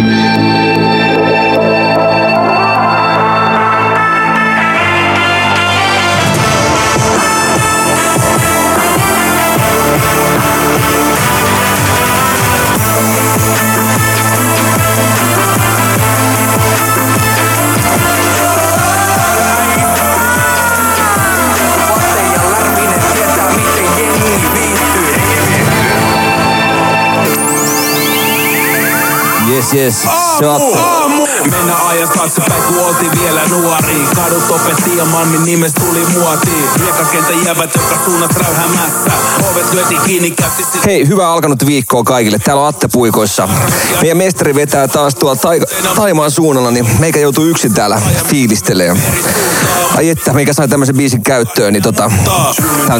Yes, yes. Se ajassa taaksepäin, kun oltiin vielä nuori. Kadut opetti ja Malmin nimes tuli muotiin. Riekakenttä jävät, jotka suunnat räyhämässä. Ovet lyötiin kiinni, käytti sit- Hei, hyvää alkanut viikkoa kaikille. Täällä on Atte Puikoissa. Meidän mestari vetää taas tuolla taika, Taimaan suunnalla, niin meikä joutuu yksin täällä fiilistelemään. Ai että, meikä sai tämmöisen biisin käyttöön, niin tota... Tää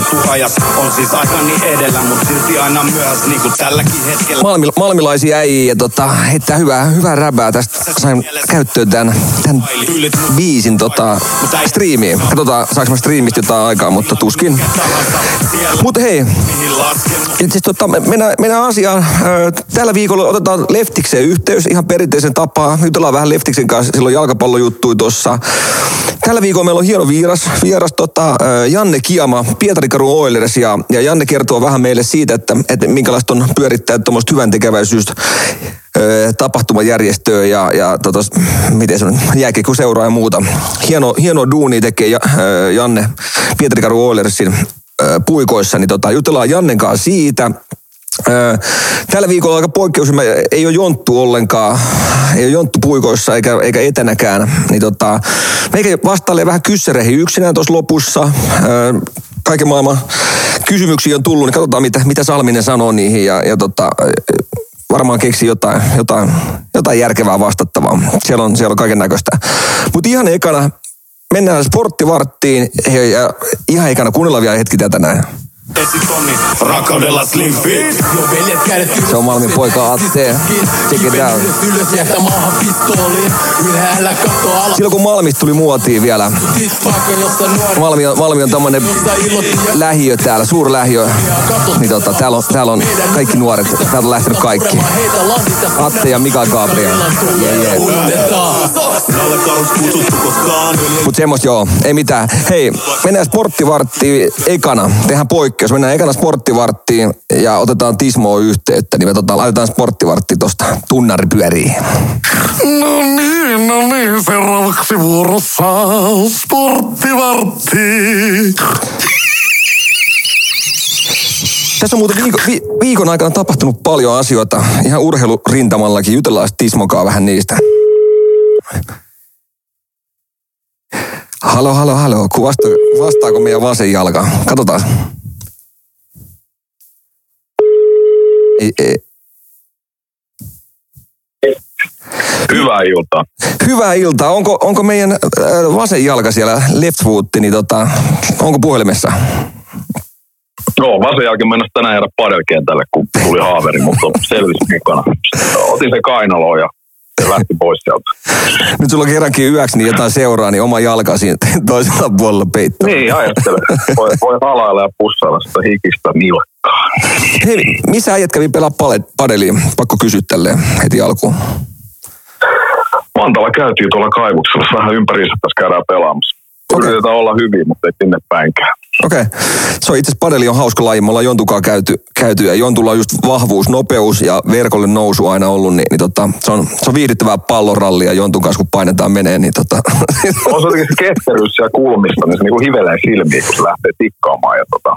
on siis aikani edellä, mut silti aina myös, niin kuin tälläkin hetkellä. Malmi, malmilaisia äijiä ja tota, heittää hyvää, hyvää räbää. Tästä sain käyttöön tämän, tämän biisin tota, striimiin. Katsotaan, saanko mä striimistä jotain aikaa, mutta tuskin. Mutta hei, et siis tota, me- mennään, mennään asiaan. Tällä viikolla otetaan Leftikseen yhteys ihan perinteisen tapaa. Jutellaan vähän Leftiksen kanssa, silloin jalkapallojuttui tuossa. Tällä viikolla meillä on hieno vieras, vieras tota, Janne Kiama, Pietari Karu Oilers. Ja, ja Janne kertoo vähän meille siitä, että, että minkälaista on pyörittää tuommoista hyvän tekeväisyys tapahtumajärjestöä ja, ja tota, miten se on, jääkiekko ja muuta. Hieno, hieno duuni tekee ja, ö, Janne Pietari Karu Oilersin ö, puikoissa, niin tota, jutellaan Jannen kanssa siitä. Ö, Tällä viikolla aika poikkeus, ei ole jonttu ollenkaan, ei ole jonttu puikoissa eikä, eikä etänäkään. Niin tota, meikä vastailee vähän kyssäreihin yksinään tuossa lopussa. Ö, Kaiken maailman kysymyksiä on tullut, niin katsotaan mitä, mitä Salminen sanoo niihin. Ja, ja tota, varmaan keksi jotain, jotain, jotain järkevää vastattavaa. Siellä on, siellä on kaiken näköistä. Mutta ihan ekana mennään sporttivarttiin ja, ihan ekana kuunnellaan vielä hetki tätä näin. Rakkaudella slim fit. Se on Malmin poika Atte. Check it out. Silloin kun Malmista tuli muotiin vielä, Malmi on, Malmi on tämmönen lähiö täällä, suurlähiö. Niin tota, täällä on, täällä on kaikki nuoret, täältä on lähtenyt kaikki. Atte ja Mika Gabriel. Yeah, yeah. Mut semmoista joo, ei mitään. Hei, mennään sporttivarttiin ekana. Tehdään poikkeus. Mennään ekana sporttivarttiin ja otetaan Tismoa yhteyttä. Niin me tota, laitetaan sporttivartti tosta tunnari pyörii. No niin, no niin, seuraavaksi vuorossa sporttivartti. Tässä on muuten viikon, vi, viikon aikana tapahtunut paljon asioita. Ihan urheilurintamallakin. Jutellaan Tismokaa vähän niistä. Halo, halo, halo. Vastaako meidän vasen jalka? Katsotaan. Hyvää iltaa. Hyvää iltaa. Onko, onko meidän äh, vasen jalka siellä, left foot, niin tota, onko puhelimessa? Joo, vasen jälkeen mennä tänään jäädä padelkentälle, kun tuli haaveri, mutta selvisi mukana. Otin se kainaloon ja se lähti pois sieltä. Nyt sulla on kerrankin yöksi niin jotain seuraa, niin oma jalka siinä toisella puolella peittää. Niin, ajattele. Voi, voi halailla ja pussailla sitä hikistä nilkkaa. Hei, missä äijät kävi pelaa padelia? Pakko kysyä tälleen heti alkuun. Vantaalla käytiin tuolla kaivuksella. Vähän ympäriinsä tässä käydään pelaamassa. Okei. Yritetään olla hyviä, mutta ei sinne päinkään. Okei. Okay. Se on itse asiassa padeli on hauska laji. Me ollaan Jontukaa käyty, käyty ja Jontulla on just vahvuus, nopeus ja verkolle nousu aina ollut. Niin, niin tota, se, on, se on viihdyttävää pallorallia Jontun kanssa, kun painetaan menee. Niin tota, On se jotenkin se ketteryys siellä kulmista, niin se niinku hivelee silmiin, kun se lähtee tikkaamaan. Ja tota,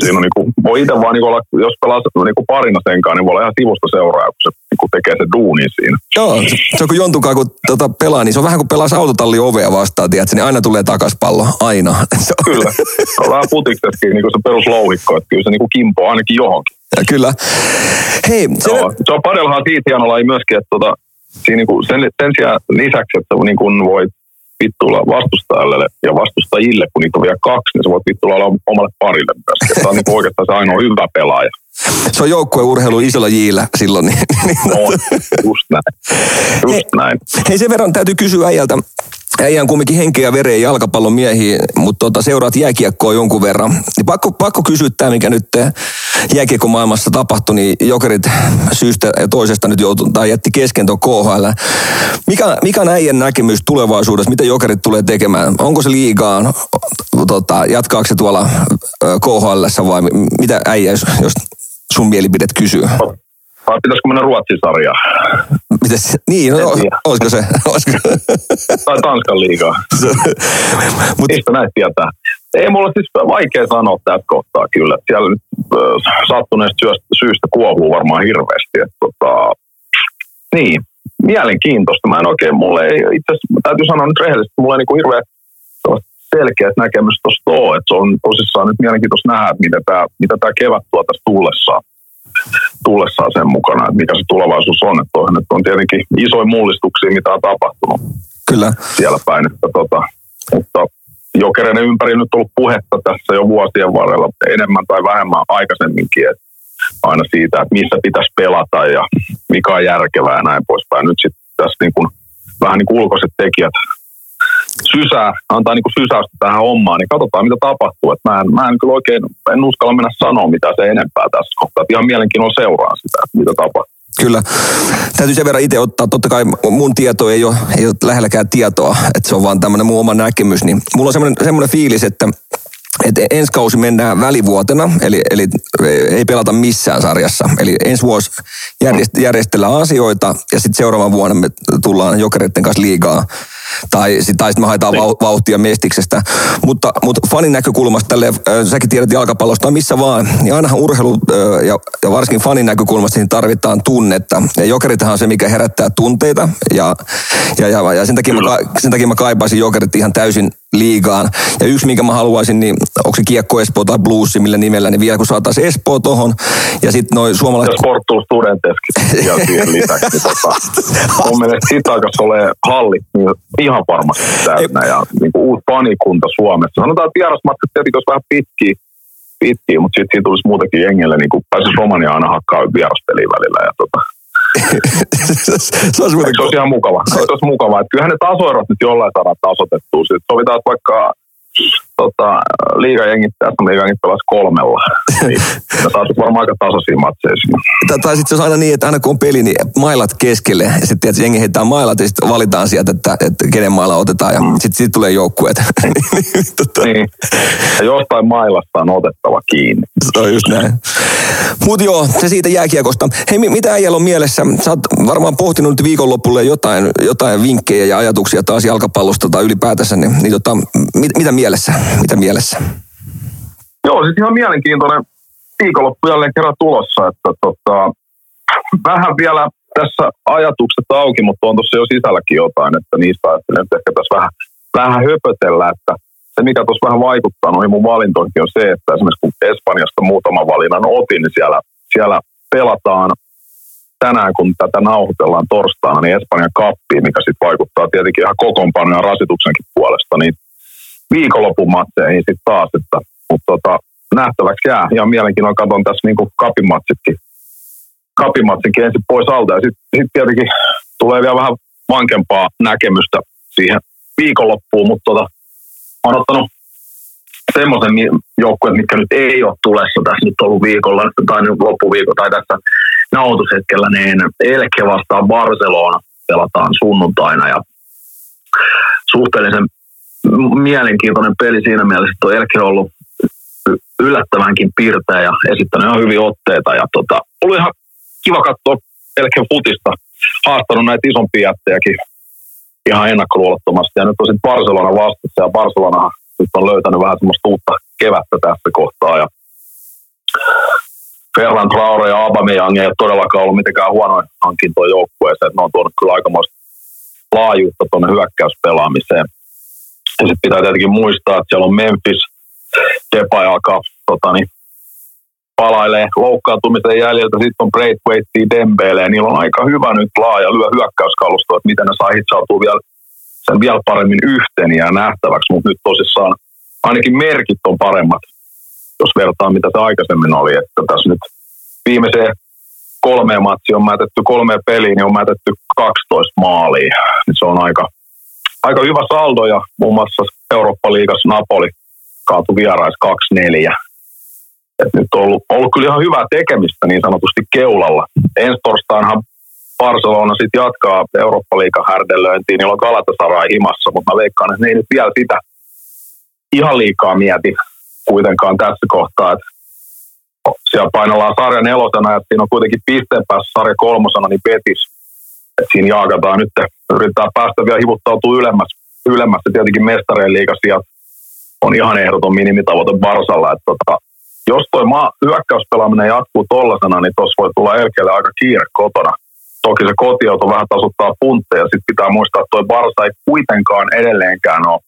siinä on niinku, voi itse vaan niinku olla, jos pelaa niinku parina senkaan, niin voi olla ihan sivusta seuraaja, kun se niinku tekee se duunin siinä. Joo, se on kun Jontukaa kun tota, pelaa, niin se on vähän kuin pelaisi autotalli ovea vastaan, tiedätkö, niin aina tulee takas pallo, aina. Kyllä. Vähän putiksessakin niin se peruslouhikko, että kyllä se niin kimpoo ainakin johonkin. Ja kyllä. Hei, se, Joo. Se on padelhan siitä hieno laji myöskin, että tota, siinä niin kuin sen, sen sijaan lisäksi, että niin kuin voit vittuilla vastustajalle ja vastustajille, kun niitä on vielä kaksi, niin sä voit vittuilla olla omalle parille myöskin. Tämä on niin oikeastaan se ainoa hyvä pelaaja. se on joukkueurheilu isolla jillä silloin. Niin, niin, No, just näin. Just näin. Hei sen verran täytyy kysyä äijältä, äijä on kumminkin henkeä ja vereä jalkapallon miehiä, mutta tota, seuraat jääkiekkoa jonkun verran. Niin pakko, pakko kysyä tämä, mikä nyt jääkiekkomaailmassa tapahtui, niin jokerit syystä ja toisesta nyt joutui, tai jätti kesken tuon KHL. Mikä, mikä on äijän näkemys tulevaisuudessa? Mitä jokerit tulee tekemään? Onko se liigaa? Tota, jatkaako se tuolla KHL vai mitä äijä, jos, jos sun mielipidet kysyy? Vai pitäisikö mennä Ruotsin sarjaan? Mites, niin, no, olisiko se? Olisiko? tai Tanskan liigaa. Mut... Mistä näitä tietää? Ei mulla siis vaikea sanoa tässä kohtaa kyllä. Siellä nyt äh, sattuneesta syystä kuohuu varmaan hirveästi. Että, tota, niin, mielenkiintoista. Mä en oikein, mulle ei, itse asiassa täytyy sanoa nyt rehellisesti, mulla ei niin hirveä selkeät näkemys tuosta ole. Että se on tosissaan nyt mielenkiintoista nähdä, mitä tämä, mitä tämä kevät tuo tässä tullessaan tullessaan sen mukana, että mikä se tulevaisuus on. Että toihan nyt on tietenkin isoja mullistuksia, mitä on tapahtunut Kyllä. siellä päin. Että tota, mutta jokereiden ympäri nyt on ollut puhetta tässä jo vuosien varrella enemmän tai vähemmän aikaisemminkin, että aina siitä, että missä pitäisi pelata ja mikä on järkevää ja näin poispäin. Nyt sitten tässä niin kuin, vähän niin kuin ulkoiset tekijät sysää, antaa niin kuin sysäystä tähän hommaan, niin katsotaan mitä tapahtuu. Et mä, en, mä en kyllä oikein, en uskalla mennä sanoa mitä se enempää tässä kohtaa. Et ihan mielenkiinnolla seuraa sitä, että mitä tapahtuu. Kyllä. Täytyy sen verran itse ottaa, totta kai mun tieto ei ole, ei ole lähelläkään tietoa, että se on vaan tämmöinen mun oma näkemys, niin mulla on semmoinen, semmoinen fiilis, että että ensi kausi mennään välivuotena, eli, eli ei pelata missään sarjassa. Eli ensi vuosi järjestellään asioita ja sitten seuraavan vuonna me tullaan jokereiden kanssa liigaa tai sitten sit me haetaan niin. vauhtia mestiksestä. Mutta, mutta fanin näkökulmasta tälle, äh, säkin tiedät jalkapallosta, missä vaan, niin ainahan urheilu äh, ja, ja varsinkin fanin näkökulmasta niin tarvitaan tunnetta. Ja jokerithan on se, mikä herättää tunteita ja, ja, ja, ja sen, takia mä, sen takia mä kaipaisin jokerit ihan täysin liigaan. Ja yksi, minkä mä haluaisin, niin onko se Kiekko Espoo tai Blues, millä nimellä, niin vielä kun saataisiin Espoo tohon. Ja sitten noin suomalaiset... Ja Sportul Studenteskin ja siihen lisäksi. Tota, mun mielestä siitä alkaisi ole halli niin ihan varmasti täynnä. Ja niin kuin uusi panikunta Suomessa. Sanotaan, että vierasmatkat tietenkin olisi vähän pitkiä, pitkiä mutta sitten siinä tulisi muutakin jengelle, niin kuin pääsisi Romania aina hakkaa vieraspeliin välillä. Ja tota, se olisi, se olisi ihan mukava. Se olisi mukava. Että kyllähän ne tasoerot nyt jollain saadaan tasotettua. Sitten sovitaan, että vaikka tota, liigajengit, tässä liigajengit pelasi kolmella. Niin, taas varmaan aika tasaisia matseja Tai, tai sitten se on aina niin, että aina kun on peli, niin mailat keskelle. Ja sitten että jengi heittää mailat ja sitten valitaan sieltä, että, että kenen mailla otetaan. Ja mm. sitten sit tulee joukkueet. tota. niin. Ja jostain mailasta on otettava kiinni. Se on just näin. Mutta joo, se siitä jääkiekosta. Hei, mitä äijällä on mielessä? Sä oot varmaan pohtinut nyt viikonlopulle jotain, jotain vinkkejä ja ajatuksia taas jalkapallosta tai ylipäätänsä. Niin, niin tota, mit, mitä mielessä? Mitä mielessä? Joo, siis ihan mielenkiintoinen viikonloppu jälleen kerran tulossa, että tota, vähän vielä tässä ajatukset auki, mutta on tuossa jo sisälläkin jotain, että niistä ajattelen, että ehkä tässä vähän, vähän höpötellä, että se mikä tuossa vähän vaikuttaa noihin mun valintoihin on se, että esimerkiksi kun Espanjasta muutaman valinnan otin, niin siellä, siellä pelataan tänään, kun tätä nauhoitellaan torstaina, niin Espanjan kappi, mikä sitten vaikuttaa tietenkin ihan kokoonpanoja rasituksenkin puolesta, niin viikonlopun matseihin sitten taas, että, mutta tota, nähtäväksi jää. Ja mielenkiinnolla katson tässä niin kapimatsitkin, kapimatsinkin ensin pois alta ja sitten sit tietenkin tulee vielä vähän vankempaa näkemystä siihen viikonloppuun, mutta tota, olen ottanut semmoisen joukkueen, mitkä nyt ei ole tulessa tässä nyt ollut viikolla tai nyt loppuviikko tai tässä nauhoitushetkellä, niin Elke vastaan Barcelona pelataan sunnuntaina ja suhteellisen mielenkiintoinen peli siinä mielessä, että on Elke ollut yllättävänkin pirteä ja esittänyt ihan hyviä otteita. Ja tota, oli ihan kiva katsoa Elken futista. Haastanut näitä isompia jättejäkin ihan ennakkoluulottomasti. Ja nyt on sitten Barcelona vastassa ja Barcelona nyt on löytänyt vähän semmoista uutta kevättä tässä kohtaa. Ja Ferran Traore ja Aubameyang ei ole todellakaan ollut mitenkään huonoin hankintoja joukkueeseen. Ne on tuonut kyllä aikamoista laajuutta tuonne hyökkäyspelaamiseen. Ja sitten pitää tietenkin muistaa, että siellä on Memphis, Depay alkaa tota, niin, palailee loukkaantumisen jäljiltä. Sitten on Braithwaite, Dembele. Ja niillä on aika hyvä nyt laaja lyö hyökkäyskalusto, että miten ne saa hitsautua vielä, sen vielä paremmin yhteen ja nähtäväksi. Mutta nyt tosissaan ainakin merkit on paremmat, jos vertaa mitä se aikaisemmin oli. Että tässä nyt viimeiseen kolmeen matsi on mätetty kolmeen peliin, niin on mätetty 12 maalia. Se on aika, aika hyvä saldo ja muun muassa Eurooppa-liigassa Napoli kaatui vierais 2-4. Et nyt on ollut, ollut kyllä ihan hyvää tekemistä niin sanotusti keulalla. Ensi torstainahan Barcelona sitten jatkaa Eurooppa-liigan härdelöintiin, niillä on Galatasaray himassa, mutta mä veikkaan, että ne ei nyt vielä sitä ihan liikaa mieti kuitenkaan tässä kohtaa, että siellä painellaan sarja nelosena ja siinä on kuitenkin pisteen päässä sarja kolmosena, niin Betis. Et siinä jaakataan nyt, yritetään päästä vielä hivuttautua ylemmäs, ylemmäs ja tietenkin mestareen liiga on ihan ehdoton minimitavoite Barsalla. Että tota, jos maa, hyökkäyspelaaminen jatkuu tollasena, niin tuossa voi tulla Elkeelle aika kiire kotona. Toki se kotiauto vähän tasuttaa puntteja. Sitten pitää muistaa, että toi Barsa ei kuitenkaan edelleenkään ole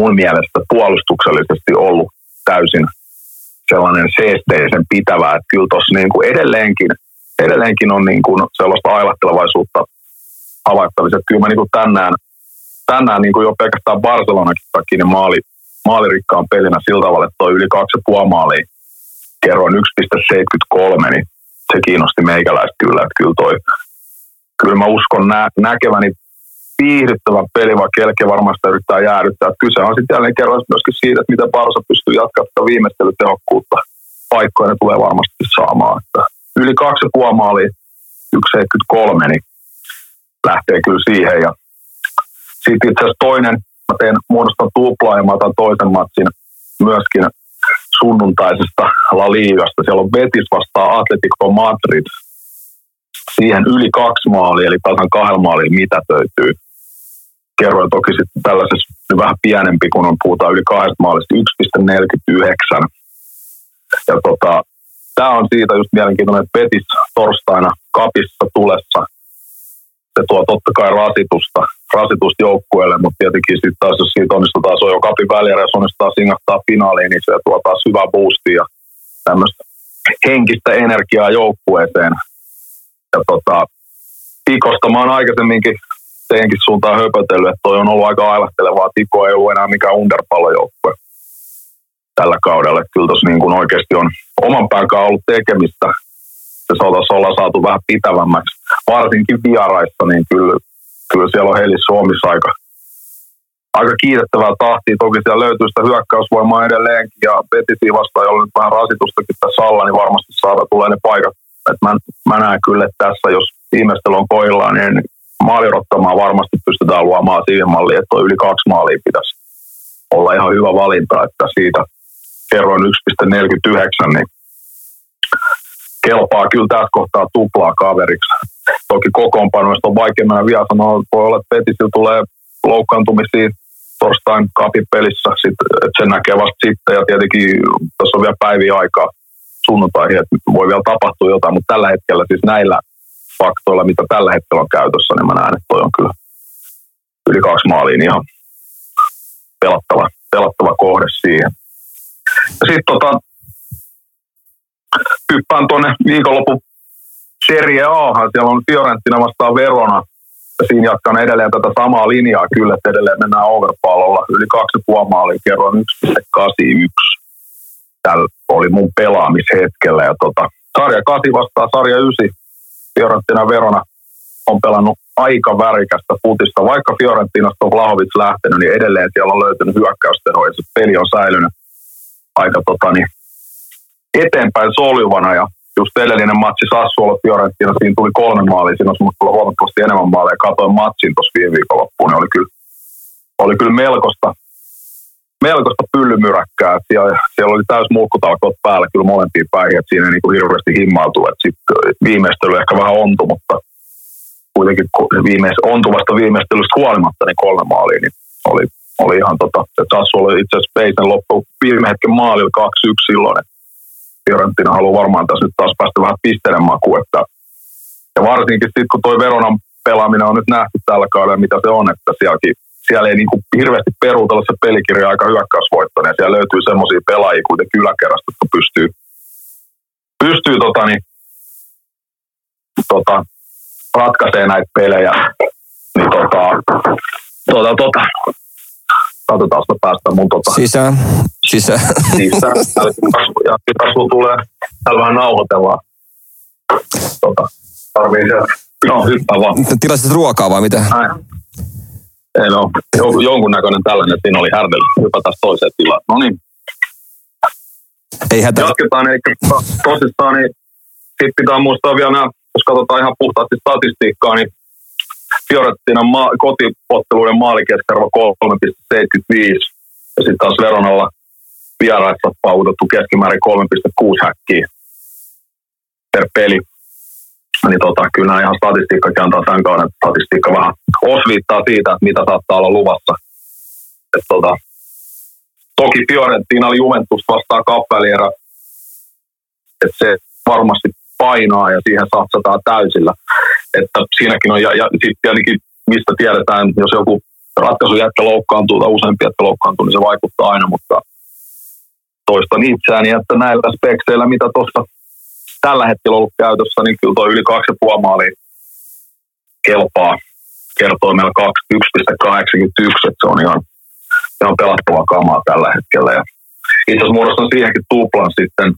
mun mielestä puolustuksellisesti ollut täysin sellainen seesteisen pitävä, että kyllä tuossa niin kuin edelleenkin, edelleenkin on niin kuin sellaista ailahtelevaisuutta havaittavissa. Kyllä mä niin kuin tänään, tänään niin kuin jo pelkästään Barcelonakin takia niin maali, maalirikkaan pelinä sillä tavalla, että toi yli 2,5 maalia kerroin 1,73, niin se kiinnosti meikäläistä kyllä, että kyllä toi, kyllä mä uskon nä, näkeväni viihdyttävä peli, vaikka Kelke varmasti yrittää jäädyttää. Kyse on sitten jälleen kerran myöskin siitä, että miten Barsa pystyy jatkamaan viimeistelytehokkuutta. Paikkoja ne tulee varmasti saamaan. Että yli 2,5 maalia, 1,73, niin lähtee kyllä siihen. Ja sitten itse asiassa toinen, mä teen, muodostan tuplaa ja mä otan toisen matsin myöskin sunnuntaisesta La Ligasta. Siellä on Betis vastaan Atletico Madrid. Siihen yli kaksi maalia, eli tasan kahdella maalilla mitätöityy kerroin toki sitten tällaisessa vähän pienempi, kun on puhutaan yli kahdesta maalista, 1,49. Ja tota, tämä on siitä just mielenkiintoinen, että Petis torstaina kapissa tulessa, se tuo totta kai rasitusta, rasitusta joukkueelle, mutta tietenkin sitten taas, jos siitä onnistutaan, se on jo kapin väliä, jos onnistutaan singahtaa finaaliin, niin se tuo taas hyvää boostia ja tämmöistä henkistä energiaa joukkueeseen. Ja tota, Pikosta mä oon aikaisemminkin teidänkin suuntaan höpötellyt, että toi on ollut aika ailahtelevaa. Tiko ei ollut enää mikään underpallojoukkue tällä kaudella. Että kyllä tuossa niin kuin oikeasti on oman päänkaan ollut tekemistä. Se saataisiin olla saatu vähän pitävämmäksi. Varsinkin vieraissa, niin kyllä, kyllä siellä on Helis Suomessa aika, aika kiitettävää tahtia. Toki siellä löytyy sitä hyökkäysvoimaa edelleenkin ja Betisiä vastaan, jolla nyt vähän rasitustakin tässä alla, niin varmasti saada tulee ne paikat. Et mä, mä näen kyllä, että tässä, jos viimeistely on koillaan, niin maalirottamaan varmasti pystytään luomaan siihen malliin, että yli kaksi maalia pitäisi olla ihan hyvä valinta, että siitä kerroin 1,49, niin kelpaa kyllä tässä kohtaa tuplaa kaveriksi. Toki kokoonpanoista on vaikea mennä vielä sanoa, voi olla, että Petisillä tulee loukkaantumisia torstain kapipelissä, että sen näkee vasta sitten ja tietenkin tässä on vielä päiviä aikaa sunnuntaihin, että voi vielä tapahtua jotain, mutta tällä hetkellä siis näillä faktoilla, mitä tällä hetkellä on käytössä, niin mä näen, että toi on kyllä yli kaksi maaliin ihan pelattava, pelattava kohde siihen. Sitten tota, hyppään tuonne viikonloppu Serie A, siellä on Fiorentina vastaan Verona, siinä jatkan edelleen tätä samaa linjaa kyllä, että edelleen mennään overpallolla. Yli 2,5 maalia kerroin 1,81. Tällä oli mun pelaamishetkellä. Ja tota, sarja 8 vastaa sarja 9. Fiorentina Verona on pelannut aika värikästä putista. Vaikka Fiorentinasta on Vlahovic lähtenyt, niin edelleen siellä on löytynyt hyökkäystero ja se peli on säilynyt aika tota, niin, eteenpäin soljuvana. Ja just edellinen matsi Sassuolo Fiorentina, siinä tuli kolme maalia, siinä olisi mulla huomattavasti enemmän maaleja. Katoin matsin tuossa viime viikonloppuun, niin oli kyllä, oli kyllä melkoista, melkoista pyllymyräkkää. Siellä, siellä oli täys mulkkutalkoot päällä kyllä molempiin päihin, että siinä ei niin hirveästi sitten viimeistely ehkä vähän ontu, mutta kuitenkin viimeis, ontuvasta viimeistelystä huolimatta niin kolme maalia, niin oli, oli ihan tota, se taas oli itse asiassa Peisen loppu viime hetken maalilla 2-1 silloin, Fiorentina haluaa varmaan tässä nyt taas päästä vähän pisteiden makuun, että ja varsinkin sitten kun toi Veronan pelaaminen on nyt nähty tällä kaudella, mitä se on, että sielläkin siellä ei niin kuin hirveästi peruutella se pelikirja aika hyökkäysvoittoinen. Siellä löytyy semmoisia pelaajia kuitenkin yläkerrasta, jotka pystyy, pystyy tota, niin, tota, ratkaisee näitä pelejä. Niin tota, tota, tota, katsotaan, että päästään mun tota... Sisään, sisään. Sisään. Ja kasvu tulee, täällä vähän nauhoitellaan. Tota, tarvii se. No, hyppää vaan. Tilasit ruokaa vai mitä? Näin. Ei no, jo- jonkunnäköinen tällainen siinä oli härdellä. Hypätään toiseen tilaan. No niin, Ei hätä. jatketaan. Eli to- tosissaan, niin sitten pitää muistaa vielä nämä, jos katsotaan ihan puhtaasti statistiikkaa, niin Fiorentinan ma- kotipotteluiden maalikeskarvo 3,75 ja sitten taas Veronalla vieraissa paukutettu keskimäärin 3,6 häkkiä per peli. Niin tota, kyllä nämä ihan statistiikkakin antaa tämän kauden statistiikka vähän osviittaa siitä, että mitä saattaa olla luvassa. Et tota, toki Fiorentina oli Juventus vastaan kappelierä, että se varmasti painaa ja siihen satsataan täysillä. Että siinäkin on, ja, ja sitten tietenkin mistä tiedetään, jos joku ratkaisujätkä loukkaantuu tai useampi jätkä loukkaantuu, niin se vaikuttaa aina, mutta toistan itseäni, että näillä spekseillä, mitä tuossa tällä hetkellä on ollut käytössä, niin kyllä tuo yli 2,5 maalia kelpaa. Kertoo meillä 1,81, että se on ihan, ihan pelattavaa kamaa tällä hetkellä. Ja itse asiassa muodostan siihenkin tuplan sitten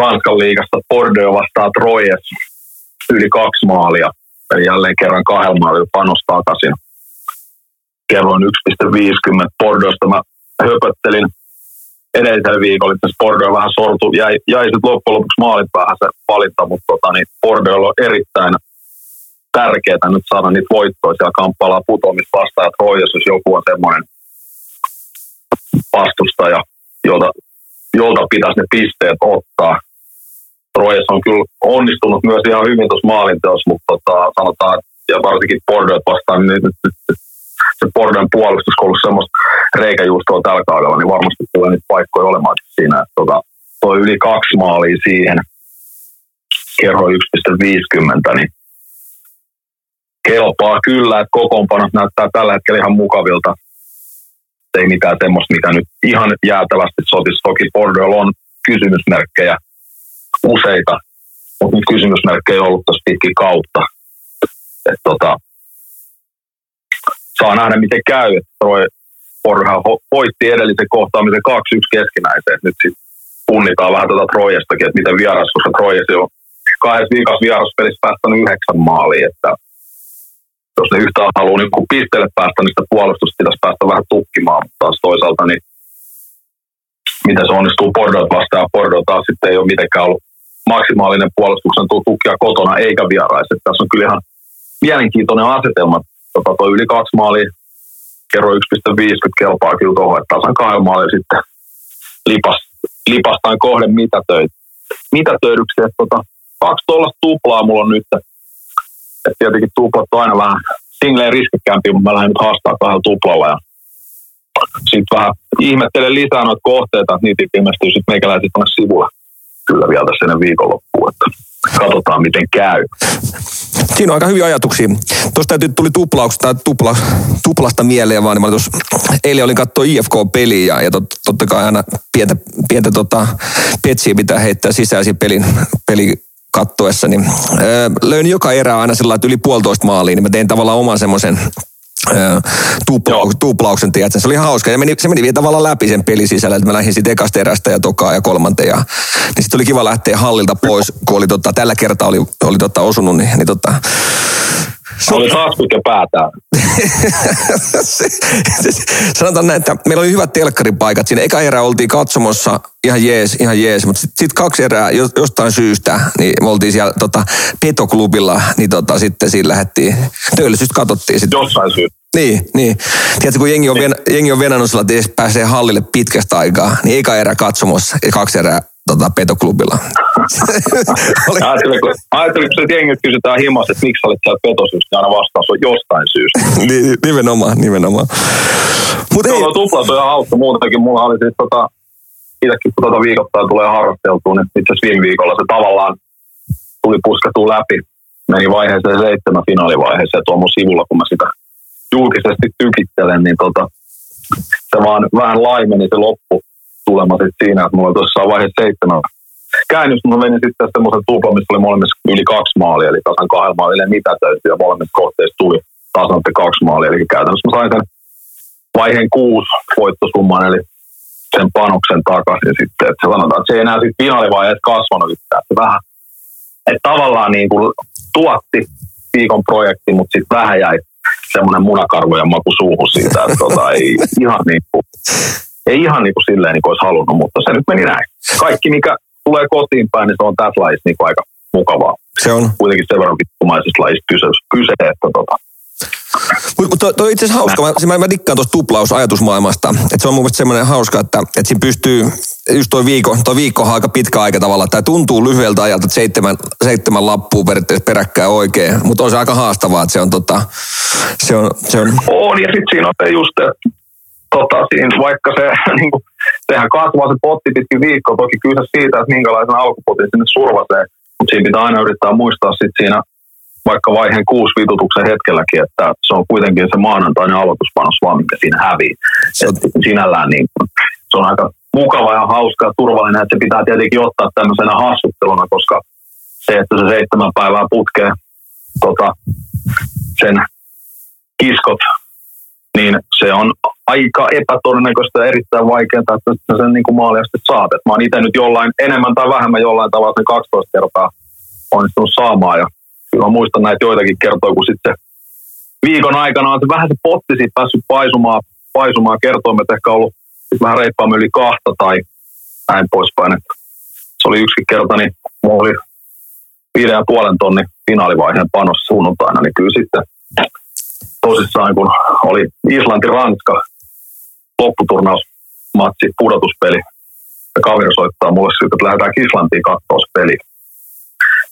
Ranskan liigasta Bordeaux vastaa Troyes yli kaksi maalia. Eli jälleen kerran kahdella maalilla panos takaisin. Kerroin 1,50 Bordeauxsta. Mä höpöttelin edellisellä viikolla, että Bordeaux vähän sortu. Jäi, jäi sitten loppujen lopuksi maalin päähän se valinta, mutta tota, niin Bordeaux on erittäin tärkeää nyt saada niitä voittoja. Siellä kamppaillaan putoamista vastaan, että Troyes, jos joku on semmoinen vastustaja, jolta, jolta pitäisi ne pisteet ottaa. Troyes on kyllä onnistunut myös ihan hyvin tuossa maalinteossa, mutta tota, sanotaan, ja varsinkin Bordeaux vastaan, niin nyt, nyt, nyt se Bordeaux puolustus on ollut semmoista reikäjuustoa tällä kaudella, niin varmasti tulee niitä paikkoja olemaan siinä. Että tota, toi yli kaksi maalia siihen, kerro 1,50, niin kelpaa kyllä, että kokoonpanot näyttää tällä hetkellä ihan mukavilta. Ei mitään semmoista, mikä nyt ihan jäätävästi sotisi. Toki Bordeaux on kysymysmerkkejä useita, mutta nyt kysymysmerkkejä on ollut tässä pitkin kautta. Et tota, saa nähdä, miten käy. Troy Bordeaux voitti edellisen kohtaamisen 2-1 keskinäiseen. Nyt sitten punnitaan vähän tätä Trojastakin, että miten vieras, koska Trojas on kahdessa viikossa vieraspelissä päästänyt yhdeksän maalia, että jos ne yhtään haluaa niin kun pisteelle päästä, niin sitä puolustusta pitäisi päästä vähän tukkimaan, mutta taas toisaalta niin miten se onnistuu Bordeaux vastaan, Bordeaux taas sitten ei ole mitenkään ollut maksimaalinen puolustuksen tukkia kotona eikä vieraissa. Tässä on kyllä ihan mielenkiintoinen asetelma. Tota, toi yli kaksi maalia, kerro 1,50 kelpaa kyllä tuohon, että tasan kahden maalia sitten lipas, lipastaan kohden mitätöitä. Mitätöidyksi, että tota, kaksi tuollaista tuplaa mulla on nyt. Et tietenkin tuplat on aina vähän singleen riskikkäämpiä, mutta mä lähden nyt haastaa kahdella tuplalla. Ja sitten vähän ihmettelen lisää noita kohteita, että niitä ilmestyy sitten meikäläiset tuonne sivulla kyllä vielä tässä ennen viikonloppuun, että katsotaan miten käy. Siinä on aika hyviä ajatuksia. Tuosta täytyy tuli tuplauksesta, tupla, tuplasta mieleen vaan, niin mä tuossa, eilen olin katsoa IFK-peliä ja, ja tot, totta kai aina pientä, pientä tota, petsiä pitää heittää sisään siinä pelin, peli kattoessa, niin öö, löin joka erä aina sillä että yli puolitoista maaliin, niin mä tein tavallaan oman semmoisen tupla, tuplauksen, tiedätkö? Se oli hauska. Ja meni, se meni vielä tavallaan läpi sen pelin sisällä, että mä lähdin sitten ekasta erästä ja tokaa ja kolmanteen. Ja, niin sitten oli kiva lähteä hallilta pois, kun oli tota, tällä kertaa oli, oli tota, osunut, niin, niin tota, oli taas mikä päätään. Sanotaan näin, että meillä oli hyvät telkkaripaikat. Siinä eka erä oltiin katsomossa ihan jees, ihan jees. Mutta sitten sit kaksi erää jostain syystä, niin me oltiin siellä tota, petoklubilla, niin tota, sitten siinä lähdettiin, työllisyystä katsottiin. Sit. Jossain syystä. Niin, niin. Tiedätkö, kun jengi on, ven, jengi on venannut sillä, että pääsee hallille pitkästä aikaa, niin eka erä katsomossa ja kaksi erää tota, petoklubilla. Oli... Ajatteliko että jengit kysytään himassa, että miksi olet siellä petosyys, niin aina vastaus on jostain syystä. nimenomaan, nimenomaan. Mutta ei... Tuplat on ihan hauska muutenkin. Mulla oli siis tota, itsekin kun tota viikoittain tulee harrasteltua, niin itse asiassa viime viikolla se tavallaan tuli puskattua läpi. Meni vaiheeseen seitsemän finaalivaiheeseen tuon mun sivulla, kun mä sitä julkisesti tykittelen, niin tota, se vaan vähän laimeni se loppu tulema sitten siinä, että mulla tuossa vaiheessa seitsemän. Käännös, mä menin sitten semmoisen tuplan, missä oli molemmissa yli kaksi maalia, eli tasan kahdella maalilla mitä täytyy, ja molemmissa kohteissa tuli tasan kaksi maalia, eli käytännössä mä sain sen vaiheen kuusi voittosumman, eli sen panoksen takaisin sitten, että sanotaan, että se ei enää sitten finaalivaiheessa kasvanut yhtään, että vähän, että tavallaan niin kuin tuotti viikon projekti, mutta sitten vähän jäi semmoinen munakarvojen maku suuhun siitä, että tota, ei ihan niin kuin, ei ihan niin kuin silleen niin kuin olisi halunnut, mutta se nyt meni näin. Kaikki, mikä tulee kotiin päin, niin se on tässä lajissa niin kuin aika mukavaa. Se on. Kuitenkin sen verran vittumaisesta lajista kyse, kyse että tota, Mutta toi, toi itse asiassa hauska. Mä, mä, mä dikkaan tuosta tuplausajatusmaailmasta. Että se on mun mielestä semmoinen hauska, että, että siinä pystyy, just toi viikko, toi viikko on aika pitkä aika tavalla. Tämä tuntuu lyhyeltä ajalta, että seitsemän, seitsemän lappua periaatteessa peräkkäin oikein. Mutta on se aika haastavaa, että se on tota, se on, se on on, ja sitten siinä on se just, tota, siinä, vaikka se, niin kuin, sehän kasvaa se potti pitkin viikkoa, toki kyse siitä, että minkälaisen alkupotin sinne survasee, mutta siinä pitää aina yrittää muistaa sitten siinä vaikka vaiheen kuusi vitutuksen hetkelläkin, että se on kuitenkin se maanantainen aloituspanos vaan, mikä siinä hävii. Et sinällään niin, se on aika mukava ja hauska ja turvallinen, että se pitää tietenkin ottaa tämmöisenä hassutteluna, koska se, että se seitsemän päivää putkee tota, sen kiskot, niin se on aika epätodennäköistä ja erittäin vaikeaa, että sä sen niin kuin maaliasti saat. Et mä oon itse nyt jollain enemmän tai vähemmän jollain tavalla sen 12 kertaa onnistunut saamaan ja mä muistan näitä joitakin kertoja, kun sitten viikon aikana on se vähän se potti siitä päässyt paisumaan, paisumaan kertoimet ehkä ollut sit vähän reippaamme yli kahta tai näin poispäin. Et se oli yksi kerta, niin mulla oli viiden ja puolen tonnin finaalivaiheen panos sunnuntaina, niin kyllä sitten tosissaan, kun oli Islanti-Ranska lopputurnausmatsi, pudotuspeli, ja kaveri soittaa mulle sitten, että lähdetään Islantiin katsoa se peli.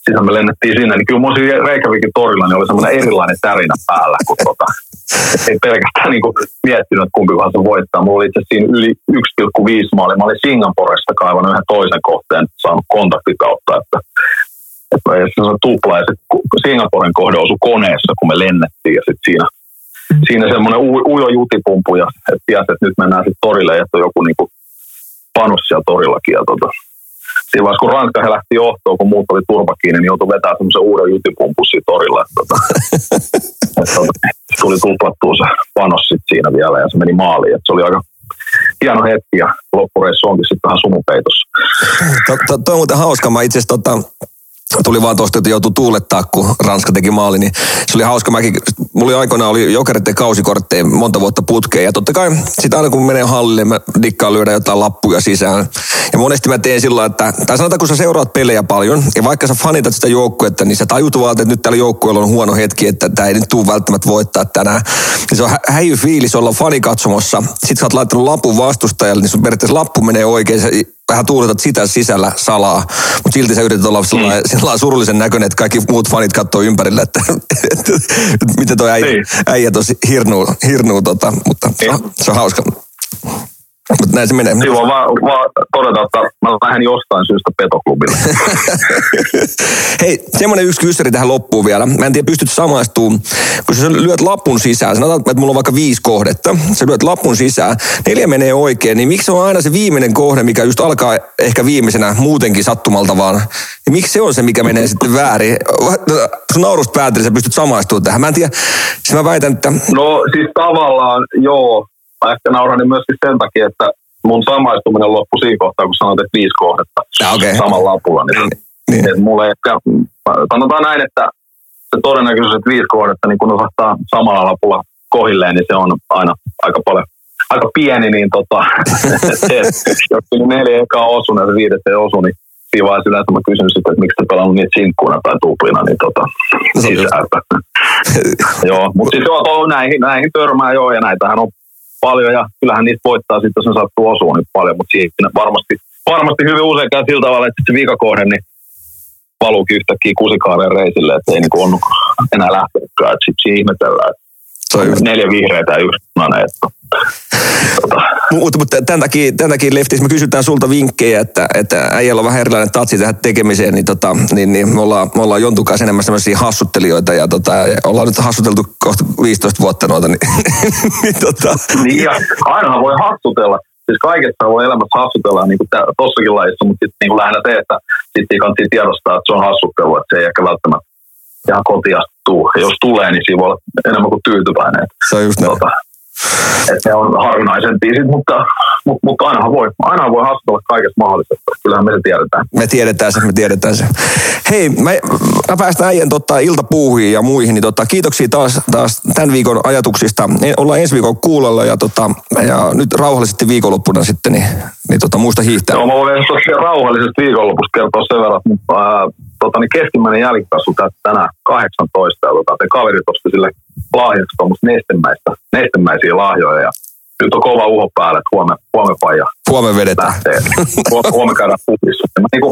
Sitten me lennettiin sinne, niin kyllä mun siinä Reykjavikin torilla niin oli semmoinen erilainen tärinä päällä, kun tota, ei pelkästään niin kuin miettinyt, että kumpi se voittaa. Mulla oli itse siinä yli 1,5 maali. Mä olin Singaporesta kaivannut yhden toisen kohteen, saanut kontaktikautta, että että se on tupla ja se Singaporen kohde osui koneessa, kun me lennettiin ja sitten siinä, siinä semmoinen u- ujo jutipumpu ja että tiesi, että nyt mennään sitten torille ja että on joku niinku panos siellä torillakin ja tota, siinä vaiheessa, kun Ranska lähti johtoon, kun muut oli turva kiinni, niin joutui vetämään semmoisen uuden jutipumpun siinä torilla. Että, tota, että, tota, tuli tuplattua se panos sit siinä vielä ja se meni maaliin. Että se oli aika hieno hetki ja loppureissu onkin sitten vähän sumupeitossa. To, to, toi on muuten hauska. Mä itse asiassa tota, tuli vaan tuosta, että joutui tuulettaa, kun Ranska teki maali, niin se oli hauska. Mäkin, mulla oli aikoinaan oli jokereiden kausikortteja monta vuotta putkeen. Ja totta kai sitä aina kun menee hallille, mä dikkaan lyödä jotain lappuja sisään. Ja monesti mä teen sillä että, tai sanotaan kun sä seuraat pelejä paljon, ja vaikka sä fanitat sitä joukkuetta, niin sä tajut vaan, että nyt tällä joukkueella on huono hetki, että tämä ei nyt tule välttämättä voittaa tänään. Niin se on hä- häijy fiilis olla fanikatsomossa. Sitten sä oot laittanut lapun vastustajalle, niin sun periaatteessa lappu menee oikein. Vähän tuuletat sitä sisällä salaa, mutta silti sä yrität olla sellainen, mm. sellainen surullisen näköinen, että kaikki muut fanit katsoo ympärille, että, että, että miten toi äijä, Niin. äijä tosi hirnuu, hirnuu tota, mutta se on, se on hauska. Mutta näin se menee. Silloin vaan, vaan todeta, että mä lähden jostain syystä petoklubille. Hei, semmoinen yksi kyssäri tähän loppuun vielä. Mä en tiedä, pystyt samaistumaan. Kun sä lyöt lappun sisään, sanotaan, että mulla on vaikka viisi kohdetta. Sä lyöt lappun sisään, neljä menee oikein, niin miksi se on aina se viimeinen kohde, mikä just alkaa ehkä viimeisenä muutenkin sattumalta vaan. Niin miksi se on se, mikä menee sitten väärin? Sun naurusta päätellä, sä pystyt samaistumaan tähän. Mä en tiedä, siis mä väitän, että No siis tavallaan joo. Mä ehkä nauranin myöskin sen takia, että mun samaistuminen loppui siinä kohtaa, kun sanoit, että viisi kohdetta okei. samalla lapulla. Niin, Niin. niin. Et mulle ehkä, sanotaan näin, että se todennäköisyys, että viisi kohdetta, niin kun osahtaa samalla lapulla kohilleen, niin se on aina aika paljon aika pieni, niin tota, se, jos neljä ekaa osu ja se viides ei osu, niin siinä vaiheessa yleensä mä kysyn sitten, että miksi te pelannut niitä sinkkuina tai tuplina, niin tota, se on just- sisältä. joo, mutta siis joo, tuo, näihin, näihin törmää joo, ja näitähän on paljon, ja kyllähän niistä voittaa sitten, jos ne sattuu osua niin paljon, mutta siinä varmasti, varmasti hyvin usein käy sillä tavalla, että se viikakohde, niin valuukin yhtäkkiä kusikaaren reisille, että ei niinku onnu enää lähtenytkään, että sitten ihmetellään, että on just neljä vihreitä ja yksi punainen, että tota, Mutta, mutta tämän, takia, tämän takia Leftis me kysytään sulta vinkkejä, että, että äijällä on vähän erilainen tatsi tähän tekemiseen, niin, tota, niin, niin me ollaan, me ollaan Jontun kanssa enemmän sellaisia hassuttelijoita ja, tota, ja ollaan nyt hassuteltu kohta 15 vuotta noita, niin, niin tota, Niin ja ainahan voi hassutella. Siis kaikessa voi elämässä hassutella niin kuin tossakin lajissa, mutta sitten niin lähinnä se, että sitten kannattaa tiedostaa, että se on hassuttelu, että se ei ehkä välttämättä ihan kotiasta tuu. Ja jos tulee, niin siinä voi olla enemmän kuin tyytyväinen. se on just näin. Tota, että ne on harvinaisen biisit, mutta, mutta, mutta ainahan voi, aina voi haastella kaikesta mahdollisesta. Kyllähän me se tiedetään. Me tiedetään se, me tiedetään se. Hei, me, mä päästään äijän tota, iltapuuhiin ja muihin, niin tota, kiitoksia taas, taas tämän viikon ajatuksista. E, ollaan ensi viikon kuulolla ja, tota, ja nyt rauhallisesti viikonloppuna sitten, niin, niin tota, muista hiihtää. Joo, mä voin tosiaan rauhallisesta viikonlopusta kertoa sen verran, että ää, tota, niin keskimmäinen jälkikasvu tänään 18 ja tota, te kaverit osti sille lahjaksi tuommoista nestemäistä, nestemäisiä lahjoja ja nyt on kova uho päällä, että huomenna, huomenna paija Huomenna vedetään. lähtee. Huomenna, käydään puhissa. Mä niinku,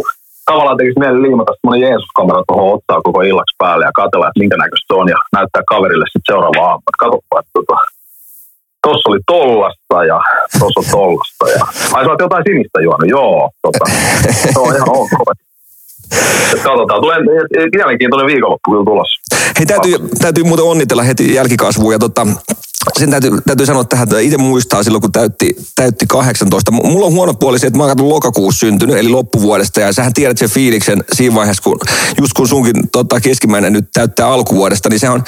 tavallaan tekisi mieli liimata semmoinen Jeesus-kamera tuohon otsaa koko illaksi päälle ja katsella, että minkä näköistä se on ja näyttää kaverille sitten seuraava aamu. Katsoppa, että tota, tossa oli tollasta ja tossa on tollasta. Ja... Ai sä oot jotain sinistä juonut, joo. Tota, se on ihan ok. Katsotaan, tulee mielenkiintoinen viikonloppu kyllä tulossa. Hei, täytyy, täytyy muuten onnitella heti jälkikasvua ja tota, sen täytyy, täytyy sanoa tähän, että itse muistaa silloin, kun täytti, täytti 18. M- Mulla on huono puoli se, että mä oon lokakuussa syntynyt, eli loppuvuodesta, ja sähän tiedät sen fiiliksen siinä vaiheessa, kun just kun sunkin tota, keskimmäinen nyt täyttää alkuvuodesta, niin se on,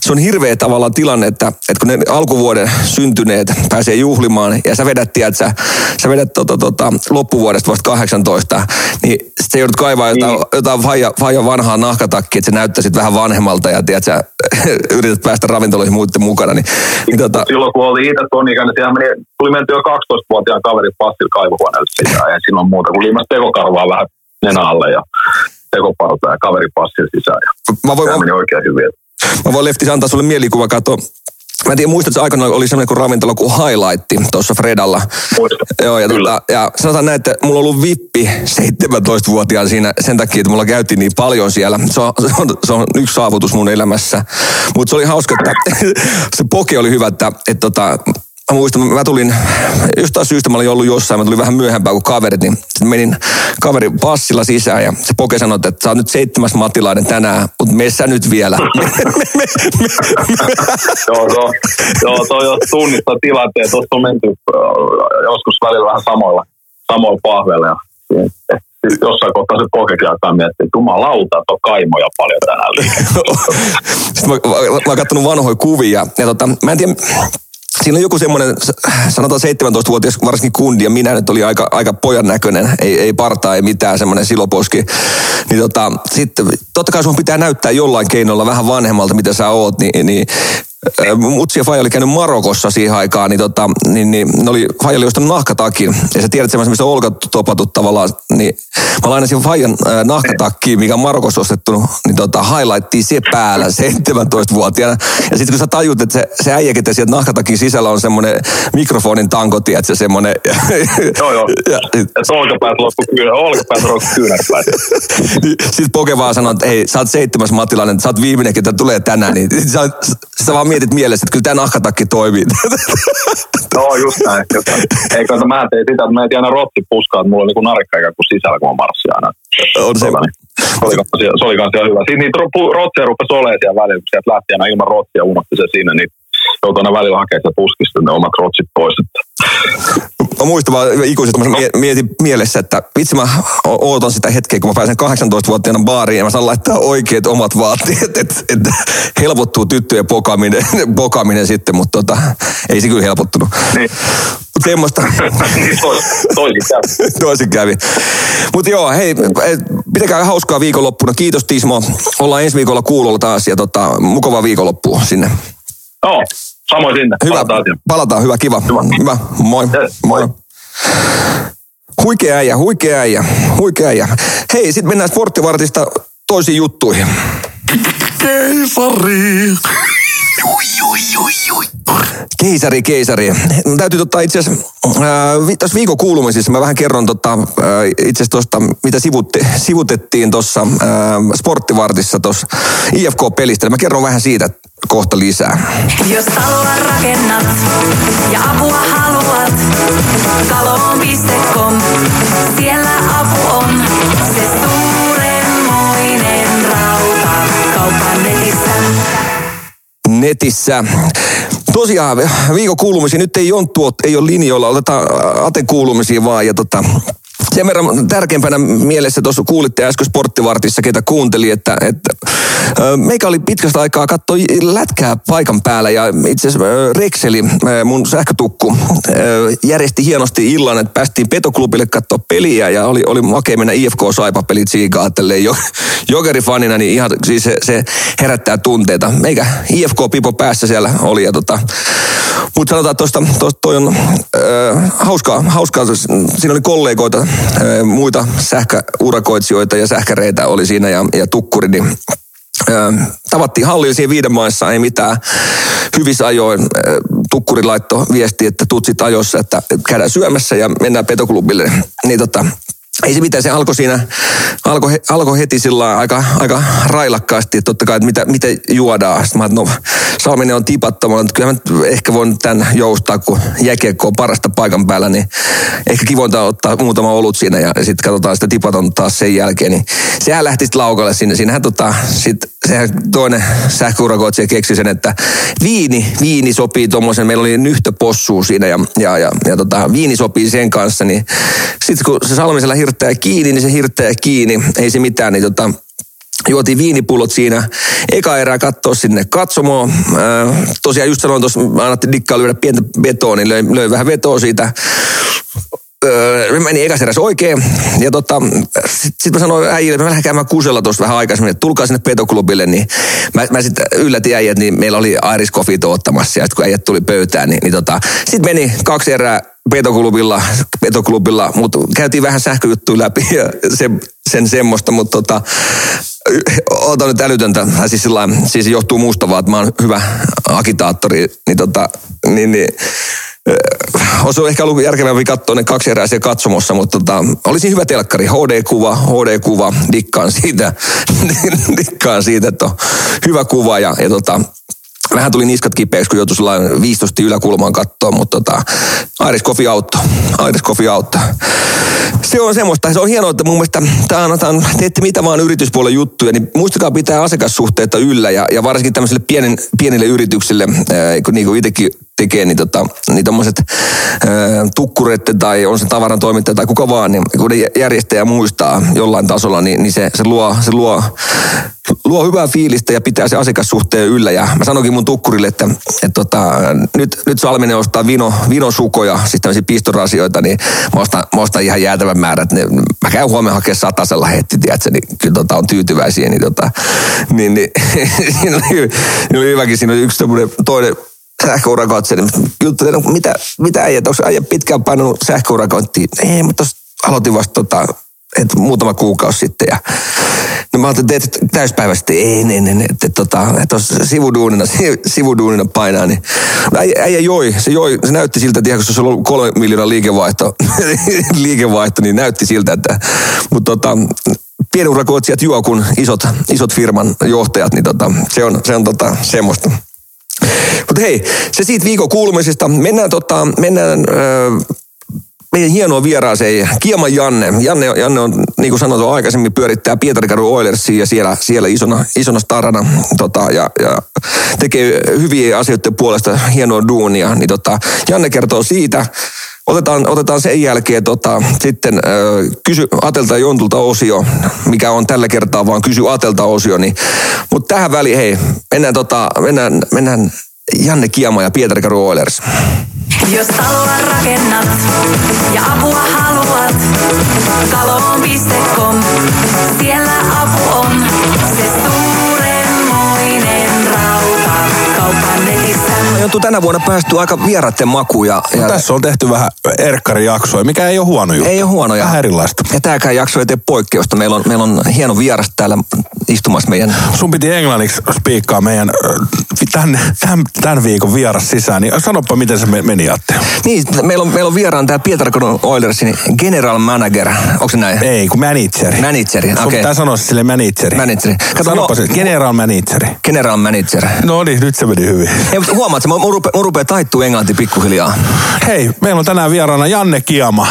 se on hirveä tavallaan tilanne, että, että kun ne alkuvuoden syntyneet pääsee juhlimaan, ja sä vedät, tiedät, sä, sä vedät tota, tota, loppuvuodesta vasta 18, niin sä joudut kaivaa jotain, Niin. jotain faija, faija vanhaa nahkatakkia, että sä näyttäisit vähän vanhemmalta, ja tiedät, sä yrität päästä ravintoloihin muiden mukana, niin, niin tota, Silloin kun oltiin itse ton ikäinen, siellä meni, tuli menty jo 12-vuotiaan kaverin passilla kaivohuoneelle sisään. Ja silloin muuta kuin liimas tekokarvaa vähän nenä alle ja tekoparta ja kaverin passilla sisään. Ja mä voin, tämä meni oikein hyvin. Mä voin Leftis antaa sulle mielikuva, kato. Mä en tiedä, muistatko, aikana oli semmoinen kuin ravintola kuin Highlight tuossa Fredalla. Muistan. Joo, ja, Kyllä. tota, ja sanotaan näin, että mulla on ollut vippi 17-vuotiaan siinä sen takia, että mulla käytiin niin paljon siellä. Se on, se on, se on yksi saavutus mun elämässä. Mutta se oli hauska, että se poke oli hyvä, että, että tota, Mä muistan, mä tulin, jostain syystä mä olin ollut jossain, mä tulin vähän myöhempään kuin kaverit, niin sitten menin kaverin passilla sisään ja se poke sanoi, että sä oot nyt seitsemäs matilainen tänään, mutta meissä nyt vielä. joo, joo, joo, toi jo tunnistaa tilanteen. Tuossa on menty äh, joskus välillä vähän samoilla, samoilla pahveilla. Ja, sitten jossain kohtaa se pokekin alkaa miettiä, että jumalauta, että on kaimoja paljon tänään. Sitten mä, mä, mä oon katsonut vanhoja kuvia. Ja tota, mä en tiedä, siinä on joku semmoinen, sanotaan 17-vuotias varsinkin kundi, ja minä nyt oli aika, aika pojan näköinen, ei, ei partaa, ei mitään, semmoinen siloposki. Niin tota, sitten totta kai sun pitää näyttää jollain keinolla vähän vanhemmalta, mitä sä oot, niin, niin Mutsi ja Faija oli käynyt Marokossa siihen aikaan, niin, tota, niin, niin ne oli, Faija oli ostanut nahkatakin. Ja sä tiedät semmoisen, missä on olkat topatut tavallaan. Niin mä lainasin Faijan äh, nahkatakkiin, mikä on Marokossa ostettu, niin tota, highlightiin se päällä 17-vuotiaana. Ja sitten kun sä tajut, että se, se äijä, ketä sieltä nahkatakin sisällä on semmoinen mikrofonin tanko, tiedätkö, semmoinen. Joo, joo. ja, Että olkapäät loppu kyynär, olkapäät loppu kyynärpäät. Sitten Poke vaan sanoi, että hei, sä oot seitsemäs matilainen, sä oot viimeinen, ketä tulee tänään. Niin sä, sä vaan mietit mielessä, että kyllä tämä nahkatakki toimii. Joo, just näin. Just näin. Ei kato, mä tein sitä, että mä etin aina rotti puskaa, että mulla on niinku narikka ikään kuin sisällä, kun mä marssin aina. On se. Niin, Se oli, kans siellä- se oli kans ihan hyvä. Siinä niitä ro- rotseja rupesi olemaan siellä välillä, kun sieltä lähti aina ilman rotsia unohti se sinne, niin joutui aina välillä hakemaan puskista ne omat rotsit pois. Että Mä muistan vaan ikuisesti, mä mie- mietin mielessä, että vitsi mä ootan sitä hetkeä, kun mä pääsen 18-vuotiaana baariin ja mä saan laittaa oikeat omat vaatteet, että et helpottuu tyttöjen pokaaminen, pokaaminen sitten, mutta tota, ei se kyllä helpottunut. Niin. Mutta semmoista Niin tois- toisin käy. toisin kävi. Mutta joo, hei, eh, pitäkää hauskaa viikonloppuna. Kiitos Tismo. Ollaan ensi viikolla kuulolla taas ja tota, mukavaa viikonloppua sinne. Joo, samoin sinne. Hyvä. Palataan. Palataan, hyvä, kiva. Hyvä. Hyvä. Moi. Yes, moi. Huikea äijä, huikea äijä, huikea äijä. Hei, sitten mennään sporttivartista toisiin juttuihin. Keisari. Keisari, keisari. No, täytyy ottaa itse asiassa, äh, tuossa viikon kuulumisissa mä vähän kerron tota, äh, itse asiassa tuosta, mitä sivutte, sivutettiin tuossa äh, sporttivartissa tuossa IFK-pelistä. Mä kerron vähän siitä kohta lisää. Jos taloa rakennat ja apua haluat, kalon.com, siellä apu on. Se suurenmoinen rauta, kaupan netissä. netissä. Tosiaan, viikon kuulumisia, nyt ei Jonttu ei ole linjoilla, otetaan Aten kuulumisia vaan. Ja tota, sen verran tärkeimpänä mielessä tuossa kuulitte äsken sporttivartissa, ketä kuunteli, että, että meikä oli pitkästä aikaa katsoa lätkää paikan päällä ja itse asiassa ö, mun sähkötukku, järjesti hienosti illan, että päästiin Petoklubille katsoa peliä ja oli, oli makea mennä IFK Saipa-pelit siikaa, tälleen jo, jokerifanina, niin ihan siis se, se herättää tunteita. Meikä IFK-pipo päässä siellä oli ja tota, mutta sanotaan tuosta, tuosta toi on äh, hauskaa, hauskaa, siinä oli kollegoita, äh, muita sähköurakoitsijoita ja sähkäreitä oli siinä ja, ja tukkuri, niin tavattiin halliin siinä viiden maissa, ei mitään hyvissä ajoin. Äh, tukkuri laittoi viesti, että tutsit ajoissa, että käydään syömässä ja mennään petoklubille. Niin tota, ei se mitään, se alkoi siinä, alkoi, alkoi heti sillä aika, aika railakkaasti, että totta kai, että mitä, mitä juodaan. Sitten mä ajattelin, no Salminen on tipattomalla, mutta kyllä mä ehkä voin tämän joustaa, kun jääkiekko on parasta paikan päällä, niin ehkä kivointa ottaa muutama olut siinä ja sitten katsotaan sitä tipaton taas sen jälkeen. Niin sehän lähti sitten laukalle sinne. Siinähän tota, sit, sehän toinen sähköurakoitsija keksi sen, että viini, viini sopii tuommoisen, meillä oli nyhtöpossuu siinä ja, ja, ja, ja tota, viini sopii sen kanssa, niin sitten kun se Salmisella hirttää kiinni, niin se hirttää kiinni, ei se mitään, niin tota, juotiin viinipullot siinä. Eka erää katsoa sinne katsomoon. Äh, tosiaan just sanoin tuossa, mä annattiin dikkaa lyödä pientä vetoa, niin löin, löin vähän vetoa siitä. Öö, meni ekas eräs oikein. Ja tota, sitten sit mä sanoin äijille, että mä lähden käymään kusella tuossa vähän aikaisemmin, että tulkaa sinne petoklubille. Niin mä, mä sitten yllätin äijät, niin meillä oli Iris Coffee ottamassa. Ja sitten kun äijät tuli pöytään, niin, niin tota, sitten meni kaksi erää petoklubilla, petoklubilla mutta käytiin vähän sähköjuttuja läpi ja se, sen semmoista, mutta tota, Ota nyt älytöntä, siis, sillä, siis johtuu muusta vaan, että mä oon hyvä agitaattori, niin tota, niin, niin olisi ehkä ollut järkevämpi katsoa ne kaksi erää siellä katsomossa, mutta tota, olisi hyvä telkkari, HD-kuva, HD-kuva, dikkaan siitä, dikkaan siitä, että on hyvä kuva ja, ja tota, Vähän tuli niskat kipeäksi, kun joutui sellainen 15 yläkulmaan kattoon, mutta tota, Iris Coffee auttoi. Iris Coffee auttoi. Se on semmoista, se on hienoa, että mun mielestä tämä on, teette mitä vaan yrityspuolen juttuja, niin muistakaa pitää asiakassuhteita yllä ja, ja varsinkin tämmöisille pienen, pienille yrityksille, kun niin kuin itsekin tekee, niin, tota, niin tommoset tukkurette tai on se tavaran toimittaja tai kuka vaan, niin kun järjestäjä muistaa jollain tasolla, niin, niin se, se, luo, se luo, luo hyvää fiilistä ja pitää se asiakassuhteen yllä. Ja mä sanoinkin mun tukkurille, että, että tota, nyt, nyt Salminen ostaa vino, vinosukoja, siis tämmöisiä pistorasioita, niin mä ostan, mä ostan ihan jäätävän määrät. Ne, mä käyn huomenna hakemaan satasella heti, tiedätkö, niin kyllä tota, on tyytyväisiä. Niin, tota, niin, niin siinä, oli, siinä oli hyväkin, siinä oli yksi toinen sähköurakoitsija, niin juttelin, no, mitä, mitä äijät, onko äijä pitkään painanut sähköurakointiin? Ei, mutta aloitin vasta tota, et muutama kuukausi sitten ja No mä ajattelin, että täyspäiväisesti. Ei, ne, ne, että tota, että sivuduunina, sivuduunina painaa. Niin. Äijä, äijä joi, se joi, se näytti siltä, että kun se ollut kolme miljoonaa liikevaihto, liikevaihto, niin näytti siltä, että, mutta tota, pienurakoitsijat juo kun isot, isot firman johtajat, niin tota, se on, se on tota, semmoista. Mutta hei, se siitä viikon kuulumisesta. Mennään, tota, mennään öö, meidän hienoa vieraaseen, Kiema Janne. Janne, Janne on, niin kuin sanottu aikaisemmin, pyörittää Pietarikaru Oilersia siellä, siellä isona, isona starana tota, ja, ja, tekee hyviä asioiden puolesta hienoa duunia. Niin tota, Janne kertoo siitä. Otetaan, otetaan sen jälkeen tota, sitten äh, kysy Atelta Jontulta osio, mikä on tällä kertaa vaan kysy Atelta osio. Niin, mutta tähän väliin, hei, mennään, tota, mennään, mennään Janne Kiama ja Pietari Karu Oilers. Jos taloa rakennat ja apua haluat, kalon.com, siellä apu on. Netissä. Jonttu tänä vuonna päästy aika vieraiden makuja. Ja, No, tässä on tehty vähän erkkarijaksoja, mikä ei ole huono juttu. Ei ole huonoja. Vähän erilaista. Ja tämäkään jakso ei tee poikkeusta. Meillä on, meillä on hieno vieras täällä istumassa meidän... Sun piti englanniksi spiikkaa meidän ö, tämän, tämän, tämän viikon vieras sisään, niin sanoppa miten se me- meni Atte. Niin, meillä on, meillä on vieraana tämä Pietarkodon Oilersin general manager. Onko se näin? Ei, kun manageri. Manageri, Sun okei. pitää sanoa sille manageri. Manageri. Kato, Sanoppa no- se, general manageri. General manager. No niin, nyt se meni hyvin. Ei, mutta huomaat, että mun, rupeaa, mun rupeaa taittuu englanti pikkuhiljaa. Hei, meillä on tänään vieraana Janne Kiama.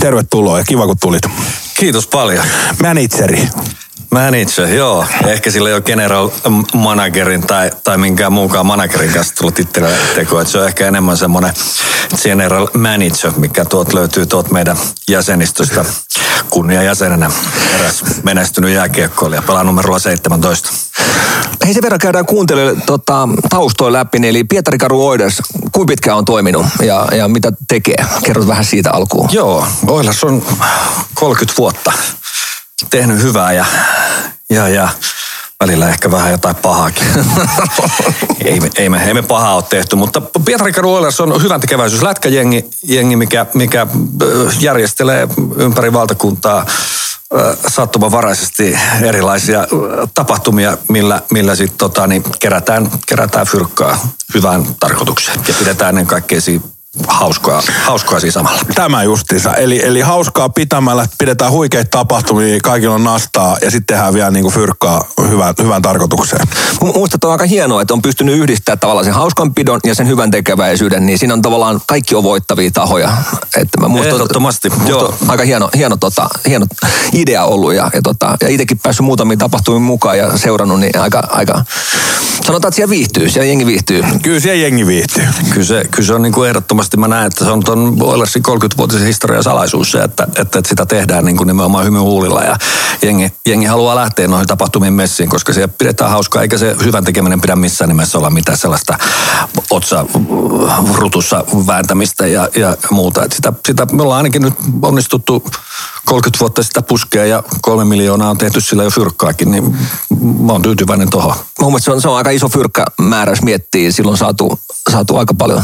Tervetuloa ja kiva kun tulit. Kiitos paljon. Manageri. Manager, joo. Ehkä sillä ei ole general managerin tai, tai minkään muunkaan managerin kanssa tullut tittillä tekoa. Se on ehkä enemmän semmoinen general manager, mikä tuot löytyy tuot meidän jäsenistöstä kunnia jäsenenä. Eräs menestynyt jääkiekkoilija, pelaa numerolla 17. Hei sen verran käydään kuuntelijoille tota, taustoja läpi, niin eli Pietari Karu Oiders, kuinka pitkään on toiminut ja, ja mitä tekee? Kerrot vähän siitä alkuun. Joo, Oilers on 30 vuotta tehnyt hyvää ja, ja, ja välillä ehkä vähän jotain pahaakin. ei, me, ei, me, ei me pahaa ole tehty, mutta Pietari Oilers on hyvän tekeväisyys lätkäjengi, jengi, mikä, mikä äh, järjestelee ympäri valtakuntaa äh, sattumanvaraisesti erilaisia äh, tapahtumia, millä, millä sitten tota, niin kerätään, kerätään fyrkkaa hyvään tarkoitukseen ja pidetään ennen kaikkea siinä hauskaa, hauskaa siinä samalla. Tämä justiinsa. Eli, eli hauskaa pitämällä, pidetään huikeita tapahtumia, kaikilla on nastaa ja sitten tehdään vielä niin kuin fyrkkaa hyvään, hyvään tarkoitukseen. Että on aika hienoa, että on pystynyt yhdistämään tavallaan sen hauskanpidon ja sen hyvän tekeväisyyden, niin siinä on tavallaan kaikki on voittavia tahoja. Että mä musta, Ehdottomasti, musta joo. aika hieno, hieno, tota, hieno idea ollut ja, ja, tota, ja itsekin päässyt muutamiin tapahtumiin mukaan ja seurannut, niin aika, aika sanotaan, että siellä viihtyy, siellä jengi viihtyy. Kyllä siellä jengi viihtyy. Kyllä se, kyllä se on niin kuin ehdottomasti, mä näen, että se on tuon Oilersin 30-vuotisen historian salaisuus se, että, että, että sitä tehdään niin kuin nimenomaan hymyn huulilla ja jengi, jengi haluaa lähteä noihin tapahtumiin messiin, koska siellä pidetään hauskaa, eikä se hyvän tekeminen pidä missään nimessä olla mitään sellaista otsa rutussa vääntämistä ja, ja muuta. Sitä, sitä, me ollaan ainakin nyt onnistuttu 30 vuotta sitä puskea ja kolme miljoonaa on tehty sillä jo fyrkkaakin, niin mä oon tyytyväinen tohon. Mun mielestä se on, se on aika iso fyrkkämäärä, jos miettii. Silloin saatu, saatu aika paljon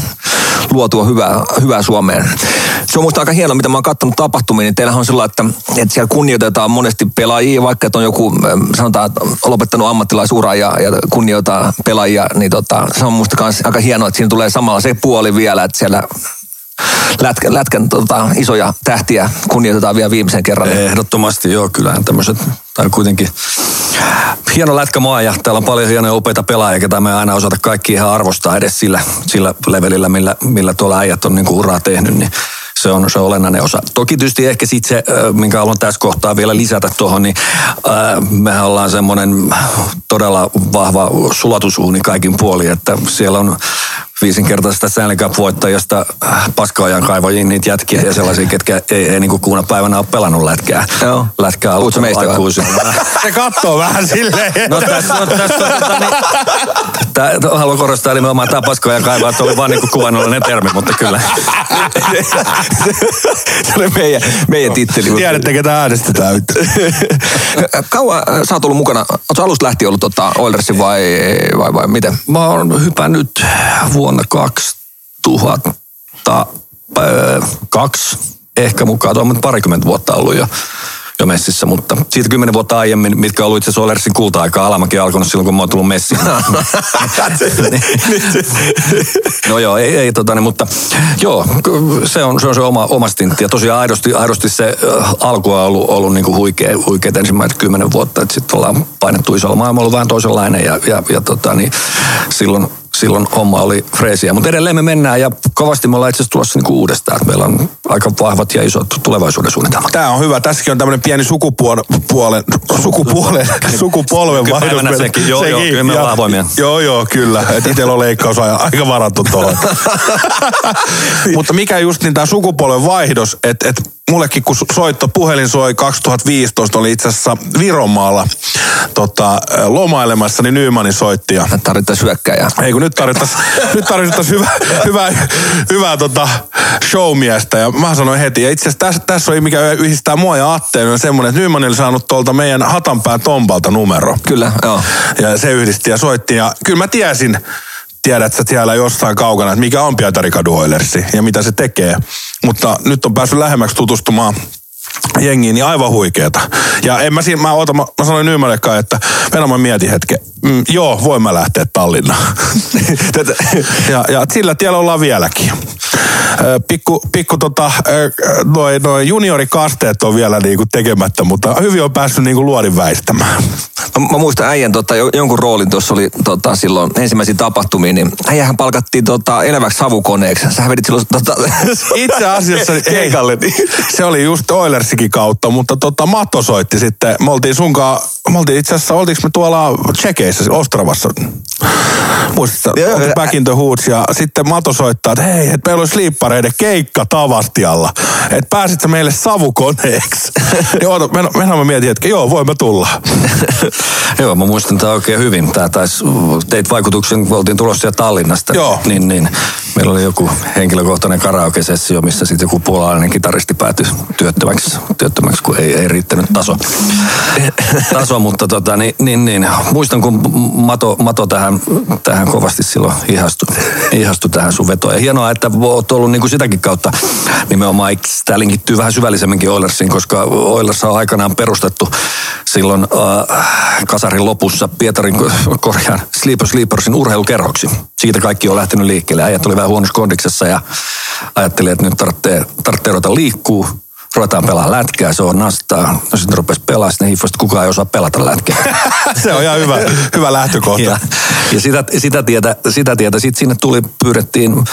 luotua hyvää, hyvää Suomeen. Se on musta aika hienoa, mitä mä oon katsonut tapahtumia, niin teillähän on sillä, että, että siellä kunnioitetaan monesti pelaajia, vaikka että on joku, sanotaan, lopettanut ammattilaisuraa ja, ja kunnioittaa pelaajia, niin tota, se on musta aika hienoa, että siinä tulee samalla se puoli vielä, että siellä lätkän, lätkän tota, isoja tähtiä kunnioitetaan vielä viimeisen kerran. Ehdottomasti joo, kyllähän tämmöiset, tai kuitenkin hieno lätkämaa ja täällä on paljon hienoja upeita pelaajia, ketä me aina osata kaikki ihan arvostaa edes sillä, sillä levelillä, millä, millä tuolla äijät on niin kuin uraa tehnyt, niin se on, se olennainen osa. Toki tietysti ehkä sitten se, minkä haluan tässä kohtaa vielä lisätä tuohon, niin mehän ollaan semmoinen todella vahva sulatusuuni kaikin puolin, että siellä on viisinkertaisesta Stanley Cup-voittajasta äh, paskaajan kaivojiin niitä jätkiä ja sellaisia, ketkä ei, ei niin kuin kuuna päivänä ole pelannut lätkää. Joo. Lätkää vai? aikuisena. Se katsoo vähän silleen. No tässä on, tässä on tota, niin, tää, haluan korostaa nimenomaan tämä paskoja kaivaa, että oli vaan niin kuvannollinen termi, mutta kyllä. se oli meidän, meidän titteli. Tiedätte, ketä äänestetään nyt. Kauan äh, sä oot ollut mukana? Oletko alusta lähtien ollut tota Oilersin vai, vai, vai miten? Mä oon hypännyt vuonna 2002 ehkä mukaan. On parikymmentä vuotta ollut jo jo messissä, mutta siitä kymmenen vuotta aiemmin, mitkä on ollut itse asiassa Oilersin kulta-aikaa, Alamäki alkanut silloin, kun mä oon tullut messiin. no joo, ei, ei tota, niin, mutta joo, se on se, on se oma, oma stintti. Ja tosiaan aidosti, aidosti se äh, alku on ollut, ollut niin kuin huikea, huikeet ensimmäiset kymmenen vuotta, että sitten ollaan painettu isolla. Maailma ollut vähän toisenlainen ja, ja, ja tota, niin, silloin silloin homma oli freesiä. Mutta edelleen me mennään ja kovasti me ollaan itse asiassa tulossa niinku uudestaan. Että meillä on aika vahvat ja isot tulevaisuuden suunnitelmat. Tämä on hyvä. Tässäkin on tämmöinen pieni sukupuolen, puolen, sukupuolen, sukupolven vaihdos. Nykypäivänä sekin, joo, joo, kyllä me ollaan avoimia. Joo, joo, kyllä. Et itsellä on leikkaus aika varattu tuohon. Mutta mikä just niin tämä sukupolven vaihdos, että et mullekin kun soitto, puhelin soi 2015, oli itse asiassa Viromaalla tota, lomailemassa, niin Nymanin soitti ja Tarvittaisiin hyökkäjää. ei kun nyt tarvittaisiin nyt tarvittaisi hyvä, hyvä, hyvää tota showmiestä. Ja mä sanoin heti, ja itse asiassa tässä, tässä oli mikä yhdistää mua ja Atteen, on semmoinen, että Nyman oli saanut tuolta meidän Hatanpään Tompalta numero. Kyllä, joo. Ja se yhdisti ja soitti. Ja kyllä mä tiesin, tiedät sä siellä jossain kaukana, että mikä on Pietari Kadu Oilersi ja mitä se tekee. Mutta nyt on päässyt lähemmäksi tutustumaan jengiin, niin aivan huikeeta. Ja en mä siinä, mä, ootan, mä, mä sanoin Nymanillekaan, että mennä mä mietin hetken. Mm, joo, voin mä lähteä Tallinnaan. Ja, ja sillä tiellä ollaan vieläkin. Pikku, pikku tota, ö, noi, juniorikasteet on vielä niinku tekemättä, mutta hyvin on päässyt niinku luodin väistämään. Mä, mä muistan äijän tota, jo- jonkun roolin tuossa oli tota, silloin ensimmäisiä tapahtumia, niin äijähän palkattiin tota, eläväksi savukoneeksi. Sä vedit silloin tota, Itse asiassa, keikalle. Niin. se oli just Oilers Oilersikin kautta, mutta tota, Mato soitti sitten. Me oltiin sunkaan, me oltiin itse asiassa, oltiinko me tuolla Tsekeissä, Ostravassa? Muistatko, Joo, oltiin joo. Back in the Hoods ja sitten Mato soittaa, että hei, että meillä olisi liippareiden keikka Tavastialla. Että pääsit sä meille savukoneeksi? niin oota, me, mehän mä mietin, että joo, voimme tulla. Joo, mä muistan tämä oikein hyvin. Tää taisi, teit vaikutuksen, kun oltiin tulossa sieltä Tallinnasta. Joo. Niin, niin. Meillä oli joku henkilökohtainen karaoke-sessio, missä sitten joku puolalainen kitaristi päätyi työttömäksi, työttömäksi kun ei, ei riittänyt taso. taso, mutta tota, niin, niin, niin. muistan, kun Mato, Mato tähän, tähän kovasti silloin ihastui, ihastui tähän sun vetoon. Ja hienoa, että oot ollut niin kuin sitäkin kautta nimenomaan tämä linkittyy vähän syvällisemminkin Oilersiin, koska Oilers on aikanaan perustettu silloin äh, kasarin lopussa Pietarin ko- korjaan Sleeper Sleepersin urheilukerhoksi. Siitä kaikki on lähtenyt liikkeelle. Äijät oli vähän huonossa kondiksessa ja ajatteli, että nyt tarvitsee, tarvitsee ruveta liikkuu. Ruvetaan pelaa lätkää, se on nastaa. No sitten rupesi pelaa, sitten hiffasi, että kukaan ei osaa pelata lätkää. Se on ihan hyvä, hyvä lähtökohta. Ja, ja sitä, sitä, tietä, sitä tietä sitten sinne tuli, pyydettiin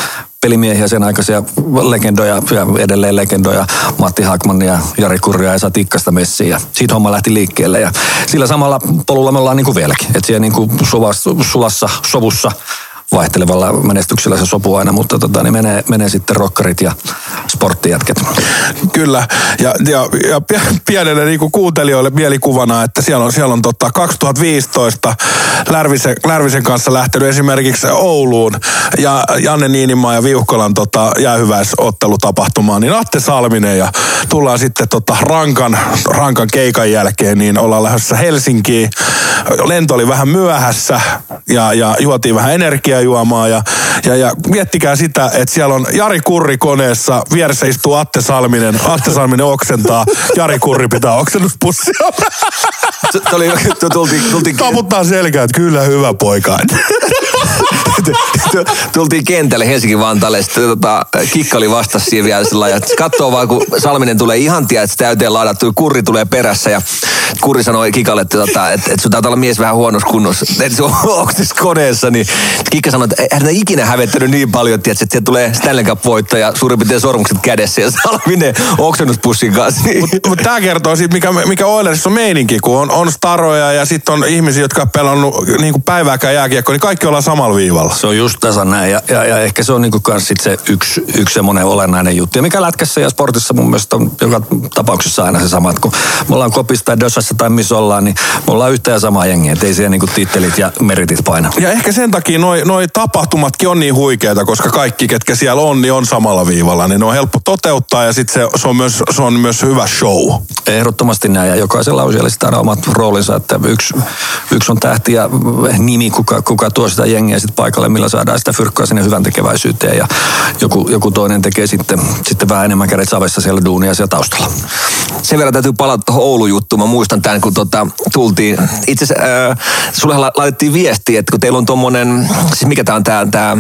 pelimiehiä sen aikaisia legendoja ja edelleen legendoja, Matti Hakman ja Jari Kurja ja Esa Tikkasta messiin ja siitä homma lähti liikkeelle ja sillä samalla polulla me ollaan niin kuin vieläkin, että siellä niin kuin suvassa, sulassa sovussa vaihtelevalla menestyksellä se sopu aina, mutta tota, niin menee, menee sitten rokkarit ja sporttijätket. Kyllä, ja, ja, ja pie- pienelle niin kuuntelijoille mielikuvana, että siellä on, siellä on tota 2015 Lärvisen, Lärvisen kanssa lähtenyt esimerkiksi Ouluun ja Janne Niinimaa ja Viuhkolan tota, jäähyväisottelutapahtumaan, niin Atte Salminen ja tullaan sitten tota rankan, rankan keikan jälkeen, niin ollaan lähdössä Helsinkiin. Lento oli vähän myöhässä ja, ja juotiin vähän energiajuomaa ja, ja, ja miettikää sitä, että siellä on Jari Kurri koneessa, vieressä istuu Atte Salminen, Atte Salminen oksentaa, Jari Kurri pitää oksennuspussia. Se oli, tultiin, tultiin, Taputtaa selkää, että kyllä hyvä poika. tultiin kentälle Helsinki-Vantaalle, sitten tota, kikka oli vastassa siinä vielä sillä lailla, että katsoo vaan, kun Salminen tulee ihan tiedä, että se täyteen ladattu, ja kurri tulee perässä, ja kurri sanoi kikalle, että, tota, että, että sun taitaa olla mies vähän huonossa kunnossa, että se on onko tässä koneessa, niin kikka sanoi, että hän ei ikinä hävettänyt niin paljon, että, että sieltä tulee Stanley Cup voitto ja suurin piirtein sormukset kädessä, ja Salminen oksennuspussin kanssa. Mutta tämä kertoo siitä, mikä, mikä Oilersissa on meininki, kun on, on staroja ja sitten on ihmisiä, jotka on pelannut niin kuin päivääkään jääkiekkoa, niin kaikki ollaan samalla viivalla. Se on just tasan näin ja, ja, ja ehkä se on niinku kans sit se yksi, yksi semmoinen olennainen juttu. Ja mikä lätkässä ja sportissa mun mielestä on joka tapauksessa aina se sama, että kun me ollaan kopissa tai dösassa tai missä ollaan, niin me ollaan yhtä ja samaa jengiä, että ei siellä niinku tittelit ja meritit paina. Ja ehkä sen takia noi, noi tapahtumatkin on niin huikeita, koska kaikki, ketkä siellä on, niin on samalla viivalla. Niin ne on helppo toteuttaa ja sitten se, se, on myös, se on myös hyvä show. Ehdottomasti näin ja jokaisella on siellä sitä omat roolinsa, että yksi, yksi on tähti ja nimi, kuka, kuka tuo sitä jengiä sitten paikalle, millä saadaan sitä fyrkkaa sinne hyvän tekeväisyyteen ja joku, joku toinen tekee sitten, sitten vähän enemmän kädet savessa siellä duunia siellä taustalla. Sen verran täytyy palata tuohon Oulun-juttuun. Mä muistan tämän, kun tota, tultiin. Itse asiassa äh, sulle la- laitettiin viestiä, että kun teillä on tommonen, siis mikä tää on tää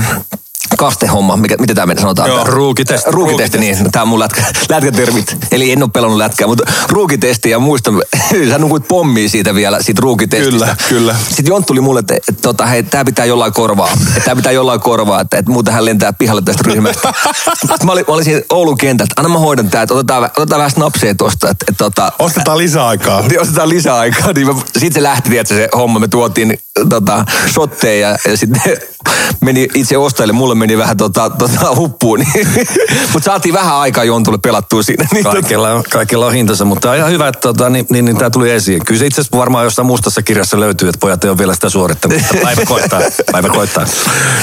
kastehomma, mikä, miten tämä meidän sanotaan? Joo, Tää- ruukitesti. Ruukitesti, niin. Tämä on mun lätkä, lätkätermit. Eli en ole pelannut lätkää, mutta ruukitesti ja muistan, sä nukuit pommia siitä vielä, siitä ruukitestistä. Kyllä, kyllä. Sitten Jont tuli mulle, että, että tota, hei, tää pitää jollain korvaa. Että tää pitää jollain korvaa, että, että muuten hän lentää pihalle tästä ryhmästä. Sitten mä olin, mä olin siinä Oulun kentältä, anna mä hoidan tää, että otetaan, otetaan vähän snapseja tosta. Että, että, tota, Ostetaan lisäaikaa. niin ostetaan lisää aikaa, niin sitten se lähti, että se homma, me tuotiin tota, shotteja ja, ja sitten meni itse ostajille, mulle meni vähän tota, tota huppuun, niin, mutta saatiin vähän aikaa Jontulle pelattua siinä. Niin, tota, Kaikilla on, kaikilla on hintansa, mutta on ihan hyvä, että tota, niin, niin, niin tämä tuli esiin. Kyllä se itse asiassa varmaan jossain mustassa kirjassa löytyy, että pojat ei ole vielä sitä suorittanut, mutta päivä koittaa. Päivä koittaa.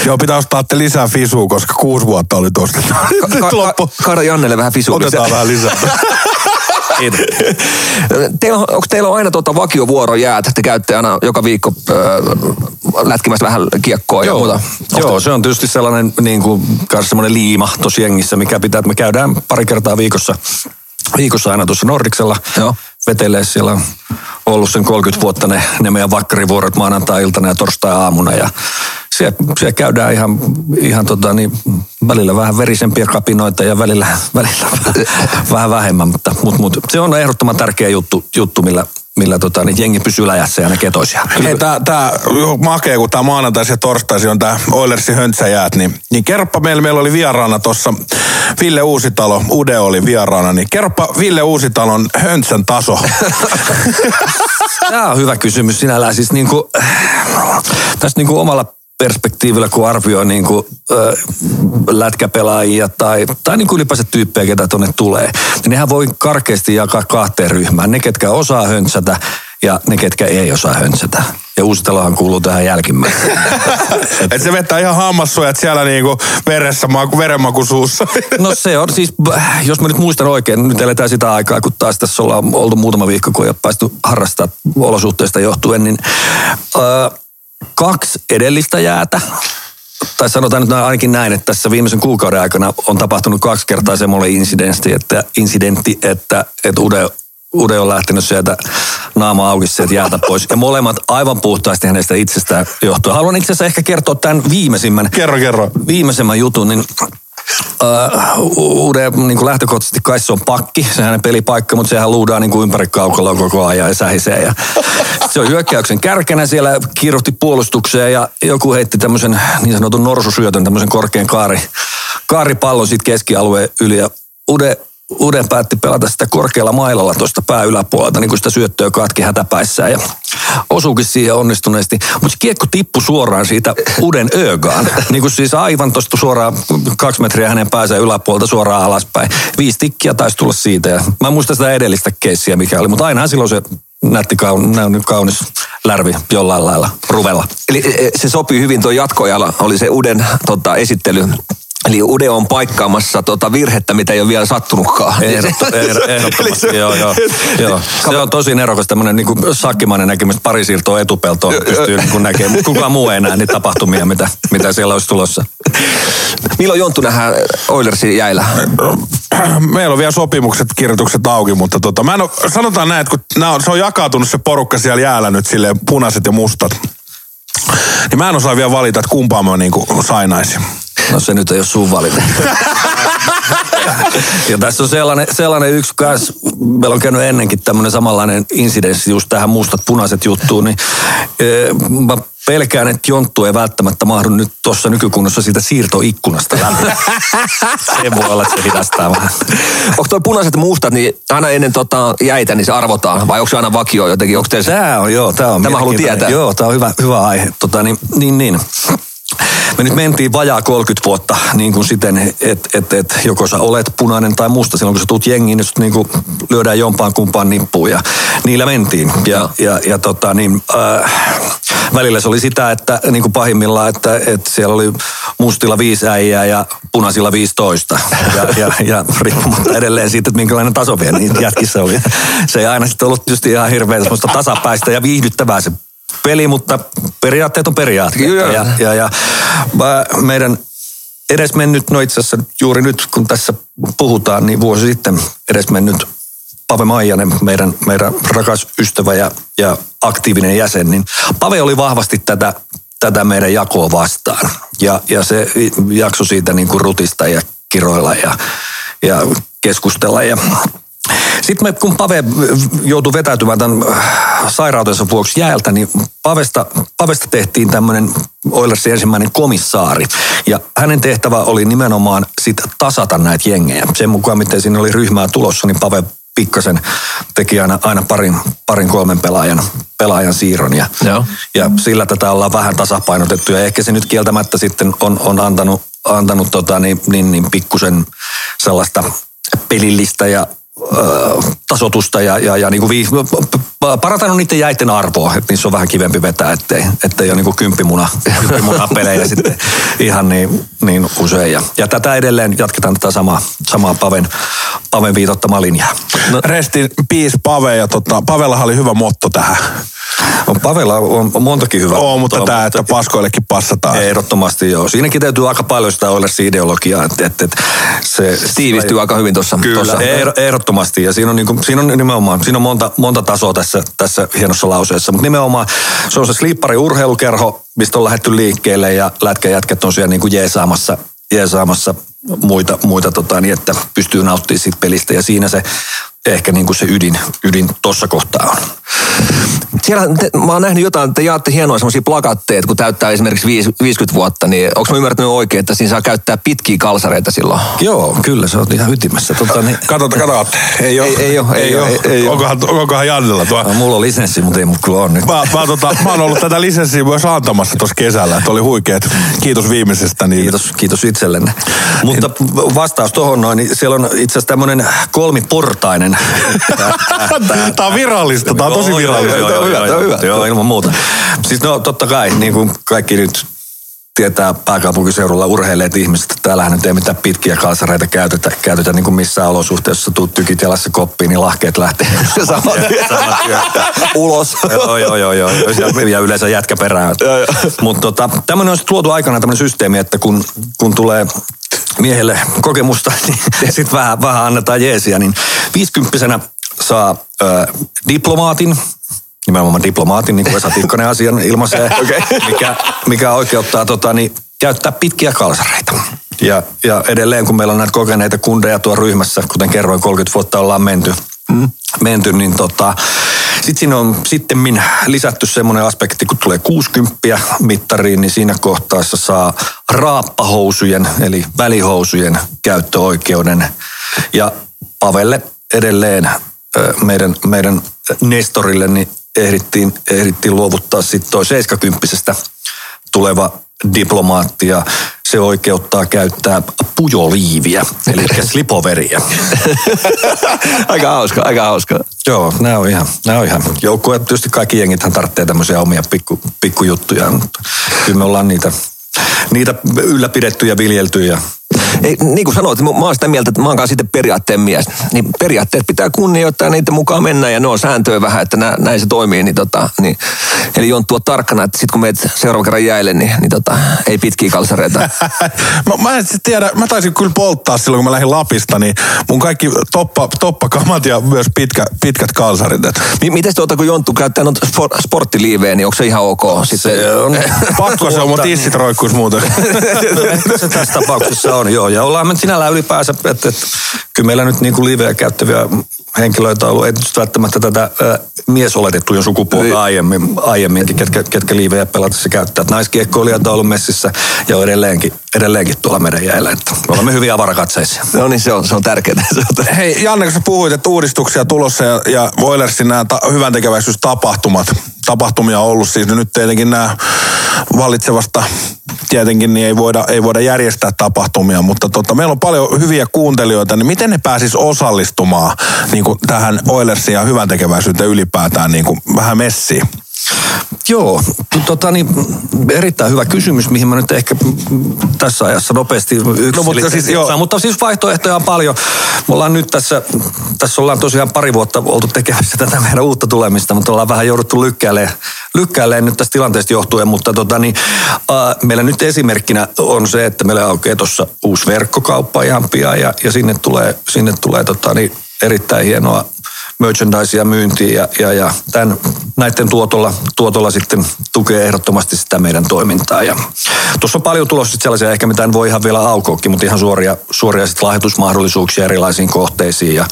Joo, pitää ostaa te lisää fisua, koska kuusi vuotta oli tosta. Nyt ka, loppu. ka, kaada Jannelle vähän fisua. Otetaan vähän lisää. Kiitos. Teillä, on- onko teillä on aina tota vakiovuoro jäät, te käytte aina joka viikko äh, lätkimässä vähän kiekkoa ja muuta? Joo, se on tietysti sellainen niin kuin, semmoinen liima tuossa jengissä, mikä pitää, että me käydään pari kertaa viikossa, viikossa aina tuossa Nordiksella. Joo. Vetelee siellä on ollut sen 30 vuotta ne, ne meidän vakkarivuorot maanantai-iltana ja torstai-aamuna ja siellä, siellä käydään ihan, ihan tota, niin, välillä vähän verisempiä kapinoita ja välillä, välillä vähän vähemmän, mutta mut, mut, se on ehdottoman tärkeä juttu, juttu millä, millä tota, niin jengi pysyy läjässä ja ne ketoisia. Hei, tää, tää makee, kun tää maanantaisi ja torstaisi on tää Oilersin höntsäjäät, niin, niin kerropa meillä, meillä oli vieraana tuossa Ville Uusitalo, Ude oli vieraana, niin kerropa Ville Uusitalon höntsän taso. Tämä on hyvä kysymys sinällään. Siis niin kuin, tästä niin kuin omalla perspektiivillä, kun arvioi niin kuin, ö, lätkäpelaajia tai, tai niin kuin ylipäänsä tyyppejä, ketä tuonne tulee, niin nehän voi karkeasti jakaa kahteen ryhmään. Ne, ketkä osaa höntsätä ja ne, ketkä ei osaa höntsätä. Ja Uusitalohan kuuluu tähän jälkimmäiseen. Et se vetää ihan hammassuojat siellä niinku veressä, maku, verenmaku suussa. No se on siis, jos mä nyt muistan oikein, nyt eletään sitä aikaa, kun taas tässä ollaan oltu muutama viikko, kun ei ole päästy harrastaa olosuhteista johtuen, niin ö, kaksi edellistä jäätä, tai sanotaan nyt ainakin näin, että tässä viimeisen kuukauden aikana on tapahtunut kaksi kertaa semmoinen incidentti, että, incidentti, että, että Ude, Ude on lähtenyt sieltä naama auki sieltä jäältä pois. Ja molemmat aivan puhtaasti hänestä itsestään johtuen. Haluan itse asiassa ehkä kertoa tämän viimeisimmän kerro, kerro. viimeisemmän jutun, niin Uh, Ude niin lähtökohtaisesti kai se on pakki, se hänen pelipaikka, mutta sehän luudaa niin kuin ympäri kaukalla koko ajan ja sähisee. Ja se on hyökkäyksen kärkenä siellä, kiiruhti puolustukseen ja joku heitti tämmöisen niin sanotun norsusyötön, tämmöisen korkean kaari, kaaripallon siitä keskialueen yli ja Ude Ude päätti pelata sitä korkealla mailalla tuosta pää yläpuolelta, niin kuin sitä syöttöä katki hätäpäissään ja osuukin siihen onnistuneesti. Mutta kiekko tippui suoraan siitä Uden öögaan. niin kuin siis aivan tuosta suoraan kaksi metriä hänen päänsä yläpuolelta suoraan alaspäin. Viisi tikkiä taisi tulla siitä ja mä en muista sitä edellistä keissiä mikä oli, mutta ainahan silloin se nätti kaun, kaunis lärvi jollain lailla ruvella. Eli e, se sopii hyvin tuo jatkoajalla, oli se Uden tota, esittely. Eli Ude on paikkaamassa tota virhettä, mitä ei ole vielä sattunutkaan. Ehdotto, ehdo- ehdottomasti, joo, joo, joo. Se on tosi nerokas tämmöinen niin kuin sakkimainen näkemys, pari siirtoa etupeltoon pystyy niin kuin näkemään, mutta kukaan muu ei näe niitä tapahtumia, mitä, mitä siellä olisi tulossa. Milloin Jonttu nähdään Oilersin jäillä? Meillä on vielä sopimukset, kirjoitukset auki, mutta tota, mä en ole, sanotaan näin, että kun on, se on jakautunut se porukka siellä jäällä nyt silleen punaiset ja mustat, niin mä en osaa vielä valita, että kumpaa mä niin sainaisin. No se nyt ei ole sun valinta. ja tässä on sellainen, sellainen yksi kanssa, meillä on käynyt ennenkin tämmöinen samanlainen incidenssi just tähän mustat punaiset juttuun, niin e, mä pelkään, että Jonttu ei välttämättä mahdu nyt tuossa nykykunnossa siitä siirtoikkunasta läpi. se voi olla, että se hidastaa vähän. Onko tuo punaiset mustat, niin aina ennen tota jäitä, niin se arvotaan? Vai onko se aina vakio jotenkin? Onko teillä... Tämä on, joo, tämä on Tämä haluan tietää. Joo, tämä on hyvä, hyvä aihe. Tota, niin, niin, niin. Me nyt mentiin vajaa 30 vuotta niin kuin siten, että et, et, joko sä olet punainen tai musta. Silloin kun sä tuut jengiin, niin sut niin kuin lyödään jompaan kumpaan nippuun ja niillä mentiin. Ja, ja, ja tota, niin, äh, välillä se oli sitä, että niin kuin pahimmillaan, että, että siellä oli mustilla viisi äijää ja punaisilla 15. Ja, ja, ja riippumatta edelleen siitä, että minkälainen taso vielä niin jätkissä oli. Se ei aina sitten ollut tietysti ihan hirveän tasapäistä ja viihdyttävää se peli, mutta periaatteet on periaatteet. Joo. Ja, ja, ja meidän edesmennyt, no itse asiassa juuri nyt kun tässä puhutaan, niin vuosi sitten edesmennyt Pave Maijanen, meidän, meidän rakas ystävä ja, ja aktiivinen jäsen, niin Pave oli vahvasti tätä, tätä meidän jakoa vastaan. Ja, ja se jakso siitä niin kuin rutista ja kiroilla ja, ja keskustella. Ja sitten me, kun Pave joutui vetäytymään tämän sairautensa vuoksi jäältä, niin Pavesta, Pavesta tehtiin tämmöinen Oilersin ensimmäinen komissaari. Ja hänen tehtävä oli nimenomaan sit tasata näitä jengejä. Sen mukaan, miten siinä oli ryhmää tulossa, niin Pave pikkasen teki aina, aina parin, parin kolmen pelaajan, pelaajan siirron. Ja, Joo. ja sillä tätä ollaan vähän tasapainotettu. Ja ehkä se nyt kieltämättä sitten on, on antanut, antanut tota, niin, niin, niin pikkusen sellaista pelillistä ja ö, tasotusta ja, ja, ja niin kuin vii, parantanut niiden jäiden arvoa, että niissä on vähän kivempi vetää, ettei, ettei ole niin kuin kymppimuna, kymppimuna pelejä sitten ihan niin, niin usein. Ja, ja tätä edelleen jatketaan tätä samaa, samaa Paven, Paven viitottamaa linjaa. No. Restin piis Pave ja tota, Pavellahan oli hyvä motto tähän. On Pavella on montakin hyvää. Oo, mutta tämä, että paskoillekin passataan. Ehdottomasti joo. Siinäkin täytyy aika paljon sitä olla ideologiaa, että, että, että se Tiivistyy aika hyvin tuossa. Kyllä, tuossa. ehdottomasti. ehdottomasti. Ja siinä on, niin kuin, siinä on nimenomaan, siinä on monta, monta tasoa tässä, tässä hienossa lauseessa. Mutta nimenomaan se on se slippari urheilukerho, mistä on lähdetty liikkeelle ja lätkäjätkät on siellä niin kuin jeesaamassa, jeesaamassa muita, muita tota, niin että pystyy nauttimaan siitä pelistä. Ja siinä se ehkä niin kuin se ydin, ydin tuossa kohtaa on. Siellä, te, mä oon nähnyt jotain, että jaatte hienoja semmoisia plakatteja, kun täyttää esimerkiksi viis- 50 vuotta, niin onko mä ymmärtänyt oikein, että siinä saa käyttää pitkiä kalsareita silloin? Joo, kyllä se on ihan ytimessä. Tota, niin, Katot, katot. Ei, ole. Ei- ei oo, ei ei- ei oo. onkohan, onkohan Jannella tuo? no, mulla on lisenssi, mutta ei mulla kyllä ole nyt. Mä, mä, tota, mä oon ollut tätä lisenssiä myös antamassa tuossa kesällä. Että oli huikeet. Kiitos viimeisestä. Niin Kiitos, kiitos itsellenne. Mutta vastaus tuohon noin, niin siellä on itse asiassa tämmöinen kolmiportainen. Tää on virallista. Tää on tosi virallista. Joo, joo, joo, joo, joo, joo, ilman muuta. Siis no totta kai, niin kuin kaikki nyt tietää pääkaupunkiseudulla urheilleet ihmiset, että täällähän nyt ei mitään pitkiä kalsareita käytetä, käytetä niin kuin missään olosuhteessa. Tuut tykit jalassa koppiin, niin lahkeet lähtee saman tien- saman tien Ulos. joo, joo, joo, joo. Ja, ja yleensä jätkä perään. Mutta tota, tämmöinen on sitten luotu aikana tämmöinen systeemi, että kun, kun tulee miehelle kokemusta, niin sitten vähän, vähän annetaan jeesiä, niin 50 saa ö, diplomaatin, nimenomaan diplomaatin, niin kuin Vesa Tikkanen asian ilmaisee, mikä, mikä oikeuttaa tota, niin, käyttää pitkiä kalsareita. Ja, ja edelleen, kun meillä on näitä kokeneita kundeja tuo ryhmässä, kuten kerroin, 30 vuotta ollaan menty, mm. menty niin tota, sitten siinä on sitten lisätty semmoinen aspekti, kun tulee 60 mittariin, niin siinä kohtaessa saa raappahousujen, eli välihousujen käyttöoikeuden. Ja Pavelle edelleen meidän, meidän Nestorille niin ehdittiin, ehdittiin luovuttaa sitten toi 70 tuleva diplomaatti ja se oikeuttaa käyttää pujoliiviä, eli slipoveriä. aika hauska, aika hauska. Joo, nämä on ihan, nämä on ihan. Joukkueet, tietysti kaikki jengithän tarvitsee tämmöisiä omia pikku, pikkujuttuja, mutta kyllä me ollaan niitä, niitä ylläpidetty ja viljelty ja Ei, niin kuin sanoit, mä oon sitä mieltä, että mä oon kanssa sitten periaatteen mies. Niin periaatteet pitää kunnioittaa ja niiden mukaan mennä ja ne on sääntöjä vähän, että nä, näin se toimii. Niin tota, niin, eli Jonttu on tarkkana, että sitten kun meet seuraavan kerran jäille, niin, niin tota, ei pitkiä kalsareita. mä, mä en tiedä, mä taisin kyllä polttaa silloin, kun mä lähdin Lapista, niin mun kaikki toppa, toppakamat ja myös pitkä, pitkät kalsarit. Mi- Miten tuota, kun Jonttu käyttää noita spor- sporttiliivejä, niin onko se ihan ok? Sitten, se on... Pakko se on, mun tissit roikkuis muuten. Se tässä tapauksessa on, joo. Ja ollaan me sinällään ylipäänsä, että, että kyllä meillä nyt niin kuin liveä käyttäviä henkilöitä on ollut, ei nyt välttämättä tätä äh, miesoletettujen sukupuolta aiemmin, aiemminkin, ketkä, ketkä liivejä pelatessa käyttää. Että Naiskiekkoilijat on ollut messissä ja on edelleenkin, edelleenkin tuolla meidän jäillä. Että me olemme hyviä avarakatseisia. no niin, se on, se on tärkeää. Se on tärkeää. Hei Janne, kun sä puhuit, että uudistuksia tulossa ja, ja Oilersin nämä ta- hyvän tekeväisyystapahtumat, tapahtumia ollut siis nyt tietenkin nämä vallitsevasta tietenkin niin ei voida, ei voida järjestää tapahtumia, mutta tota, meillä on paljon hyviä kuuntelijoita, niin miten ne pääsis osallistumaan niin kuin tähän Oilersin ja hyvän tekeväisyyteen ylipäätään niin kuin vähän messiin? Joo, tota niin, erittäin hyvä kysymys, mihin mä nyt ehkä tässä ajassa nopeasti yksi No, mutta siis joo. mutta siis vaihtoehtoja on paljon. Me ollaan nyt tässä, tässä ollaan tosiaan pari vuotta oltu tekemässä tätä meidän uutta tulemista, mutta ollaan vähän jouduttu lykkäilemään, lykkäilemään nyt tästä tilanteesta johtuen, mutta tota niin, äh, meillä nyt esimerkkinä on se, että meillä aukeaa tuossa uusi verkkokauppa ihan pian ja, ja sinne tulee, sinne tulee tota niin, erittäin hienoa merchandisea myyntiin ja, ja, ja tämän, näiden tuotolla, tuotolla sitten tukee ehdottomasti sitä meidän toimintaa. Ja tuossa on paljon tulossa sellaisia, ehkä mitä en voi ihan vielä aukoakin, mutta ihan suoria, suoria sit lahjoitusmahdollisuuksia erilaisiin kohteisiin. Ja,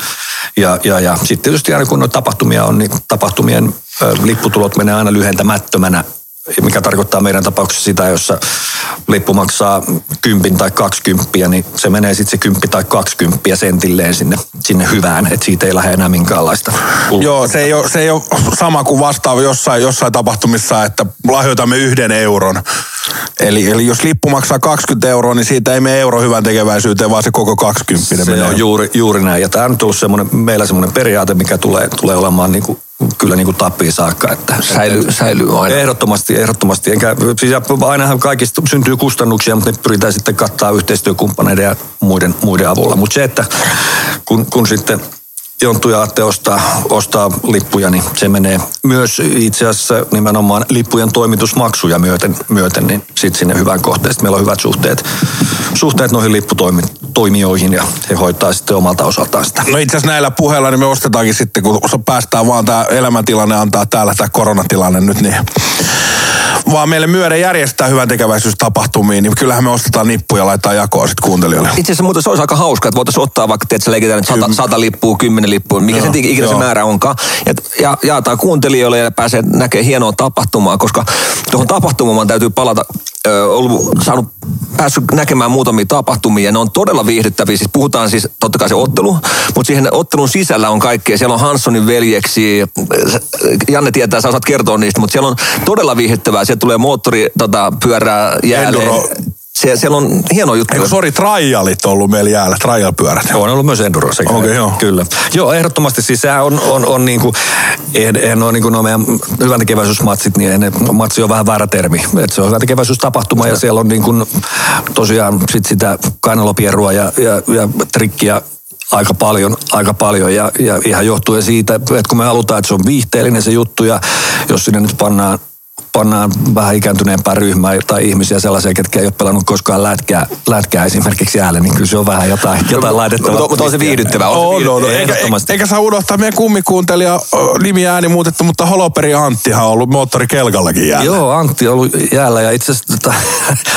ja, ja, ja sitten tietysti aina kun noita tapahtumia on, niin tapahtumien lipputulot menee aina lyhentämättömänä mikä tarkoittaa meidän tapauksessa sitä, jossa lippu maksaa kympin tai kaksikymppiä, niin se menee sitten se kymppi tai kaksikymppiä sentilleen sinne, sinne hyvään, että siitä ei lähde enää minkäänlaista. Joo, se ei, ole, se ei ole sama kuin vastaava jossain, jossain tapahtumissa, että lahjoitamme yhden euron. Eli, eli jos lippu maksaa 20 euroa, niin siitä ei mene euro hyvän tekeväisyyteen, vaan se koko 20 Se menee. on juuri, juuri näin. Ja tämä on nyt ollut semmoinen, meillä semmoinen periaate, mikä tulee, tulee olemaan niin kuin, kyllä niin kuin tappiin saakka. Että, Säilyy, säilyy aina. Ehdottomasti, ehdottomasti. Enkä, siis ainahan kaikista syntyy kustannuksia, mutta ne pyritään sitten kattaa yhteistyökumppaneiden ja muiden, muiden avulla. Mutta se, että kun, kun sitten Jonttu ja Atte ostaa, ostaa lippuja, niin se menee myös itse asiassa nimenomaan lippujen toimitusmaksuja myöten, myöten niin sitten sinne hyvään kohteeseen. Meillä on hyvät suhteet, suhteet noihin lipputoimijoihin ja he hoitaa sitten omalta osaltaan sitä. No itse asiassa näillä puheilla niin me ostetaankin sitten, kun päästään vaan tämä elämäntilanne antaa täällä tämä koronatilanne nyt, niin vaan meille myöden järjestää hyvän tekeväisyystapahtumiin, niin kyllähän me ostetaan nippuja ja laitetaan jakoa sitten kuuntelijoille. Itse asiassa muuten se olisi aika hauska, että voitaisiin ottaa vaikka, että leikitään nyt sata, sata lippua, kymmenen lippua, mikä Joo, se ikinä se joo. määrä onkaan. Ja, ja jaetaan kuuntelijoille ja pääsee näkemään hienoa tapahtumaa, koska tuohon tapahtumaan täytyy palata. Ö, ollut saanut, päässyt näkemään muutamia tapahtumia ja ne on todella viihdyttäviä. Siis puhutaan siis totta kai se ottelu, mutta siihen ottelun sisällä on kaikkea. Siellä on Hanssonin veljeksi, Janne tietää, sä osaat kertoa niistä, mutta siellä on todella viihdyttävää. Siellä tulee moottori, tota, pyörää jäälle. Enduro. Sie, siellä on hieno juttu. Eikö sori, trialit on ollut meillä jäällä, trial-pyörät. On ollut myös enduro sekä. Okei, joo. Kyllä. Joo, ehdottomasti siis sehän on, on, on niinku, eihän, eihän ole niinku nuo meidän hyvän tekeväisyysmatsit, niin ne, matsi on vähän väärä termi. Et se on hyvän tekeväisyystapahtuma ja siellä on niinku, tosiaan sit sitä kainalopierua ja, ja, ja trikkiä aika paljon, aika paljon ja, ja ihan johtuen siitä, että kun me halutaan, että se on viihteellinen se juttu ja jos sinne nyt pannaan pannaan vähän ikääntyneempää ryhmää tai ihmisiä sellaisia, ketkä ei ole pelannut koskaan lätkää, lätkää esimerkiksi jäällä, niin kyllä se on vähän jotain, jotain laitettavaa. Mutta, on se viihdyttävää. On On, on. Eikä, ehdottomasti. eikä saa unohtaa meidän kummikuuntelija nimi ääni muutettu, mutta Holoperi Anttihan on ollut moottorikelkallakin jäällä. Joo, Antti on ollut jäällä ja itse asiassa tota,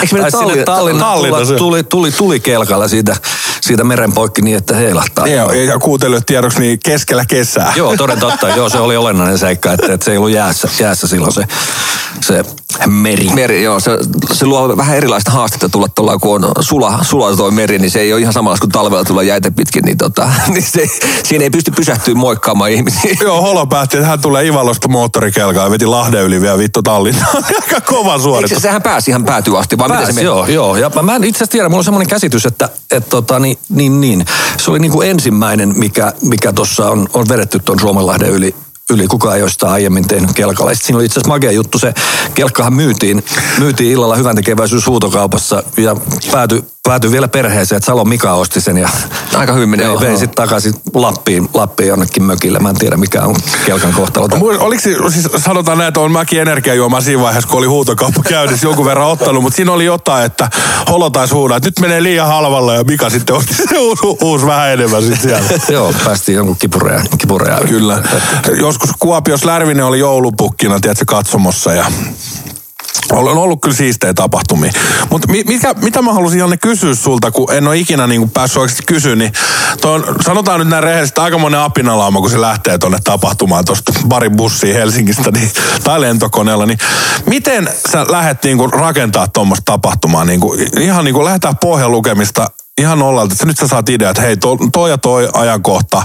Eikö Talli- Tallinna se- tuli, tuli, tuli kelkalla siitä, siitä meren poikki niin, että heilahtaa. Joo, ja kuuntelijoille tiedoksi niin keskellä kesää. Joo, toden totta. Joo, se oli olennainen seikka, että, että se ei ollut jäässä, jäässä silloin se, se meri. Meri, joo, se, se luo vähän erilaista haastetta tulla tuolla, kun on sula, sula toi meri, niin se ei ole ihan samalla kuin talvella tulla jäitä pitkin, niin, tota, niin se, siinä ei pysty pysähtyä moikkaamaan ihmisiä. Joo, Holo päätti, että hän tulee Ivalosta moottorikelkaa ja veti Lahden yli vielä vittu Tallinnaan. Aika kova Eikö suoritus. se, sehän pääsi ihan päätyy asti, vai miten se Pääsi, meni? joo, joo. Ja mä en itse asiassa tiedä, mulla on semmoinen käsitys, että et tota, niin, niin, niin, se oli niin kuin ensimmäinen, mikä, mikä tuossa on, on vedetty tuon Suomenlahden yli, yli kukaan ei ole sitä aiemmin tehnyt kelkalla. Ja sit siinä oli itse asiassa makea juttu, se kelkkahan myytiin, myytiin illalla hyvän tekeväisyys huutokaupassa ja päätyi päätyi vielä perheeseen, että Salon Mika osti sen ja Aika hyvin menee. vei, sitten takaisin Lappiin, Lappiin jonnekin mökille. Mä en tiedä mikä on kelkan kohtalo. Oliko siis sanotaan näin, että on mäkin energiajuoma siinä vaiheessa, kun oli huutokauppa käynnissä jonkun verran ottanut, mutta siinä oli jotain, että Holo huudaa, että nyt menee liian halvalla ja Mika sitten otti se uusi, uusi vähän enemmän sitten siellä. Joo, päästiin jonkun kipureja. kipureja. Kyllä. Joskus Kuopios Lärvinen oli joulupukkina, tiedätkö, katsomossa ja on ollut kyllä siistejä tapahtumia. Mutta mikä, mitä mä halusin Janne kysyä sulta, kun en ole ikinä niin kuin päässyt oikeasti kysyä, niin on, sanotaan nyt näin rehellisesti aikamoinen apinalauma, kun se lähtee tuonne tapahtumaan tuosta barin bussiin Helsingistä niin, tai lentokoneella, niin miten sä lähdet niin rakentaa tuommoista tapahtumaa, niin kuin, ihan niin kuin lähdetään pohjan lukemista ihan nollalta, että nyt sä saat idea, että hei, toi, toi ja toi ajankohta,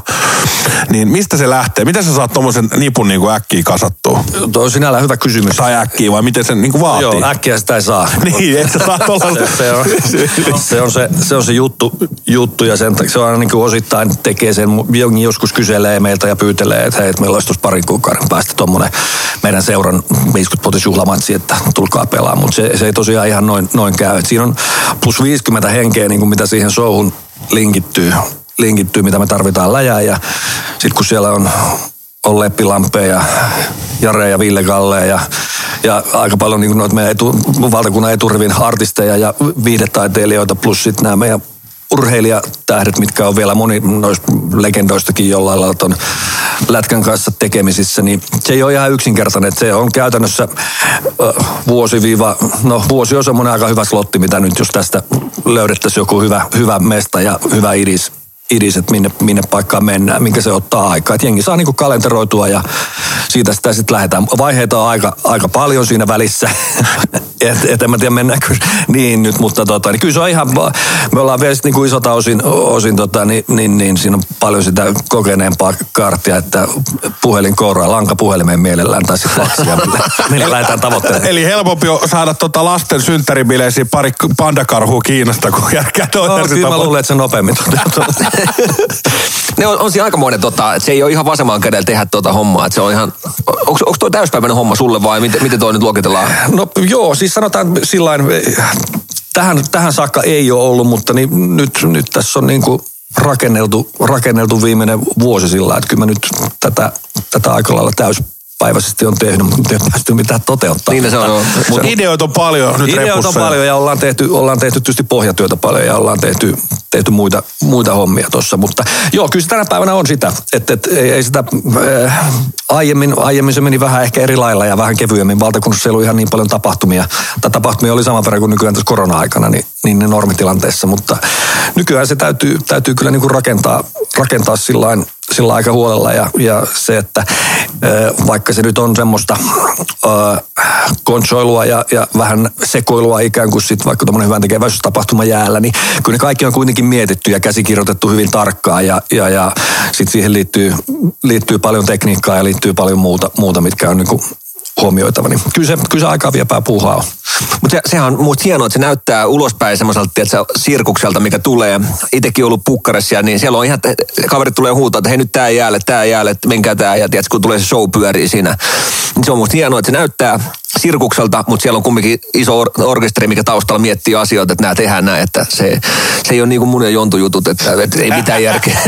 niin mistä se lähtee? Miten sä saat tuommoisen nipun niin kuin äkkiä kasattua? Tuo on sinällään hyvä kysymys. Tai äkkiä, vai miten se niin kuin vaatii? Joo, äkkiä sitä ei saa. Niin, et sä saa tuolla... se, se, on, se, on se, se on se juttu, juttu ja sen, se on aina niin kuin osittain tekee sen, jonkin joskus kyselee meiltä ja pyytelee, että hei, että meillä olisi tuossa parin kuukauden päästä tuommoinen meidän seuran 50 juhlamatsi, että tulkaa pelaa, mutta se, se ei tosiaan ihan noin, noin käy. Et siinä on plus 50 henkeä, niin kuin mitä siihen showhun linkittyy, linkittyy, mitä me tarvitaan läjää. Ja sitten kun siellä on on Leppi Lampe ja Jare ja Ville Galle ja, ja aika paljon niin noita meidän etu, valtakunnan eturivin artisteja ja viidetaiteilijoita plus sitten nämä meidän urheilijatähdet, mitkä on vielä moni noista legendoistakin jollain lailla ton lätkän kanssa tekemisissä, niin se ei ole ihan yksinkertainen. Että se on käytännössä äh, vuosi viiva, no vuosi on semmoinen aika hyvä slotti, mitä nyt jos tästä löydettäisiin joku hyvä, hyvä mesta ja hyvä idis, idis, että minne, minne paikkaan mennään, minkä se ottaa aikaa. Että jengi saa niinku kalenteroitua ja siitä sitä sitten lähdetään. Vaiheita on aika, aika paljon siinä välissä. et, et en mä tiedä mennäänkö niin nyt, mutta tota, niin kyllä se on ihan, me ollaan vielä sit niinku isolta osin, osin tota, niin, niin, niin, siinä on paljon sitä kokeneempaa karttia, että puhelin kouraa, lanka puhelimeen mielellään tai sitten lapsia, millä, millä lähdetään tavoittelemaan. Eli helpompi on saada tota lasten synttäribileisiin pari pandakarhua Kiinasta, kun järkkää No, toinen kyllä mä luulen, että se nopeammin ne on, on siinä aikamoinen, tota, että se ei ole ihan vasemman kädellä tehdä tuota hommaa. Että se on ihan, onko, onko toi täyspäiväinen homma sulle vai miten, miten toi nyt luokitellaan? No joo, siis sanotaan sillain, tähän, tähän saakka ei ole ollut, mutta niin, nyt, nyt tässä on niin kuin rakenneltu, rakenneltu viimeinen vuosi sillä, että kyllä mä nyt tätä, tätä aika lailla täys omapäiväisesti on tehnyt, mutta ei päästy mitään toteuttaa. Niin se on, joo. Mutta Ideoita on paljon nyt Ideoita on repussa. paljon ja ollaan tehty, ollaan tehty tietysti pohjatyötä paljon ja ollaan tehty, tehty muita, muita hommia tuossa. Mutta joo, kyllä se tänä päivänä on sitä, että, että ei, ei sitä, äh, aiemmin, aiemmin se meni vähän ehkä eri lailla ja vähän kevyemmin. Valtakunnassa siellä oli ihan niin paljon tapahtumia. Tai tapahtumia oli saman verran kuin nykyään tässä korona-aikana, niin, niin ne normitilanteessa. Mutta nykyään se täytyy, täytyy kyllä niin kuin rakentaa, rakentaa sillain, sillä aika huolella ja, ja se, että vaikka se nyt on semmoista konsoilua ja, ja vähän sekoilua ikään kuin sit vaikka tuommoinen hyvän tekeväisyystapahtuma jäällä, niin kyllä ne kaikki on kuitenkin mietitty ja käsikirjoitettu hyvin tarkkaan ja, ja, ja sitten siihen liittyy, liittyy paljon tekniikkaa ja liittyy paljon muuta, muuta mitkä on niin kuin huomioitava. Niin kyllä, se, kyllä se aikaa viepää puuhaa on. Mutta se, sehän on musta hienoa, että se näyttää ulospäin semmoiselta tiedätkö, sirkukselta, mikä tulee. Itsekin ollut pukkareissa, niin siellä on ihan, kaverit tulee huutaa, että hei nyt tää jäälle, tää jäälle, menkää tää. Ja tiedätkö, kun tulee se show pyörii siinä. Niin se on musta hienoa, että se näyttää sirkukselta, mutta siellä on kumminkin iso or- orkesteri, mikä taustalla miettii asioita, että nämä tehdään näin, että se, se ei ole niin kuin mun ja Jontu jutut, että, että ei mitään järkeä.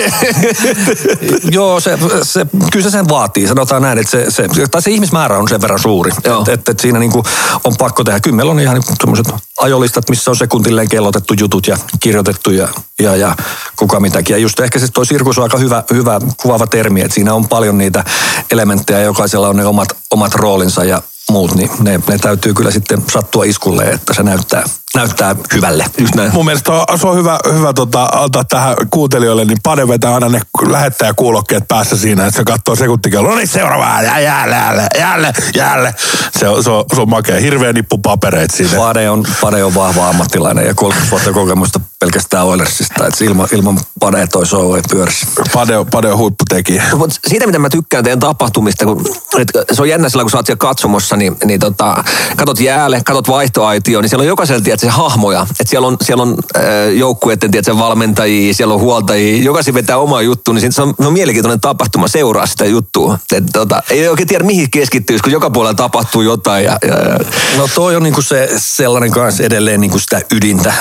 Joo, se, se, kyllä se sen vaatii. Sanotaan näin, että se, se, tai se ihmismäärä on sen verran suuri. Että et, et siinä niinku on pakko tehdä. Kyllä meillä on ihan semmoiset ajolistat, missä on sekuntilleen kellotettu jutut ja kirjoitettu ja, ja, ja kuka mitäkin. Ja just ehkä se toi sirkus on aika hyvä, hyvä kuvaava termi, että siinä on paljon niitä elementtejä, jokaisella on ne omat, omat roolinsa ja muut, niin ne, ne täytyy kyllä sitten sattua iskulle, että se näyttää, näyttää hyvälle. Just näin. Mun mielestä on, se on hyvä, hyvä tota, antaa tähän kuuntelijoille, niin Pade vetää aina ne lähettäjäkuulokkeet päässä siinä, että se katsoo sekuntikello. No niin, seuraava, jälleen, jälleen, jälleen. Se on, se on, se on makea. Hirveä nippu papereita siinä. Pade on, Pade on vahva ammattilainen ja 30 vuotta kokemusta pelkästään Oilersista. Että ilman, ilman Padea toi show ei pyörisi. Pade, on- Pade on huipputekijä. Mut siitä, mitä mä tykkään teidän tapahtumista, kun, et se on jännä sillä, kun sä oot siellä katsomossa, niin, niin tota, katot jäälle, katot vaihtoaitio, niin siellä on jokaisella tiedät, se hahmoja. Että siellä on, siellä on äh, joukkueiden tiedät, se valmentajia, siellä on huoltajia, jokaisen vetää omaa juttu, niin se on, on mielenkiintoinen tapahtuma seuraa sitä juttua. Et, tota, ei oikein tiedä, mihin keskittyisi, kun joka puolella tapahtuu jotain. Ja, ja, ja. No toi on niinku se sellainen kanssa edelleen niinku sitä ydintä,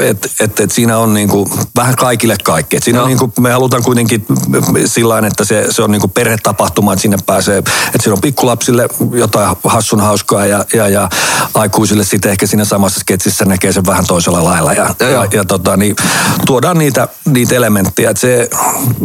että et, et siinä on niinku vähän kaikille kaikki. Et siinä No. on niinku, me halutaan kuitenkin sillä että se, se on niinku perhetapahtuma, että sinne pääsee, että siinä on pikkulapsille jotain hassun hauskaa ja, ja, ja aikuisille sitten ehkä siinä samassa sketsissä näkee sen vähän toisella lailla. Ja, ja, ja tota, niin, tuodaan niitä, niitä elementtejä, että se,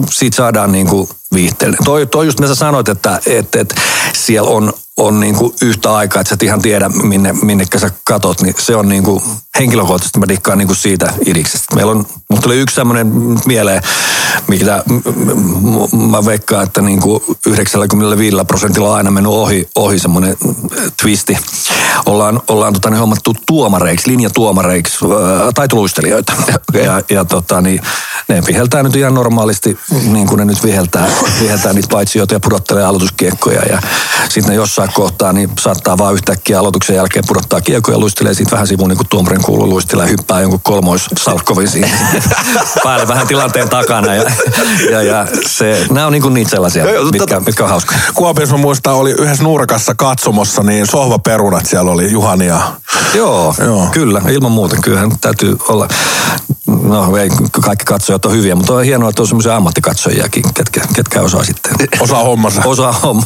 siitä saadaan niinku viihteellinen. Toi, toi just mitä sä sanoit, että, että, että siellä on, on niinku yhtä aikaa, että sä et ihan tiedä, minne, minnekä sä katot, niin se on niinku, henkilökohtaisesti mä dikkaan niinku siitä idiksestä. Meillä on, mutta tuli yksi semmoinen mieleen, mitä mä veikkaan, että niinku 95 prosentilla on aina mennyt ohi, ohi semmoinen twisti. Ollaan, ollaan tota, niin hommattu tuomareiksi, linjatuomareiksi, ää, taitoluistelijoita. Ja, ja tota, niin, ne viheltää nyt ihan normaalisti, niin kuin ne nyt viheltää, viheltää niitä paitsioita ja pudottelee aloituskiekkoja. Ja sitten ne jossain kohtaa niin saattaa vaan yhtäkkiä aloituksen jälkeen pudottaa kiekkoja ja luistelee siitä vähän sivuun, niin kuin tuomarin kuuluu luistelee ja hyppää jonkun kolmois salkkovin siinä päälle vähän tilanteen takana. Ja, ja, ja se, nämä on niin kuin niitä sellaisia, Joo, joo, mitkä, mitkä on hauskoja. Kuopiossa mä muistan, oli yhdessä nurkassa katsomossa, niin sohvaperunat siellä oli Juhani ja Joo, Joo. Joo, kyllä, ilman muuta. Kyllähän täytyy olla, no ei kaikki katsojat on hyviä, mutta on hienoa, että on semmoisia ammattikatsojiakin, ketkä, ketkä osaa sitten. osaa hommansa. Osaa hommaa.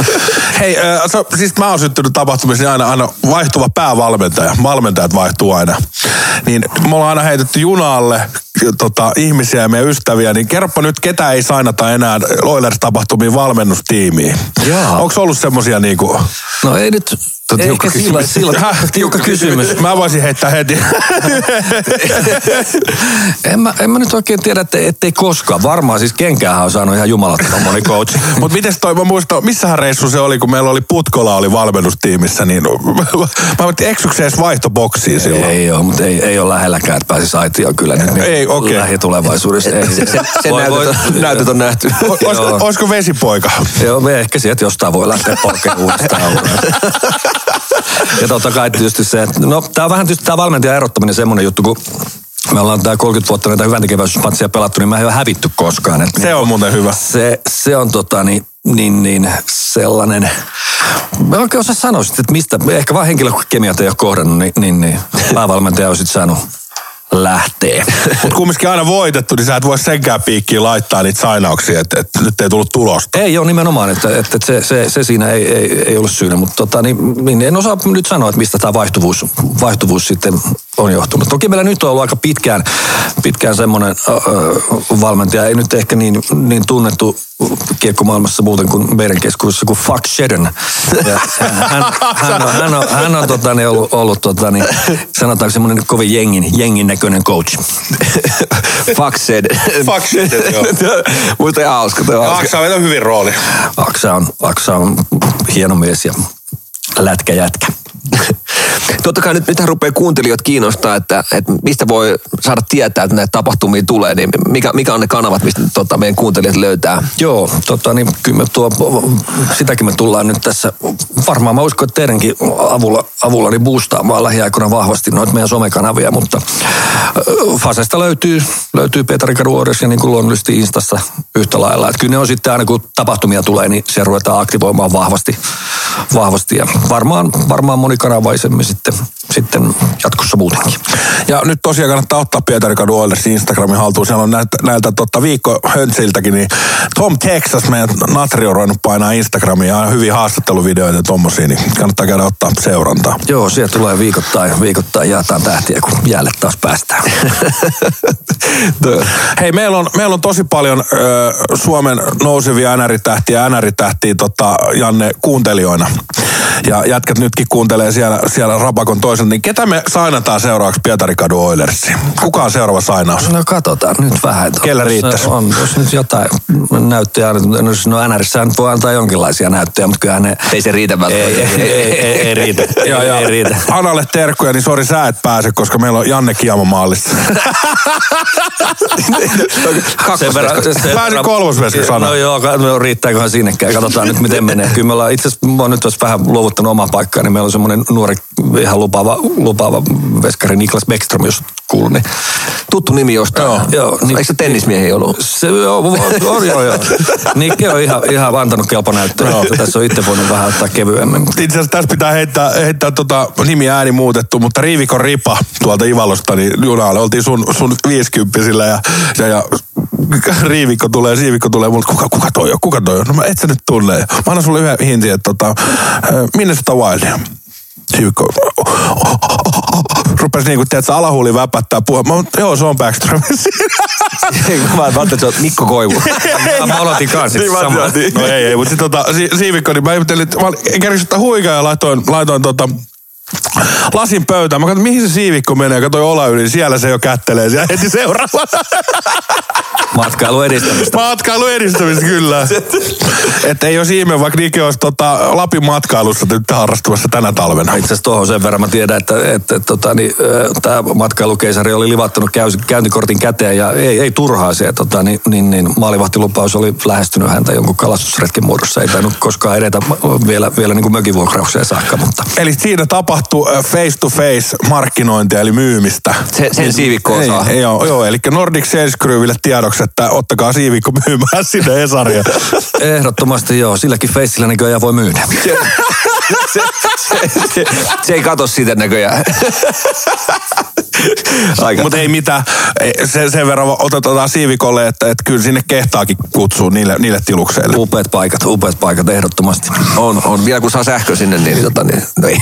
Hei, äh, so, siis mä oon syttynyt tapahtumissa niin aina, aina vaihtuva päävalmentaja. Valmentajat vaihtuu aina. Niin me ollaan aina heitetty junalle tota, ihmisiä ja meidän ystäviä, niin kerropa nyt, ketä ei sainata enää Oilers-tapahtumiin valmennustiimiin. Onko ollut semmosia niinku... No ei nyt, tiukka eikä sillä, sillä, tiukka kysymys. Mä voisin heittää heti. En mä, en mä nyt oikein tiedä, että ettei koskaan. Varmaan siis kenkäähän on saanut ihan jumalattoman moni coach. Mutta miten toi, mä muistan, missähän reissu se oli, kun meillä oli Putkola oli valmennustiimissä, niin mä ajattelin, eksyks se edes vaihtoboksiin silloin? Ei ole, mutta ei, ei ole lähelläkään, että pääsisi aitioon kyllä nyt. niin Ei, okei. Lähitulevaisuudessa. Ei. Se, se, se Voi- voi- näytöt, on, näytöt on nähty. O- Olisiko, vesipoika? Joo, me ehkä sieltä jostain voi lähteä polkemaan uudestaan. Ja totta kai tietysti se, että no tämä on vähän tietysti tämä valmentajan erottaminen semmoinen juttu, kun me ollaan tämä 30 vuotta näitä hyvän tekeväisyyspatsia pelattu, niin mä en ole hävitty koskaan. Että Se on muuten hyvä. se, se on tota niin, niin, niin sellainen, mä oikein osaa sanoa sit, että mistä, ehkä vaan henkilökemiat ei ole kohdannut, niin, niin, niin päävalmentaja on sitten saanut lähtee. Mutta kumminkin aina voitettu, niin sä et voi senkään piikkiin laittaa niitä sainauksia, että, että nyt ei tullut tulosta. Ei ole nimenomaan, että, että se, se, se, siinä ei, ei, ei ollut syynä, mutta tota, niin, niin en osaa nyt sanoa, että mistä tämä vaihtuvuus, vaihtuvuus sitten on johtunut. Toki meillä nyt on ollut aika pitkään, pitkään semmoinen äh, valmentaja, ei nyt ehkä niin, niin tunnettu kiekkomaailmassa muuten kuin meidän keskuudessa kuin Fuck Shedden. Ja hän, hän, on, hän on, hän on tota, niin ollut, ollut tota, niin, sanotaanko semmoinen kovin jengin, jengin näköinen coach. Fuck said. Fuck joo. Mutta ihan hauska. Aksa on hyvin rooli. Aksa on, Aksa on hieno mies ja lätkä jätkä. Totta kai nyt, nythän rupeaa kuuntelijat kiinnostaa, että, että mistä voi saada tietää, että näitä tapahtumia tulee, niin mikä, mikä on ne kanavat, mistä tota, meidän kuuntelijat löytää? Joo, tota, niin kyllä me tuo, sitäkin me tullaan nyt tässä, varmaan mä uskon, että teidänkin avulla, avulla niin boostaamaan lähiaikoina vahvasti noita meidän somekanavia, mutta Fasesta löytyy, löytyy Petri Karuores ja niin kuin luonnollisesti Instassa yhtä lailla. Että kyllä ne on sitten aina kun tapahtumia tulee, niin se ruvetaan aktivoimaan vahvasti, vahvasti ja varmaan, varmaan monikanavaisemmin sitten, sitten jatkossa muutenkin. Ja nyt tosiaan kannattaa ottaa Pietarikadun Oilersin Instagramin haltuun. Siellä on näiltä, näiltä tota, viikko höntsiltäkin, niin Tom Texas, meidän Natri on ruvennut painaa Instagramia ja hyviä haastatteluvideoita ja tommosia, niin kannattaa käydä ottaa seurantaa. Joo, siellä tulee viikoittain, viikoittain jaetaan tähtiä, kun jäälle taas päästään. Hei, meillä on, meillä on tosi paljon ö, Suomen nousevia NR-tähtiä, NR-tähtiä tota, Janne kuuntelijoina. Ja jätkät nytkin kuuntelee siellä, siellä Rapakon toisen, niin ketä me sainataan seuraavaksi Pietarikadun Oilersiin? Kuka on seuraava sainaus? No katsotaan nyt vähän. Kellä jos riittäisi? On, jos nyt jotain näyttöjä, no, siis no NRssä nyt voi antaa jonkinlaisia näyttöjä, mutta kyllä ne... Ei se riitä Ei, ei, välttämättä. ei, ei, ei, ei riitä. Ja, ja ei riitä. Analle terkkuja, niin sori sä et pääse, koska meillä on Janne Kiamo maalissa. Pääsin verran- kolmosveskaksi sana. No joo, no riittääköhän sinnekään. Katsotaan nyt miten menee. Kyllä me ollaan itse asiassa, mä oon nyt tässä vähän luovuttanut omaa paikkaa, niin meillä on semmoinen nuori, ihan lupaava, lupaava veskari Niklas Bäckström, jos kuuluu. Niin Tuttu nimi jostain. Joo, joo, niin- Eikö se tennismiehiä ollut? Se joo, on, joo, joo. Nikke on ihan, ihan antanut kelponäyttöä. Joo. että Tässä on itse voinut vähän ottaa kevyemmin. mutta- Itse asiassa tässä pitää heittää, heittää tota, nimi ääni muutettu, mutta Riivikon Ripa tuolta Ivalosta, niin junalle oltiin sun, sun viisikymppisillä ja, ja, ja Riivikko tulee, Siivikko tulee mulle, kuka, kuka toi on, kuka toi on? No mä et sä nyt tunne. Mä annan sulle yhden hintin, että tota, minne sitä Wild? Siivikko rupesi niinku, tiedätkö, alahuuli väpättää puhua. Mä, oon, joo, se on Backstrom. Mä ajattelin, että se on Mikko Koivu. Mä aloitin kanssa Niin, mä sama. tiedän. No ei, ei, mutta sitten tota, si, Siivikko, niin mä ihmettelin, että mä sitä huikaa ja laitoin, laitoin tota, lasin pöytään. Mä katsoin, mihin se siivikko menee. Katsoin olla yli, siellä se jo kättelee siellä heti seuraavana. Matkailu edistämistä. Matkailu edistämistä kyllä. Että ei olisi ihme, vaikka Nike olisi tota, Lapin matkailussa nyt harrastumassa tänä talvena. Itse asiassa tuohon sen verran mä tiedän, että, että tota, niin, tämä matkailukeisari oli livattanut käy- käyntikortin käteen ja ei, ei turhaa se. Tota, niin, niin, niin, maalivahtilupaus oli lähestynyt häntä jonkun kalastusretken muodossa. Ei tainnut koskaan edetä vielä, vielä niin kuin mökivuokraukseen saakka, mutta Eli siinä tapahtui face to face markkinointia eli myymistä. Se, sen siivikko Ei, osaa. ei, joo, joo, eli Nordic Sales Crewille tiedoksi, että ottakaa siivikko myymään sinne Esaria. ehdottomasti joo, silläkin feissillä näköjään voi myydä. Se, se, se, se ei kato siitä näköjään. Mutta ei mitään, sen, sen verran otetaan siivikolle, että, että kyllä sinne kehtaakin kutsuu niille, niille tilukseille. Upeat paikat, upeat paikat ehdottomasti. On, on. Vielä kun saa sähkö sinne, niin, tota, niin no ei.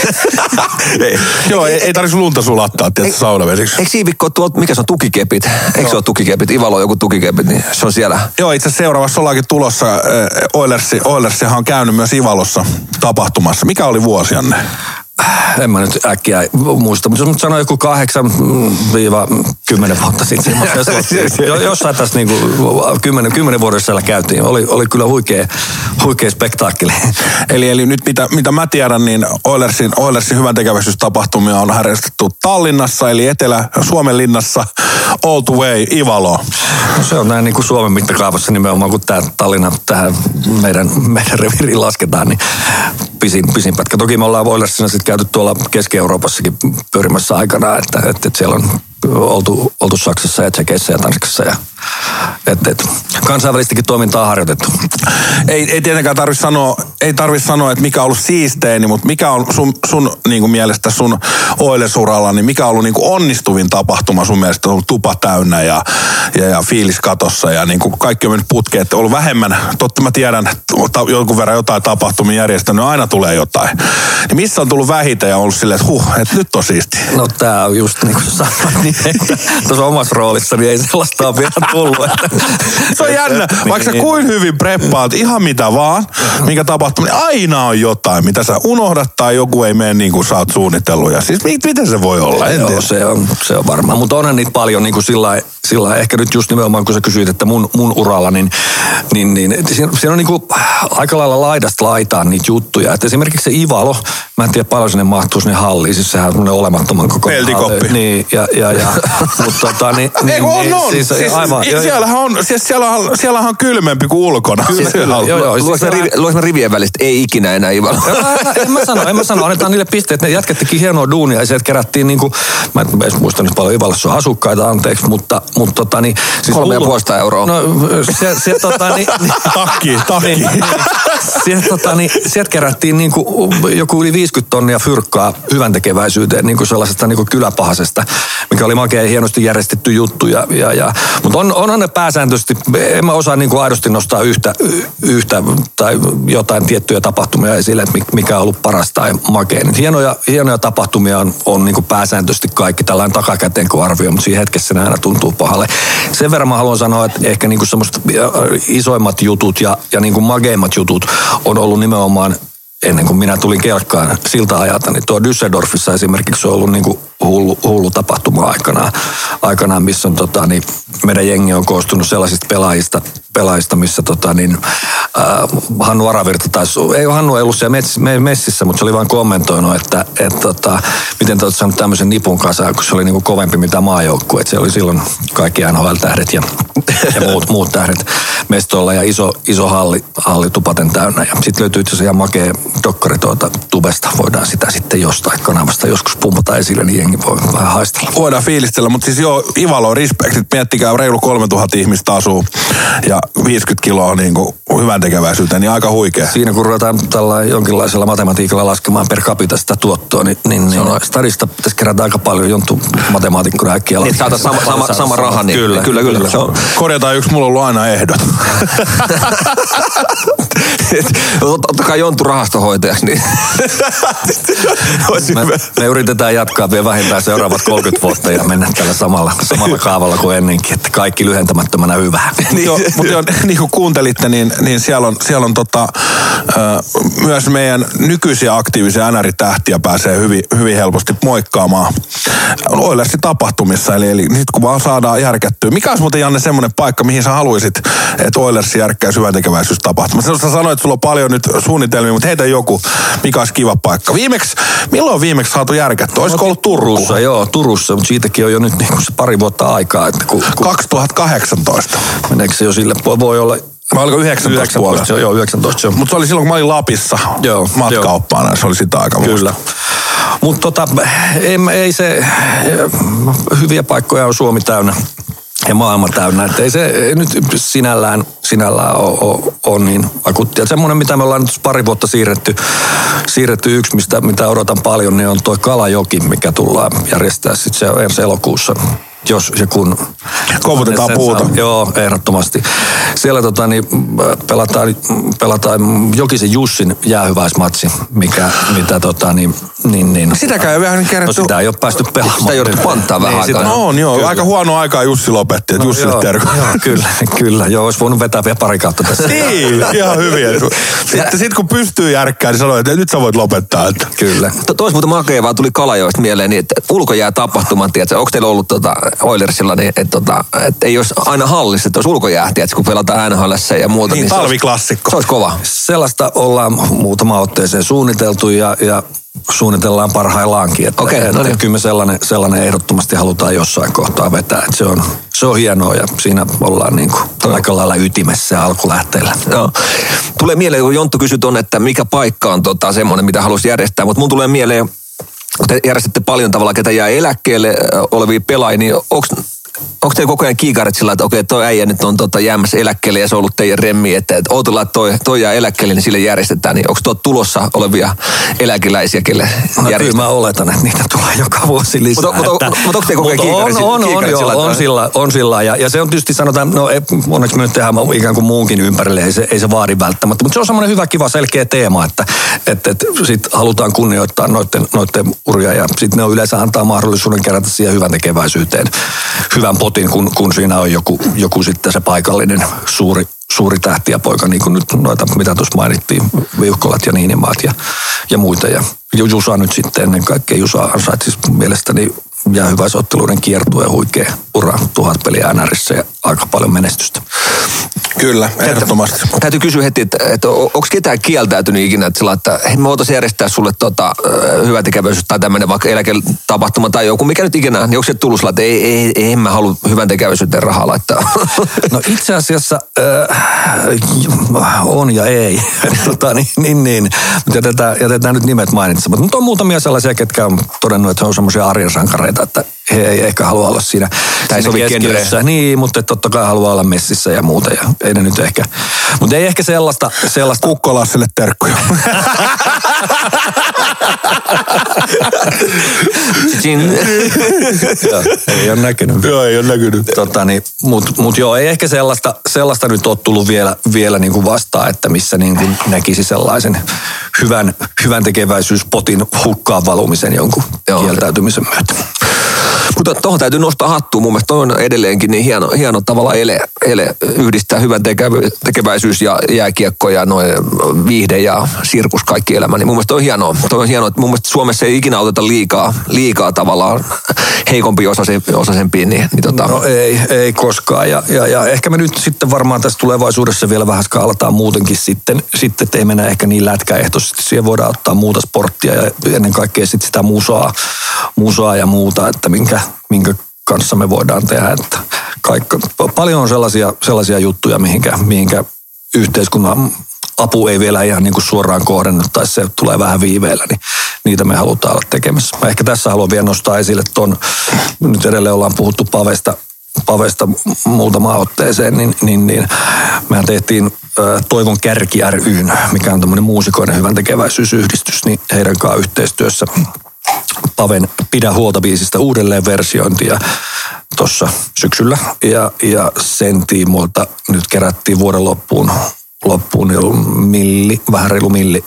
ei. Joo, ei, ei tarvitse lunta sulattaa, tietysti saunavesiksi. Eikö Siivikko tuolta, mikä se on, tukikepit? Eikö se ole tukikepit? Ivalo on joku tukikepit, niin se on siellä. Joo, itse asiassa seuraavassa ollaankin tulossa. Oilersi, Oilersihan on käynyt myös Ivalossa tapahtumassa. Mikä oli vuosi, Janne? En mä nyt äkkiä muista, mutta jos sanoin joku 8-10 vuotta sitten. semmoista. Jo- Jossain tässä niinku 10, 10 vuoden sisällä käytiin. Oli, oli kyllä huikea, huikea spektaakkeli. Eli, eli nyt mitä, mitä mä tiedän, niin Oilersin, Oilersin hyvän tekeväisyystapahtumia on harrastettu Tallinnassa, eli Etelä-Suomen linnassa, all the way, Ivalo. No se on näin niin kuin Suomen mittakaavassa nimenomaan, kun tämä Tallinna tähän meidän, meidän reviiriin lasketaan, niin pisin, pisin pätkä. Toki me ollaan Oilersina sitten käyty tuolla Keski-Euroopassakin pyörimässä aikana, että, että, että siellä on oltu, oltu Saksassa ja Tsekeissä ja Tanskassa. Ja, että, että kansainvälistäkin toimintaa harjoitettu. Ei, ei tietenkään tarvitse sanoa ei tarvi sanoa, että mikä on ollut siisteini, mutta mikä on sun, sun niin kuin mielestä sun Oilesuralla, niin mikä on ollut niin kuin onnistuvin tapahtuma sun mielestä? On ollut tupa täynnä ja, ja, ja fiilis katossa ja niin kuin kaikki on mennyt putkeen. Että on ollut vähemmän, totta mä tiedän, että jonkun verran jotain tapahtumia järjestänyt, aina tulee jotain. Niin missä on tullut vähiten ja ollut silleen, että huh, että nyt on siisti. No tää on just niin kuin sanoit, niin tuossa omassa roolissa niin ei sellaista ole vielä tullut. Että, Se on jännä. Niin, Vaikka sä niin. kuin hyvin preppaat ihan mitä vaan, minkä tapahtuu, niin aina on jotain, mitä sä unohdat tai joku ei mene niin kuin sä oot suunnitellut. Ja siis mit, miten se voi olla? En Joo, tiedä. se on, se on varmaan. Mutta onhan niitä paljon niin kuin sillä sillä ehkä nyt just nimenomaan kun sä kysyit, että mun, mun uralla, niin, niin, niin että siinä, siinä on niin kuin aika lailla laidasta laitaan niitä juttuja. Et esimerkiksi se Ivalo, mä en tiedä paljon sinne mahtuu sinne halliin, siis sehän on olemattoman koko Peltikoppi. Niin, ja, ja, ja mutta tota, niin, niin, kun on, niin, on. Siis, siis, aivan, joo, joo. siellähän on, siis siellähän, siellähän on kylmempi kuin ulkona. Kyllä, Siellä kyllä, on- joo, joo. Siis rivi, rivien välistä? Ei ikinä enää Ivalo. en mä sano, en mä sano, annetaan niille pisteet. Ne jätkät teki hienoa duunia ja sieltä kerättiin niinku, mä en edes muista nyt paljon Ivalossa on asukkaita, anteeksi, mutta, mutta tota niin. Siis Kolme ja puolesta euroa. No se, se tota niin, niin Takki, takki. niin, niin. Sieltä, tota, niin, sieltä kerättiin niinku joku yli 50 tonnia fyrkkaa hyvän tekeväisyyteen niinku sellaisesta niinku kyläpahasesta, mikä oli makea hienosti järjestetty juttu. Ja, ja, ja, mutta on, onhan ne pääsääntöisesti, en mä osaa niinku aidosti nostaa yhtä, yhtä tai jotain tiettyjä tapahtumia esille, että mi- mikä on ollut paras tai makea. Hienoja, hienoja tapahtumia on, on niinku pääsääntöisesti kaikki tällainen takakäteen kun arvio, mutta siinä hetkessä ne aina tuntuu pahalle. Sen verran mä haluan sanoa, että ehkä niinku semmoiset äh, isoimmat jutut ja, ja niinku mageimmat jutut on ollut nimenomaan ennen kuin minä tulin kelkkaan siltä ajalta, niin tuo Düsseldorfissa esimerkiksi on ollut niin kuin hullu, hullu tapahtuma aikanaan, aikanaan missä on tota, niin meidän jengi on koostunut sellaisista pelaajista, pelaajista missä tota, niin, äh, Hannu Aravirta taisi, ei Hannu ei ollut siellä messissä, mutta se oli vain kommentoinut, että, että tota, miten te olette saanut tämmöisen nipun kasaan, kun se oli niin kuin kovempi mitä maajoukkue, että se oli silloin kaikki NHL-tähdet ja, ja muut, muut tähdet mestolla ja iso, iso halli, halli tupaten täynnä. Ja sitten löytyy itse asiassa ihan makea dokkari tuota tubesta. Voidaan sitä sitten jostain kanavasta joskus pumpata esille, niin jengi voi vähän haistella. Voidaan fiilistellä, mutta siis joo, Ivalo, respektit. Miettikää, reilu 3000 ihmistä asuu ja 50 kiloa niin kuin hyvän tekeväisyyteen, niin aika huikea. Siinä kun ruvetaan tällä jonkinlaisella matematiikalla laskemaan per capita sitä tuottoa, niin, niin, niin stadista pitäisi kerätä aika paljon jonttu matemaatikkona äkkiä. Niin, saataisiin sama, sama, sama raha. Niin, Kyllä, kyllä. kyllä. Se on, Korjataan yksi, mulla on ollut aina ehdot. ottakaa Jonttu rahastohoitajaksi, niin olisi Me, hyvä. me yritetään jatkaa vielä vähintään seuraavat 30 vuotta ja mennä tällä samalla, samalla kaavalla kuin ennenkin, että kaikki lyhentämättömänä hyvää. Niin, joo, mutta joo, niin kuin kuuntelitte, niin, niin siellä on, siellä on tota, ö, myös meidän nykyisiä aktiivisia NR-tähtiä pääsee hyvin, hyvin helposti moikkaamaan Oilersin tapahtumissa. Eli, eli nyt kun vaan saadaan järkättyä. Mikä olisi muuten Janne semmoinen paikka, mihin sä haluaisit, että Oilersin järkkäisi hyvän tekeväisyystapahtumat? Sä sanoit, sulla on paljon nyt suunnitelmia, mutta heitä joku, mikä olisi kiva paikka. Viimeksi, milloin on viimeksi saatu järkättyä? Olisiko ollut Turku? Turussa, joo, Turussa, mutta siitäkin on jo nyt niin kuin se pari vuotta aikaa. Että kun, kun 2018. meneekö se jo sille, voi- olla... Vai oliko 19 puolella? 19, joo, 19 se on. Mutta se oli silloin, kun mä olin Lapissa Joo, matkaoppaana. Se oli sitä aikaa. Kyllä. Mutta tota, ei, ei se, hyviä paikkoja on Suomi täynnä ja maailma täynnä. Että ei se ei nyt sinällään, sinällään ole, ole, ole niin akuuttia. Semmoinen, mitä me ollaan nyt pari vuotta siirretty, siirretty yksi, mistä, mitä odotan paljon, niin on tuo Kalajoki, mikä tullaan järjestää sitten se ensi elokuussa. Jos ja kun... Koputetaan sen puuta. Joo, ehdottomasti. Siellä tota, niin, pelataan, pelataan Jokisen Jussin jäähyväismatsi, mikä, mitä tota, niin, niin, niin, Sitäkään ei No kerätty. sitä ei ole päästy pelaamaan. Sitä jouduttu panttaa vähän Niin, aikaa. No on joo, Kyllä. aika huono aikaa Jussi lopetti, että Jussille joo, terkku. joo, kyllä, kyllä. Joo, olisi voinut vetää vielä pari kautta tässä. Niin, ihan hyvin. Sitten sit kun pystyy järkkään, niin sanoo, että nyt sä voit lopettaa. Että. Kyllä. To- Tois muuten makea vaan tuli Kalajoista mieleen, niin että ulkojää tapahtuman, tiedätkö, onko teillä ollut tota Oilersilla, niin että, tota, että ei olisi aina hallissa, että olisi ulkojää, tiedätkö, kun pelataan NHL ja muuta. Niin, se olisi- talviklassikko. Se olisi kova. Sellaista ollaan muutama otteeseen suunniteltu ja, ja suunnitellaan parhaillaankin. Että, Okei, että no niin. Kyllä me sellainen, sellainen ehdottomasti halutaan jossain kohtaa vetää. Että se, on, se on hienoa ja siinä ollaan niin kuin aika lailla ytimessä ja alkulähteillä. Joo. Tulee mieleen, kun Jonttu kysyi tuonne, että mikä paikka on tota, semmoinen, mitä haluaisi järjestää, mutta mun tulee mieleen, kun te järjestätte paljon tavalla, ketä jää eläkkeelle olevia pelaajia, niin onko onko teillä koko ajan kiikarit sillä, että okei, toi äijä nyt on tota jäämässä eläkkeelle ja se on ollut teidän remmi, että, että ootellaan, että toi, toi jää eläkkeelle, niin sille järjestetään. Niin onko tuo tulossa olevia eläkeläisiä, kelle No, kyllä mä oletan, että niitä tulee joka vuosi lisää. Mutta- mutta- että- mutta onko te koko ajan kiikarit on, sillä- on, on, kiikarit joo, sillä on, tavalla? sillä, on sillä ja, ja, se on tietysti sanotaan, no ei, onneksi me nyt tehdään ikään kuin muunkin ympärille, ei se, ei se vaadi välttämättä, mutta se on semmoinen hyvä, kiva, selkeä teema, että et, et, sit halutaan kunnioittaa noiden, noiden uria ja sitten ne on yleensä antaa mahdollisuuden kerätä siihen hyvän tekeväisyyteen hyvän potin, kun, kun siinä on joku, joku sitten se paikallinen suuri suuri tähti ja poika, niin kuin nyt noita, mitä tuossa mainittiin, Viuhkolat ja Niinimaat ja, ja muita. Ja Ju- Jusa nyt sitten ennen kaikkea, Jusa ansaitsi mielestäni ja hyväisotteluiden kiertue huikea ura, tuhat peliä NRissä ja aika paljon menestystä. Kyllä, ehdottomasti. Täytyy kysyä heti, että, että onko ketään kieltäytynyt ikinä, että, sillä, että hei, me voitaisiin järjestää sulle tota, hyvä tekeväisyys tai tämmöinen vaikka eläketapahtuma tai joku, mikä nyt ikinä, niin onko se tullut sillä, että ei, ei, ei, en mä halua hyvän tekeväisyyteen rahaa laittaa? No itse asiassa äh, on ja ei. tota, niin, niin, niin. Mutta jätetään, jätetään nyt nimet mainitsematta. Mutta on muutamia sellaisia, ketkä on todennut, että he on semmoisia arjen sankareita, että he ei ehkä halua olla siinä, Tai sovi genreen. Niin, mutta totta kai haluaa olla messissä ja muuta. Ja ei ne nyt ehkä, mutta ei ehkä sellaista, sellaista Kukkolasselle terkkuja. Joo, ei ole näkynyt. Joo, ei ole näkynyt. Tota, niin, mut, mut joo, ei ehkä sellaista, sellaista nyt ole tullut vielä, vielä niin kuin vastaan, että missä niin kuin näkisi sellaisen hyvän, hyvän tekeväisyyspotin hukkaan valumisen jonkun Joo. joo. kieltäytymisen myötä. Mutta tuohon täytyy nostaa hattua. Mun mielestä on edelleenkin niin hieno, hieno tavalla ele, ele yhdistää hyvän tekevä, tekeväisyys ja jääkiekko ja noin viihde ja sirkus kaikki elämä. Niin mun mielestä on hienoa. Toi on hienoa, että mun mielestä Suomessa ei ikinä oteta liikaa, liikaa tavallaan heikompi osasempiin. Niin, niin tota, No ei, ei koskaan. Ja, ja, ja ehkä me nyt sitten varmaan tässä tulevaisuudessa vielä vähän skaalataan muutenkin sitten, sitten että ei mennä ehkä niin lätkäehtoisesti. Siihen voidaan ottaa muuta sporttia ja ennen kaikkea sitten sitä musaa, musaa ja muuta, että minkä, minkä kanssa me voidaan tehdä. Että kaikka, paljon on sellaisia, sellaisia juttuja, mihinkä, mihinkä yhteiskunnan apu ei vielä ihan niin kuin suoraan kohdennut tai se tulee vähän viiveellä, niin niitä me halutaan olla tekemässä. Mä ehkä tässä haluan vielä nostaa esille ton, nyt edelleen ollaan puhuttu Pavesta, Pavesta muutamaan otteeseen, niin, niin, niin mehän tehtiin Toivon kärki ryn, mikä on tämmöinen muusikoiden hyvän tekeväisyysyhdistys, niin heidän kanssa yhteistyössä Paven Pidä huolta biisistä uudelleen versiointia tuossa syksyllä. Ja, ja sen tiimoilta nyt kerättiin vuoden loppuun, loppuun milli, vähän reilu milli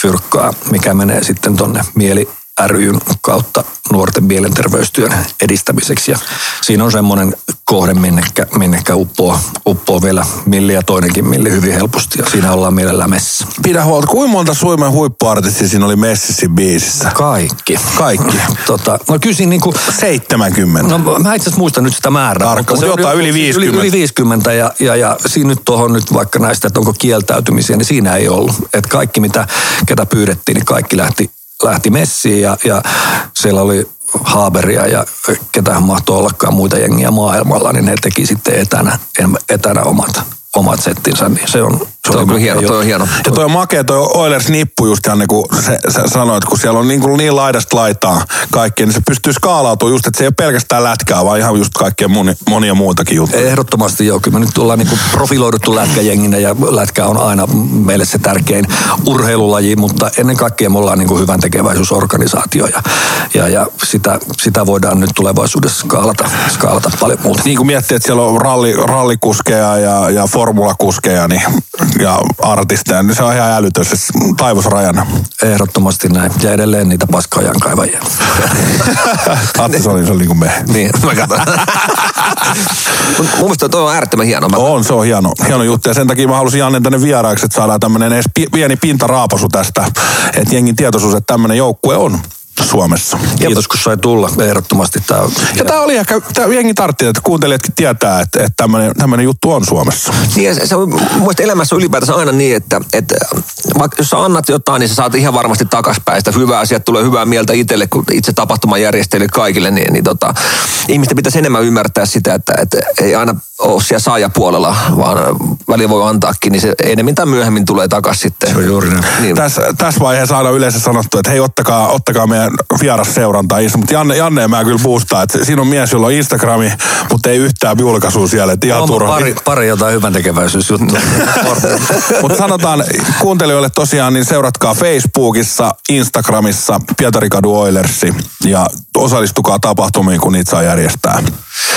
fyrkkaa, mikä menee sitten tonne mieli ryn kautta nuorten mielenterveystyön edistämiseksi. Ja siinä on semmoinen kohde, minnekä, minnekä uppoo, uppoo vielä milli ja toinenkin milli hyvin helposti. Ja siinä ollaan mielellään messissä. Pidä huolta, kuinka monta Suomen huippuartistia siinä oli messissä biisissä? Kaikki. Kaikki. Tota, no kyllä siinä niinku, 70. No mä itse asiassa muistan nyt sitä määrää. Tarkka, mutta jotain yli Yli, 50. yli 50 ja, ja, ja siinä nyt tuohon nyt vaikka näistä, että onko kieltäytymisiä, niin siinä ei ollut. Että kaikki mitä, ketä pyydettiin, niin kaikki lähti, lähti messiin ja, ja siellä oli Haaberia ja ketähän mahtoi ollakaan muita jengiä maailmalla, niin ne teki sitten etänä, etänä omat, omat settinsä. Niin se on, se toi on hieno, toi on hieno. Ja toi on makea, toi Oilers nippu just Janne, kun se, sä sanoit, kun siellä on niin, kuin niin laidasta laitaa kaikkea, niin se pystyy skaalautumaan just, että se ei ole pelkästään lätkää, vaan ihan just kaikkea moni, monia muitakin juttuja. Ehdottomasti joo. Kyllä me nyt ollaan niinku profiloiduttu lätkäjenginä ja lätkä on aina meille se tärkein urheilulaji, mutta ennen kaikkea me ollaan niinku hyvän tekeväisyysorganisaatio ja, ja, ja sitä, sitä, voidaan nyt tulevaisuudessa skaalata, skaalata paljon muuta. Niin kuin miettii, että siellä on ralli, rallikuskeja ja, ja formulakuskeja niin, ja artisteja, niin se on ihan älytön se taivosrajana. Ehdottomasti näin. Ja edelleen niitä paskaajan kaivajia. Atte, se oli, se oli niin kuin me. Niin, mä katson. Mun mielestä toi on äärettömän hieno. Mä, On, se on hieno, hieno juttu. Ja sen takia mä halusin Jannen tänne vieraaksi, että saadaan tämmöinen edes pi- pieni pintaraapasu tästä, että jengin tietoisuus, että tämmöinen joukkue on Suomessa. Kiitos kun sai tulla. Ehdottomasti tämä on. Ja tämä oli ehkä, tää jengi tartti, että kuuntelijatkin tietää, että, että tämmöinen, juttu on Suomessa. Niin, se, se on, elämässä ylipäätänsä aina niin, että, että vaikka jos sä annat jotain, niin sä saat ihan varmasti takaspäin sitä hyvää asiaa, tulee hyvää mieltä itselle, kun itse tapahtuman järjestäjille kaikille, niin, niin tota, ihmisten pitäisi enemmän ymmärtää sitä, että, että ei aina ole siellä saajapuolella, vaan välillä voi antaakin, niin se enemmän tai myöhemmin tulee takaisin sitten. Se on juuri näin. Niin. Tässä, tässä vaiheessa aina yleensä sanottu, että hei ottakaa, ottakaa meidän vieras seurantaa. Mutta Janne, Janne ja mä kyllä boostaa, että siinä on mies, jolla on Instagrami, mutta ei yhtään julkaisua siellä. Että ihan On turha. pari, pari jotain hyvän tekeväisyysjuttua. Mutta sanotaan kuuntelijoille tosiaan, niin seuratkaa Facebookissa, Instagramissa Pietarin Oilersi ja osallistukaa tapahtumiin, kun niitä saa järjestää.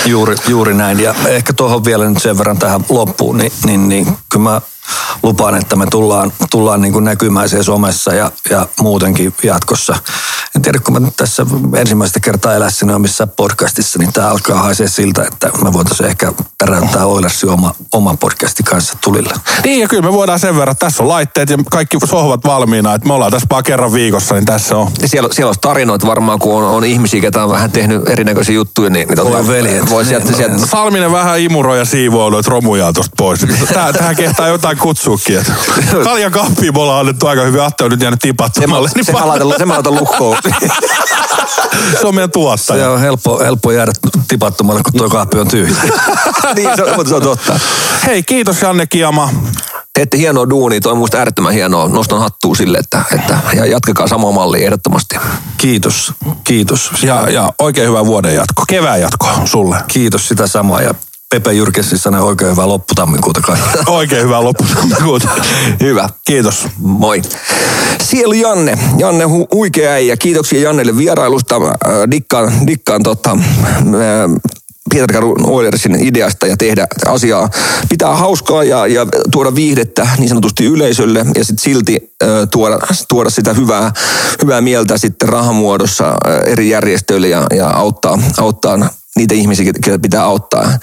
Juuri, juuri näin. Ja ehkä tuohon vielä nyt sen verran tähän loppuun, niin, niin, niin kyllä mä lupaan, että me tullaan, tullaan niin kuin näkymään siellä somessa ja, ja muutenkin jatkossa. En tiedä, kun mä nyt tässä ensimmäistä kertaa elässäni on missään podcastissa, niin tämä alkaa haisee siltä, että me voitaisiin ehkä täräyttää Oilersi oma, oman podcastin kanssa tulille. Niin ja kyllä me voidaan sen verran, tässä on laitteet ja kaikki sohvat valmiina, että me ollaan tässä vaan kerran viikossa, niin tässä on. Ja siellä, siellä olisi tarinoita varmaan, kun on, on ihmisiä, ketä on vähän tehnyt erinäköisiä juttuja, niin, niin tota, Voi veljet. voi sieltä, sieltä, Salminen vähän imuroi ja siivoilu, että romujaa tosta pois. Tää, tähän kehtaa jotain kutsuukin. että Kaljan kahvia me ollaan annettu aika hyvin. Atte on nyt jäänyt se, mä, tipattomalle. Niin se, mä laitan, se mä laitan lukkoon. se on meidän Se tuottaja. on helppo, helppo jäädä tipattomalle, kun tuo kahvi on tyhjä. niin, se, on- se on totta. Hei, kiitos Janne Kiama. Teette hienoa duunia, toi on musta äärettömän hienoa. Nostan hattua sille, että, että ja jatkakaa samaa mallia ehdottomasti. Kiitos, kiitos. Ja, ja oikein hyvää vuoden jatko. Kevään jatko sulle. Kiitos sitä samaa ja Pepe Jyrkessi sanoi oikein hyvää lopputammikuuta kaikille. Oikein hyvää lopputammikuuta. Hyvä. Kiitos. Moi. Siellä Janne. Janne hu- huikea äijä. Kiitoksia Jannelle vierailusta. Dikkaan, dikkaan tota, äh, Pietari Oilersin ideasta ja tehdä asiaa. Pitää hauskaa ja, ja tuoda viihdettä niin sanotusti yleisölle ja sitten silti äh, tuoda, tuoda sitä hyvää, hyvää mieltä sitten rahamuodossa äh, eri järjestöille ja, ja auttaa, auttaa niitä ihmisiä, ketä pitää auttaa.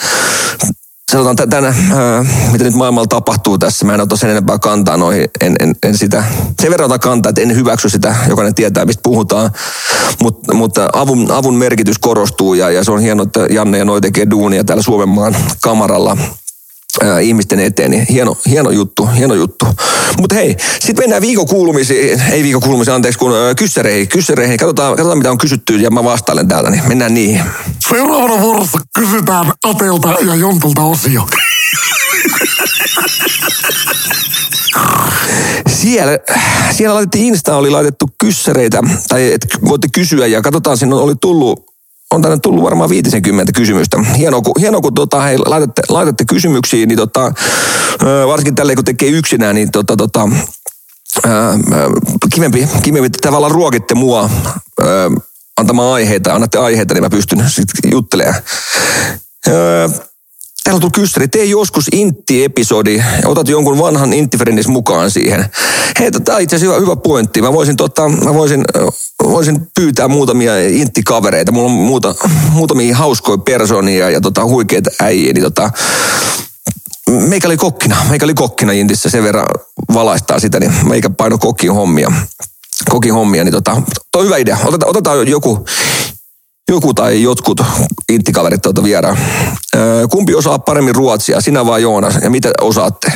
Sanotaan tä- tänä, ää, mitä nyt maailmalla tapahtuu tässä, mä en ota sen enempää kantaa noihin, en, en, en sitä, sen verran ota kantaa, että en hyväksy sitä, jokainen tietää, mistä puhutaan, Mut, mutta avun, avun merkitys korostuu ja, ja se on hienoa, että Janne ja Noi tekee duunia täällä Suomenmaan kamaralla ää, ihmisten eteen, niin hieno, hieno juttu, hieno juttu. Mutta hei, sitten mennään viikon kuulumisiin, ei viikon kuulumisiin, anteeksi, kun ää, kyssäreihin, kyssäreihin, katsotaan, katsotaan mitä on kysytty ja mä vastailen täältä, niin mennään niihin. Seuraavana vuorossa kysytään Atelta ja Jontulta osio. Siellä, siellä laitettiin Insta, oli laitettu kyssäreitä, tai että voitte kysyä ja katsotaan, sinne oli tullut, on tänne tullut varmaan 50 kysymystä. Hienoa, kun, hienoa, kun tota, hei, laitatte, laitatte kysymyksiä, niin tota, varsinkin tälleen, kun tekee yksinään, niin tota, tota, ö, kivempi, kivempi, tavallaan ruokitte mua ö, antamaan aiheita, annatte aiheita, niin mä pystyn sitten juttelemaan. Öö, Täällä on kyssäri, tee joskus intti-episodi otat jonkun vanhan inttifriendis mukaan siihen. Hei, tämä on itse asiassa hyvä, hyvä pointti. Mä voisin, tota, mä voisin, ö, voisin pyytää muutamia inttikavereita. Mulla on muuta, muutamia hauskoja persoonia ja tota, huikeita äijiä. Niin tota, meikä oli kokkina, meikä oli kokkina Intissä, sen verran valaistaa sitä, niin meikä paino kokkin hommia. Kokin hommia, niin tota, toi on hyvä idea. Otetaan, otetaan joku, joku tai jotkut inttikaverit tuota vieraan. Kumpi osaa paremmin ruotsia, sinä vai Joonas, ja mitä osaatte?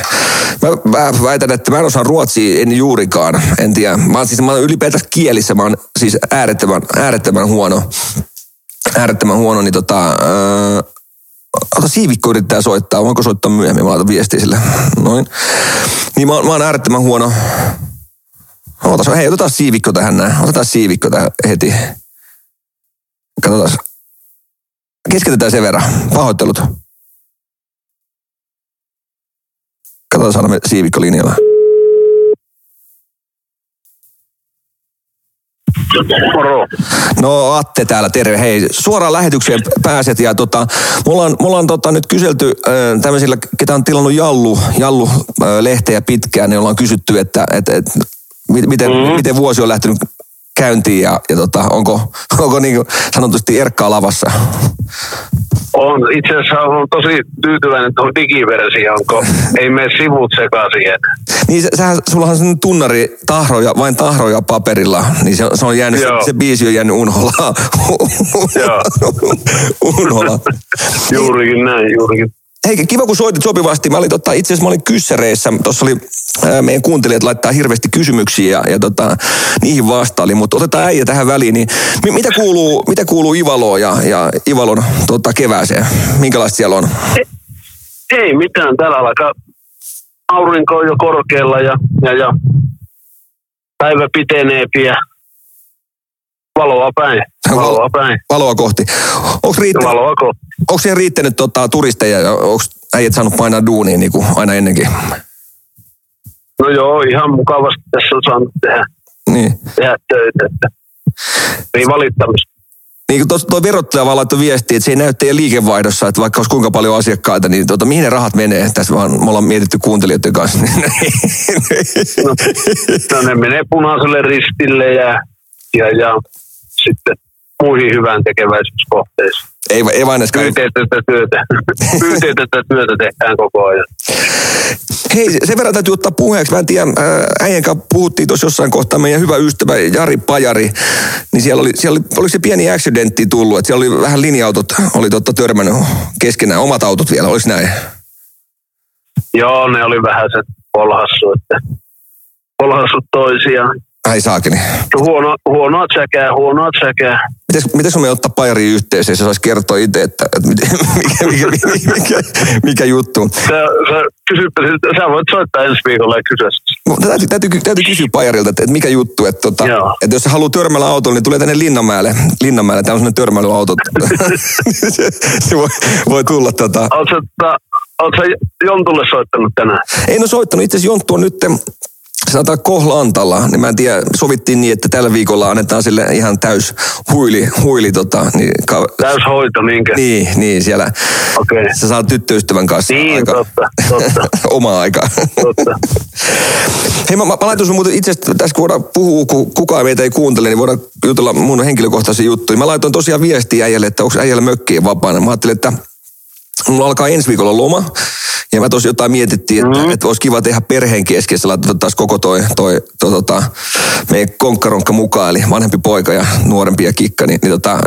Mä, mä väitän, että mä en osaa ruotsia en juurikaan, en tiedä. Mä oon siis mä ylipäätänsä kielissä, mä oon siis äärettömän, äärettömän huono. Äärettömän huono, niin tota, öö, Ota siivikko yrittää soittaa, voinko soittaa myöhemmin, mä laitan viestiä sille. Noin. Niin mä, mä oon äärettömän huono. Otas, hei, otetaan siivikko tähän näin. Otetaan siivikko tähän heti. Katsotaan. Keskitetään sen verran. Pahoittelut. Katsotaan saada me siivikko linjalla. Moro. No Atte täällä, terve. Hei, suoraan lähetykseen pääset ja tota, mulla on, mulla on tota, nyt kyselty äh, tämmöisillä, ketä on tilannut Jallu, Jallu äh, lehteä pitkään, niin ollaan kysytty, että et, et, mi- miten, mm-hmm. miten vuosi on lähtenyt käyntiin ja, ja tota, onko, onko niin sanotusti erkkaa lavassa? On itse asiassa on tosi tyytyväinen tuohon digiversioon, kun ei mene sivut sekaisin. Niin sä, sähän, sullahan on tunnari tahroja, vain tahroja paperilla, niin se, se on jäänyt, se, Joo. se biisi on jäänyt unholaan. Unholaan. Juurikin näin, juurikin. Hei, kiva kun soitit sopivasti. Mä olin tota, itse asiassa mä olin kyssäreissä. Tuossa oli ää, meidän kuuntelijat laittaa hirveästi kysymyksiä ja, ja tota, niihin vastaili, mutta otetaan äijä tähän väliin. Niin, mi- mitä, kuuluu, mitä kuuluu Ivaloon ja, ja Ivalon tota, kevääseen? Minkälaista siellä on? Ei mitään, täällä alkaa aurinko on jo korkealla ja, ja, ja päivä piteneepi ja valoa päin. Valoa päin. Valoa kohti. Onko riittänyt, Valoa kohti. onko siihen riittänyt tota, turisteja ja onko äijät saanut painaa duuniin niin kuin aina ennenkin? No joo, ihan mukavasti tässä on saanut tehdä, Niin. tehdä töitä. Että ei valittamista. Niin kuin tuo verottaja vaan laittoi viestiä, että se ei näy teidän liikevaihdossa, että vaikka olisi kuinka paljon asiakkaita, niin tota, mihin ne rahat menee? Tässä vaan me ollaan mietitty kuuntelijoiden kanssa. No, no ne menee punaiselle ristille ja, ja, ja sitten muihin hyvän tekeväisyyskohteisiin. ei, ei vain edes. Pyyteetöntä työtä. Pyyteetöntä työtä tehdään koko ajan. Hei, sen verran täytyy ottaa puheeksi. Mä en tiedä, ää, äijän kanssa puhuttiin tuossa jossain kohtaa, meidän hyvä ystävä Jari Pajari, niin siellä oli, siellä oli, oliko se pieni accidentti tullut, että siellä oli vähän linja-autot, oli totta törmännyt keskenään, omat autot vielä, olisi näin? Joo, ne oli vähän se polhassu, että polhassut toisiaan. Ai saakeli. Huono, huonoa tsäkää, huonoa tsäkää. Mites, mites me ottaa Pajariin yhteiseen, se saisi kertoa itse, että, että mikä, mikä, mikä, mikä, mikä juttu. Sä, sä, kysypä, siltä- sä voit soittaa ensi viikolla ja kysyä. Mutta Täytyy, täytyy, täytyy kysyä Pajarilta, että, että mikä juttu, että, tota, Joo. että jos se haluaa törmällä autolla, niin tulee tänne Linnanmäelle. Linnanmäelle, täällä on sellainen törmäilyauto. se, se voi, voi tulla tota. Sä, tota, sä Jontulle soittanut tänään? Ei no soittanut, itse asiassa Jonttu on nyt sanotaan Kohlantalla, niin mä en tiedä, sovittiin niin, että tällä viikolla annetaan sille ihan täys huili, huili tota, niin, ka, Täyshoito, niinkö? niin, niin, siellä Okei. sä saat tyttöystävän kanssa Niin, aika, totta, totta. omaa aikaa. Totta. Hei, mä, mä, mä laitoin sun muuten itse tässä kun voidaan puhua, kun kukaan meitä ei kuuntele, niin voidaan jutella mun henkilökohtaisia juttuja. Mä laitoin tosiaan viestiä äijälle, että onko äijällä mökkiä vapaana. Mä ajattelin, että mulla alkaa ensi viikolla loma. Ja mä tosi jotain mietittiin, että, mm. että olisi kiva tehdä perheen keskessä, laitettaisiin koko toi, toi, toi tota, meidän konkkaronkka mukaan, eli vanhempi poika ja nuorempi ja kikka, niin, niin tota,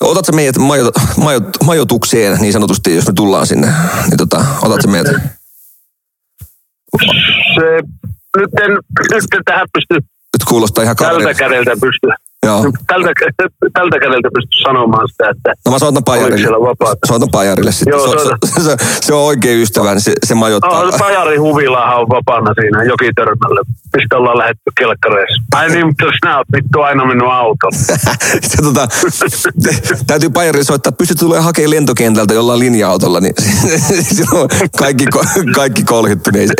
otat sä meidät majo, majo, majoitukseen niin sanotusti, jos me tullaan sinne, niin tota, otat sä meidät? Se, nyt, en, nyt en tähän pysty Nyt kuulostaa ihan tältä kaverilta. kädeltä pysty. Joo. Tältä, tältä kädeltä pysty sanomaan sitä, että No mä soitan Pajarille. Soitan Pajarille sitten. Joo, se, soita. se, se, se, on oikein ystävä, niin se, se majoittaa. No, Pajari Huvilahan on vapaana siinä jokitörmällä. Mistä ollaan lähdetty kelkkareissa? Ai niin, mutta sinä oot vittu aina minun auto. se, tota, täytyy Pajarille soittaa, että pystyt tulemaan hakemaan lentokentältä jollain linja-autolla, niin silloin kaikki, kaikki kolhittu. Ei se,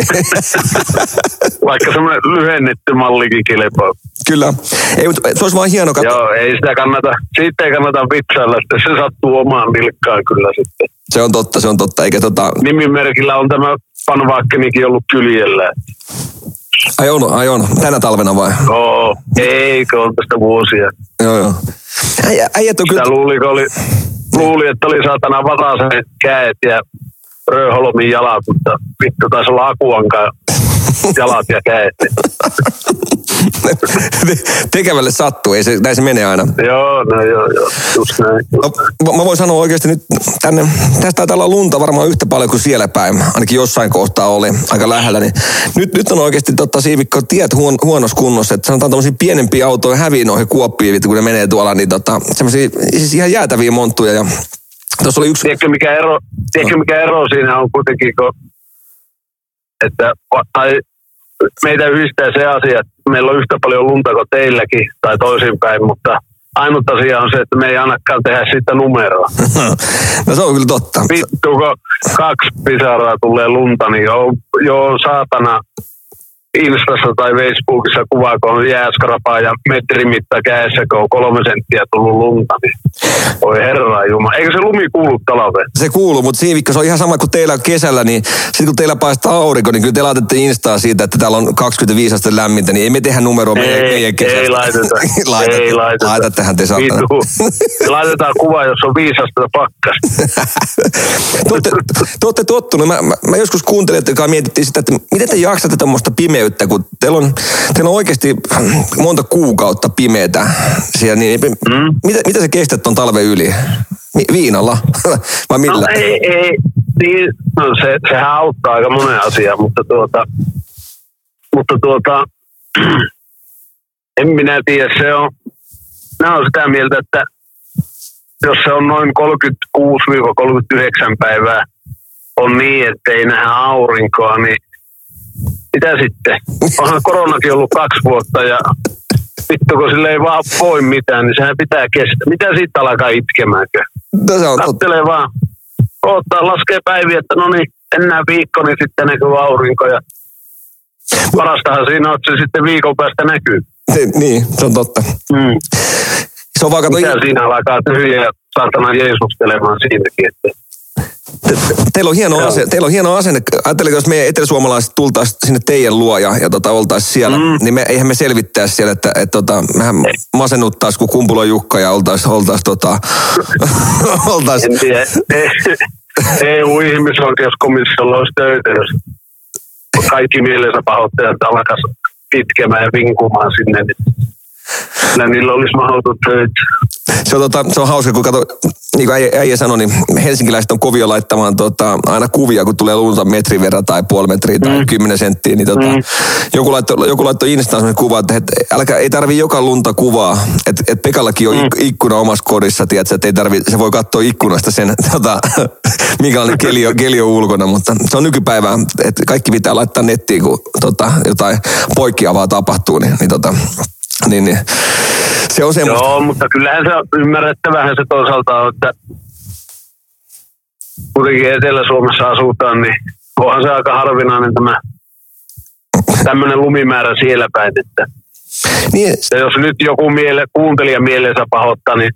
Vaikka semmoinen lyhennetty mallikin kelpaa. kyllä. Ei, mutta se olisi vaan hieno katsoa. Joo, ei sitä kannata, siitä ei kannata vitsailla, sitten se sattuu omaan nilkkaan kyllä sitten. Se on totta, se on totta. Eikä tota, Nimimerkillä on tämä Panvaakkenikin ollut kyljellä. ai on, ai on. Tänä talvena vai? Oo, eikö on tästä vuosia. Joo, joo. Äijät on kyllä... Sitä luuli, oli, luuli, että oli saatana vatasen käet ja Röholmin jalat, mutta vittu taisi olla Akuankaan jalat ja käet. Tekevälle sattuu, ei se, näin se menee aina. joo, no joo, joo, just näin. No, mä- voin sanoa oikeasti nyt tänne, tästä taitaa olla lunta varmaan yhtä paljon kuin siellä päin, ainakin jossain kohtaa oli aika lähellä, niin nyt, nyt on oikeasti totta Siivikko tiet huon, huonossa kunnossa, että sanotaan tämmöisiä pienempiä autoja häviin noihin kuoppiin, kun ne menee tuolla, niin tota, semmoisia siis ihan jäätäviä monttuja ja tuossa oli yksi, Tiedätkö mikä ero, tiedätkö mikä ero siinä on kuitenkin, kun, että tai meitä yhdistää se asia, että meillä on yhtä paljon lunta kuin teilläkin tai toisinpäin, mutta ainut asia on se, että me ei ainakaan tehdä siitä numeroa. no se on kyllä totta. Vittu, kun kaksi pisaraa tulee lunta, niin joo, joo saatana Instassa tai Facebookissa kuvaa, kun on jääskrapaa ja metrimitta kädessä, kun on kolme senttiä tullut lunta, niin voi herra jumala. Eikö se lumi kuulu talveen? Se kuuluu, mutta Siivikka, se on ihan sama kuin teillä kesällä, niin sitten kun teillä paistaa aurinko, niin kyllä te laitatte Instaa siitä, että täällä on 25 astetta lämmintä, niin ei me tehdä numeroa meidän, Ei, meidän kesästä. ei laiteta. laitatte, ei laiteta. Laitattehan te saatana. Laitetaan kuva, jos on viisasta pakkasta. te, olette, te olette tottunut. Mä, mä, mä joskus kuuntelin, että mietittiin sitä, että miten te jaksatte tuommoista pimeyttä, kun teillä on, teillä on oikeasti monta kuukautta pimeätä siellä. Niin, mm. mitä, mitä se kestät ton talven yli? Viinalla? Vai millä? No ei, ei. Niin, no se, sehän auttaa aika monen asian, mutta tuota, mutta tuota, en minä tiedä, se on, minä olen sitä mieltä, että jos se on noin 36-39 päivää on niin, että ei nähdä aurinkoa, niin mitä sitten? Onhan koronakin ollut kaksi vuotta ja vittu kun sille ei vaan voi mitään, niin sehän pitää kestää. Mitä siitä alkaa itkemäänkö? No se on totta. Kattelee vaan, odottaa, laskee päiviä, että no niin, enää viikko, niin sitten näkyy aurinko. Ja parastahan siinä on, että se sitten viikon päästä näkyy. Se, niin, se on totta. Mm. Se on vaan, kato, Mitä siinä alkaa tyhjä ja saatana jeesustelemaan siinäkin, että teillä on hieno, asenne, teillä on hieno asenne. Ajatteliko, jos meidän eteläsuomalaiset tultaisiin sinne teidän luo ja, ja tota, oltaisiin siellä, mm. niin me, eihän me selvittäisi siellä, että et, tota, mehän masennuttaisiin kuin Kumpula Jukka ja oltaisiin oltais, tota, oltais, en tiedä. EU-ihmisoikeuskomissiolla olisi töitä, jos kaikki mielensä pahoittajat alkaisi kitkemään ja vinkumaan sinne, niin kyllä niillä olisi mahdoton töitä. se, on, tota, se on hauska, kun kato, niin kuin äijä, äijä sanoi, niin helsinkiläiset on kovia laittamaan tota, aina kuvia, kun tulee lunta metrin verran tai puoli metriä tai mm. 10 senttiä, niin tota, mm. joku, laittoi, joku laittoi Instaan sellainen kuva, että et, älkää, ei tarvi joka lunta kuvaa, että et Pekallakin on mm. ikkuna omassa kodissa, tiedätkö, että ei tarvi, se voi katsoa ikkunasta sen, tota, minkälainen keli on, keli on ulkona, mutta se on nykypäivää, että kaikki pitää laittaa nettiin, kun tota, jotain poikkeavaa tapahtuu, niin, niin, tota, niin, niin se on semmoista. Joo, mutta kyllähän se on ymmärrettävähän se toisaalta on, että kuitenkin Etelä-Suomessa asutaan, niin onhan se aika harvinainen tämä tämmöinen lumimäärä siellä päin, että Niin, ja jos nyt joku miele, kuuntelija mielensä pahoittaa, niin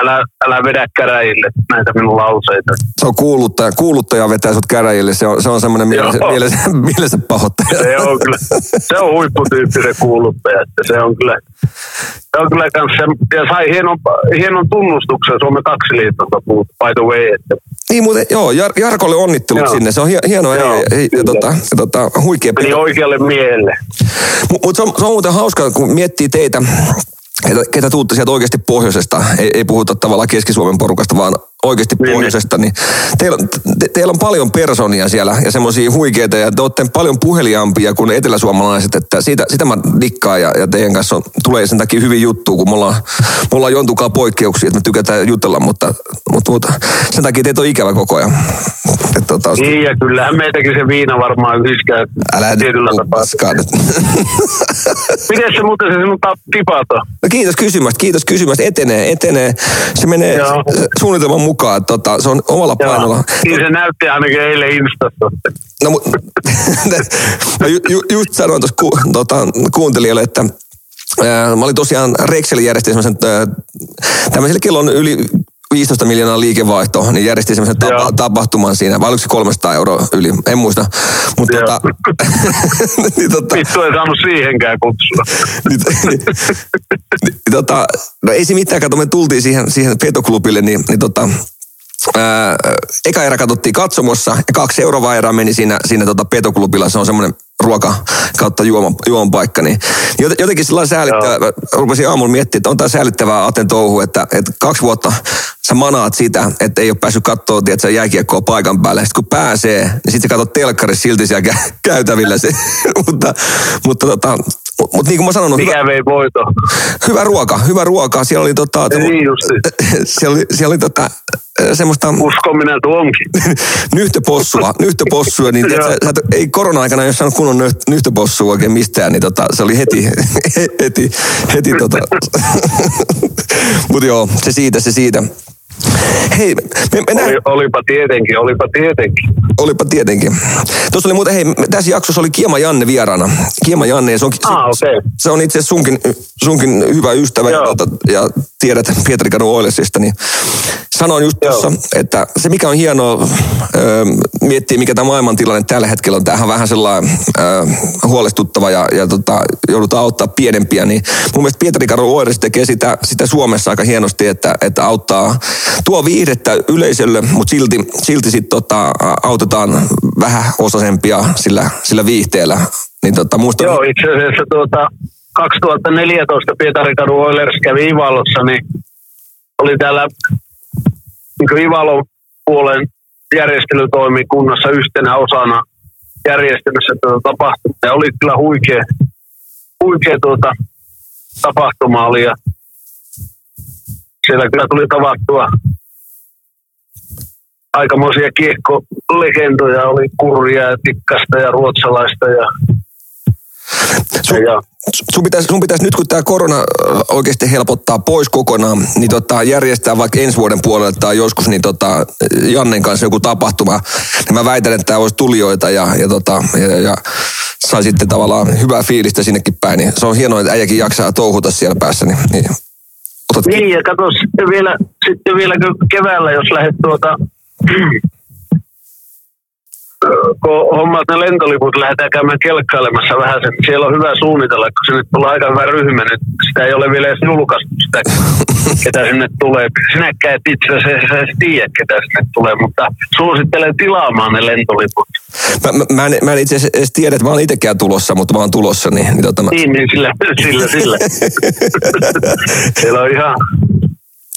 älä, älä vedä käräjille näitä minun lauseita. se on kuuluttaja, kuuluttaja vetää sut käräjille, se on, se on semmoinen mielensä, Joo. mielensä, mielensä pahoittaja. Se on kyllä, se on huipputyyppinen kuuluttaja, että se on kyllä, se on kyllä kans se, ja sai hienon, hienon tunnustuksen Suomen taksiliitolta, by the way, että Niin muuten, joo, Jar, Jarkolle onnittelut Joo. sinne, se on hie- hieno Joo, ja, ja, ja, tota, ja tota, huikea meni oikealle miehelle. Mutta se, on- se on muuten hauskaa, kun miettii teitä, ketä, ketä tuutte sieltä oikeasti pohjoisesta, ei, ei puhuta tavallaan Keski-Suomen porukasta, vaan oikeasti Niin, pohjoisesta, niin teillä, on- te, teillä on paljon personia siellä ja semmoisia huikeita ja te olette paljon puheliaampia kuin eteläsuomalaiset, että siitä, sitä mä dikkaan ja, ja teidän kanssa on, tulee sen takia hyvin juttu, kun me ollaan, me ollaan jontukaan poikkeuksia, että me tykätään jutella, mutta, mutta, mutta sen takia teitä on ikävä koko ajan. Et, tota, Niin, ja kyllähän meitäkin se viina varmaan yhdistää älä tietyllä tapaa. Miten se muuten se sinun tap- tipat on? No kiitos kysymästä, kiitos kysymästä. Etenee, etenee. Se menee Joo. suunnitelman mukaan. Että Tota, se on omalla painolla. Joo, niin se näytti ainakin eilen Instassa. No, mu- no ju, ju, just sanoin tuossa ku, tota, kuuntelijoille, että mä olin tosiaan Rexel järjesti semmoisen, ää, tämmöiselle kellon yli 15 miljoonaa liikevaihto, niin järjesti semmoisen tapa, tapahtuman siinä, vai oliko se 300 euroa yli, en muista. Mutta Joo. tota, niin, tota, Vittu ei saanut siihenkään kutsua. niin, niin, niin, tota, no ei se mitään, kato, me tultiin siihen, siihen petoklubille, niin, niin tota, ää, eka erä katsottiin katsomossa ja kaksi erää meni siinä, siinä tota petoklubilla, se on semmoinen ruoka kautta juoman, juoman paikka, niin jot- jotenkin sellainen säälittävä, mä rupesin aamulla miettimään, että on tämä säälittävää Aten touhu, että, että kaksi vuotta sä manaat sitä, että ei ole päässyt katsoa tiedätkö, jääkiekkoa paikan päälle. Sitten kun pääsee, niin sitten sä katsot telkkarissa silti siellä kä- käytävillä. Se, mutta mutta tota, mutta niin kuin mä sanon, on hyvä, Mikä vei voito? hyvä ruoka, hyvä ruoka. Siellä oli, tota, Niin justi. siellä oli, siellä oli tota, semmoista Uskominen tuo onkin. nyhtöpossua, nyhtöpossua, niin tiedät, sä, sä, ei korona-aikana, jos saanut kunnon nyht- nyhtöpossua oikein mistään, niin tota, se oli heti, heti, heti tota. Mutta joo, se siitä, se siitä. Hei, me, me nähdään, Oli, olipa tietenkin, olipa tietenkin. olipa tietenkin. Tuossa oli muuten, hei, tässä jaksossa oli Kiema Janne vieraana. Kiema Janne, ja se on, Ah, okei. se on itse asiassa sunkin, sunkin hyvä ystävä ja, Joo. tota- ja tiedät Pietari Kadun Oilesista, niin sanoin just tuossa, että se mikä on hienoa ö, miettiä, mikä tämä maailmantilanne tällä hetkellä on, tämähän on vähän sellainen ö, huolestuttava ja, ja tota, joudutaan auttaa pienempiä, niin mun mielestä Pietari Kadun Oiles tekee sitä, sitä Suomessa aika hienosti, että, että auttaa, tuo viihdettä yleisölle, mutta silti, silti sitten tota, autetaan vähän osasempia sillä, sillä viihteellä. Niin tota, musta, Joo, itse asiassa tuota, 2014 Pietarikadun Oilers kävi Ivalossa, niin oli täällä niin Ivalon puolen järjestelytoimikunnassa yhtenä osana järjestämässä tätä tapahtumaa. Ja oli kyllä huikea, huikea tuota, tapahtuma oli ja siellä kyllä tuli tavattua aikamoisia kiekkolegendoja oli kurria ja tikkasta ja ruotsalaista ja, Sun, ja sun, pitäisi, sun pitäisi nyt, kun tämä korona äh, oikeasti helpottaa pois kokonaan, niin tota, järjestää vaikka ensi vuoden puolelle tai joskus niin tota, Jannen kanssa joku tapahtuma. Niin mä väitän, että tämä olisi tulijoita ja, ja, tota, ja, ja sai sitten tavallaan hyvää fiilistä sinnekin päin. Niin se on hienoa, että äijäkin jaksaa touhuta siellä päässä. Niin, niin otat, Niin, ja kato sitten vielä, sitten vielä keväällä, jos lähdet tuota, kun hommat ne lentoliput, lähdetään käymään kelkkailemassa vähän sen. Siellä on hyvä suunnitella, kun sinne tulee aika hyvä ryhmä. Nyt sitä ei ole vielä edes julkaistu sitä, ketä sinne tulee. Sinäkään et itse asiassa edes tiedä, ketä sinne tulee, mutta suosittelen tilaamaan ne lentoliput. mä, mä, mä, en, mä en itse asiassa edes tiedä, että mä olen itsekään tulossa, mutta mä oon tulossa. Niin, niin tota, mä, Niin, niin sillä, sillä, sillä. Siellä on ihan,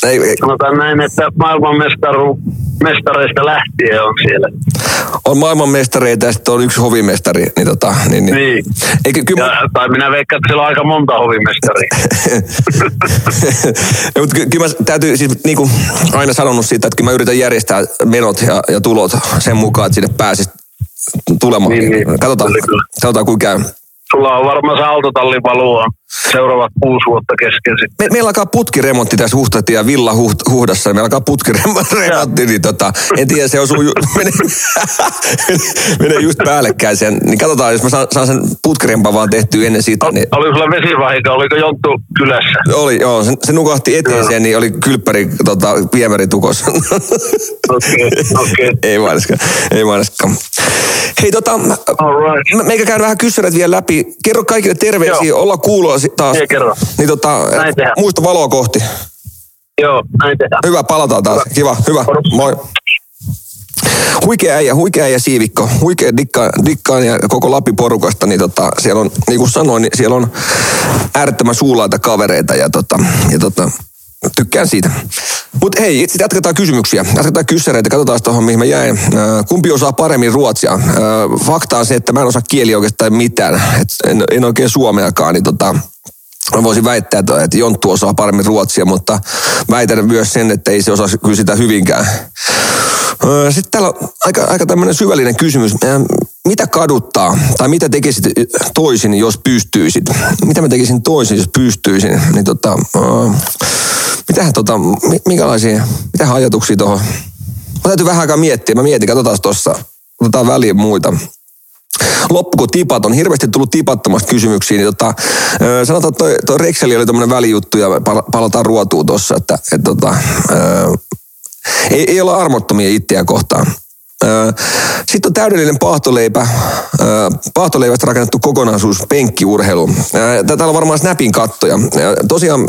ei, ei, sanotaan näin, että maailmanmestaru mestareista lähtien on siellä. on maailmanmestareita ja sitten on yksi hovimestari. Niin, tota, niin, niin. Niin. Eikö, kyllä, Ja, tai minä veikkaan, että siellä on aika monta hovimestaria. ja, mutta ky- kyllä mä täytyy siis niin kuin aina sanonut siitä, että kyllä mä yritän järjestää menot ja, ja tulot sen mukaan, että sinne pääsisi tulemaan. Niin, niin. Katsotaan, Kyllä, kyllä. katsotaan kuinka käy. Sulla on varmaan se autotallin valua seuraavat kuusi vuotta kesken sitten. Me, meillä alkaa putkiremontti tässä Huhtati ja Villa Huht, Huhdassa. Meillä alkaa putkiremontti, niin tota, en tiedä, se osuu, ju, menee, menee just päällekkäin sen. Niin katsotaan, jos mä saan, saan sen putkirempan vaan tehtyä ennen sitä. Niin, Oli sulla vesivahinko, oliko Jonttu kylässä? oli, joo, se, se nukahti eteeseen, niin oli kylppäri tota, viemäri tukossa. Okei, okei. ei mainoskaan, ei mainoskaan. Hei tota, All right. me- meikä käydään vähän kyssäreet vielä läpi. Kerro kaikille terveisiä, Joo. olla kuuloa si- taas. Niin tota, muista valoa kohti. Joo, näin tehdään. Hyvä, palataan taas. Kiva, hyvä. Moi. Huikea äijä, huikea äijä siivikko. Huikea dikka, dikkaan ja koko Lapin porukasta. Niin tota, siellä on, niin kuin sanoin, niin siellä on äärettömän suulaita kavereita ja, tota, ja tota, tykkään siitä. Mutta hei, sitten jatketaan kysymyksiä. Jatketaan kyssäreitä. Katsotaan tuohon, mihin mä jäin. Kumpi osaa paremmin ruotsia? Fakta on se, että mä en osaa kieli oikeastaan mitään. Et en, en oikein suomeakaan, niin tota, Mä voisin väittää, että Jonttu osaa paremmin ruotsia, mutta väitän myös sen, että ei se osaa kyllä sitä hyvinkään. Öö, Sitten täällä on aika, aika tämmöinen syvällinen kysymys. Mitä kaduttaa tai mitä tekisit toisin, jos pystyisit? Mitä mä tekisin toisin, jos pystyisin? Niin tota, öö, mitähän tota, mi- minkälaisia, mitä ajatuksia tuohon? Mä täytyy vähän aikaa miettiä. Mä mietin, katsotaan tuossa. Otetaan väliin muita loppuko tipat? On hirveästi tullut tipattomasta kysymyksiä. Niin tota, ö, sanotaan, että toi, toi oli tämmöinen välijuttu ja pal- palataan ruotuun tuossa, että et tota, ei, ei olla armottomia itseä kohtaan. Sitten on täydellinen paahtoleipä, ö, paahtoleivästä rakennettu kokonaisuus, penkkiurheilu. Täällä on varmaan Snapin kattoja. Ja Tosiaan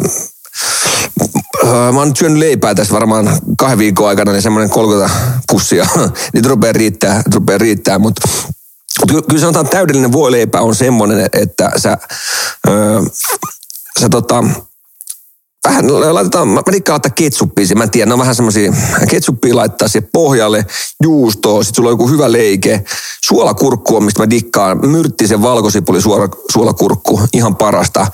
Mä oon nyt syönyt leipää tässä varmaan kahden viikon aikana, niin semmoinen 30 pussia. Niitä rupeaa riittää, rupeaa riittää. Mutta mut kyllä sanotaan, että täydellinen voileipä on semmoinen, että sä, sä tota, vähän laitetaan, mä rikkaan laittaa ketsuppia, mä en tiedä, ne on vähän semmoisia, ketsuppia laittaa siihen pohjalle, juustoa, sit sulla on joku hyvä leike, suolakurkku on, mistä mä dikkaan, myrttisen valkosipuli suora, suolakurkku, ihan parasta,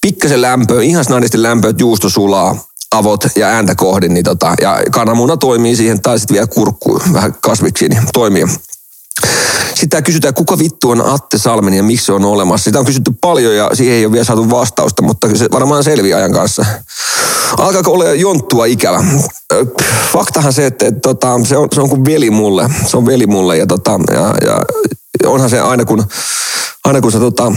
pikkasen lämpöä, ihan snadisti lämpöä, että juusto sulaa, avot ja ääntä kohdin, niin tota, ja kananmuna toimii siihen, tai sitten vielä kurkku vähän kasviksi, niin toimii. Tää kysytään, kuka vittu on Atte Salminen ja miksi se on olemassa. Sitä on kysytty paljon ja siihen ei ole vielä saatu vastausta, mutta se varmaan selviää ajan kanssa. Alkaako olla jonttua ikävä? Faktahan se, että, että tota, se, on, se on kuin veli mulle. Se on veli mulle ja, tota, ja, ja onhan se aina kun, aina kun sä tota,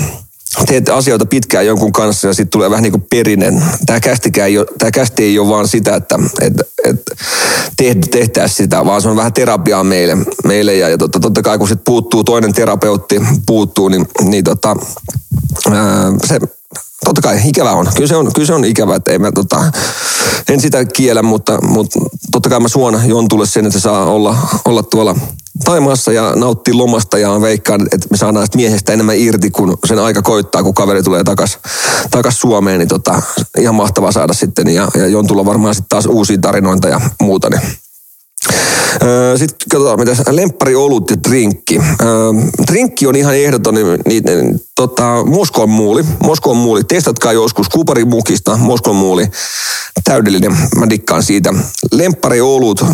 teet asioita pitkään jonkun kanssa ja sitten tulee vähän niin kuin perinen. Tämä kästikään ei kästi ei ole vaan sitä, että, että, että tehtäisiin sitä, vaan se on vähän terapiaa meille. meille ja, ja totta, totta kai kun sitten puuttuu toinen terapeutti, puuttuu, niin, niin tota, ää, se, totta kai ikävä on. Kyllä se on, kyllä se on ikävä, että ei mä, tota, en sitä kiellä, mutta, mutta totta kai mä suon Jontulle sen, että se saa olla, olla tuolla Taimaassa ja nauttii lomasta ja veikkaan, että me saadaan miehestä enemmän irti, kun sen aika koittaa, kun kaveri tulee takas, takas Suomeen, niin tota, ihan mahtavaa saada sitten ja, ja Jontulla varmaan sitten taas uusia tarinoita ja muuta. Niin. Sitten katsotaan, mitä lemppari olut ja drinkki. Drinkki on ihan ehdoton, niin, niin, niin tota, Moskon muuli. Moskon muuli. Testatkaa joskus Kuparin mukista. Moskon muuli. Täydellinen. Mä dikkaan siitä. Lemppari olut.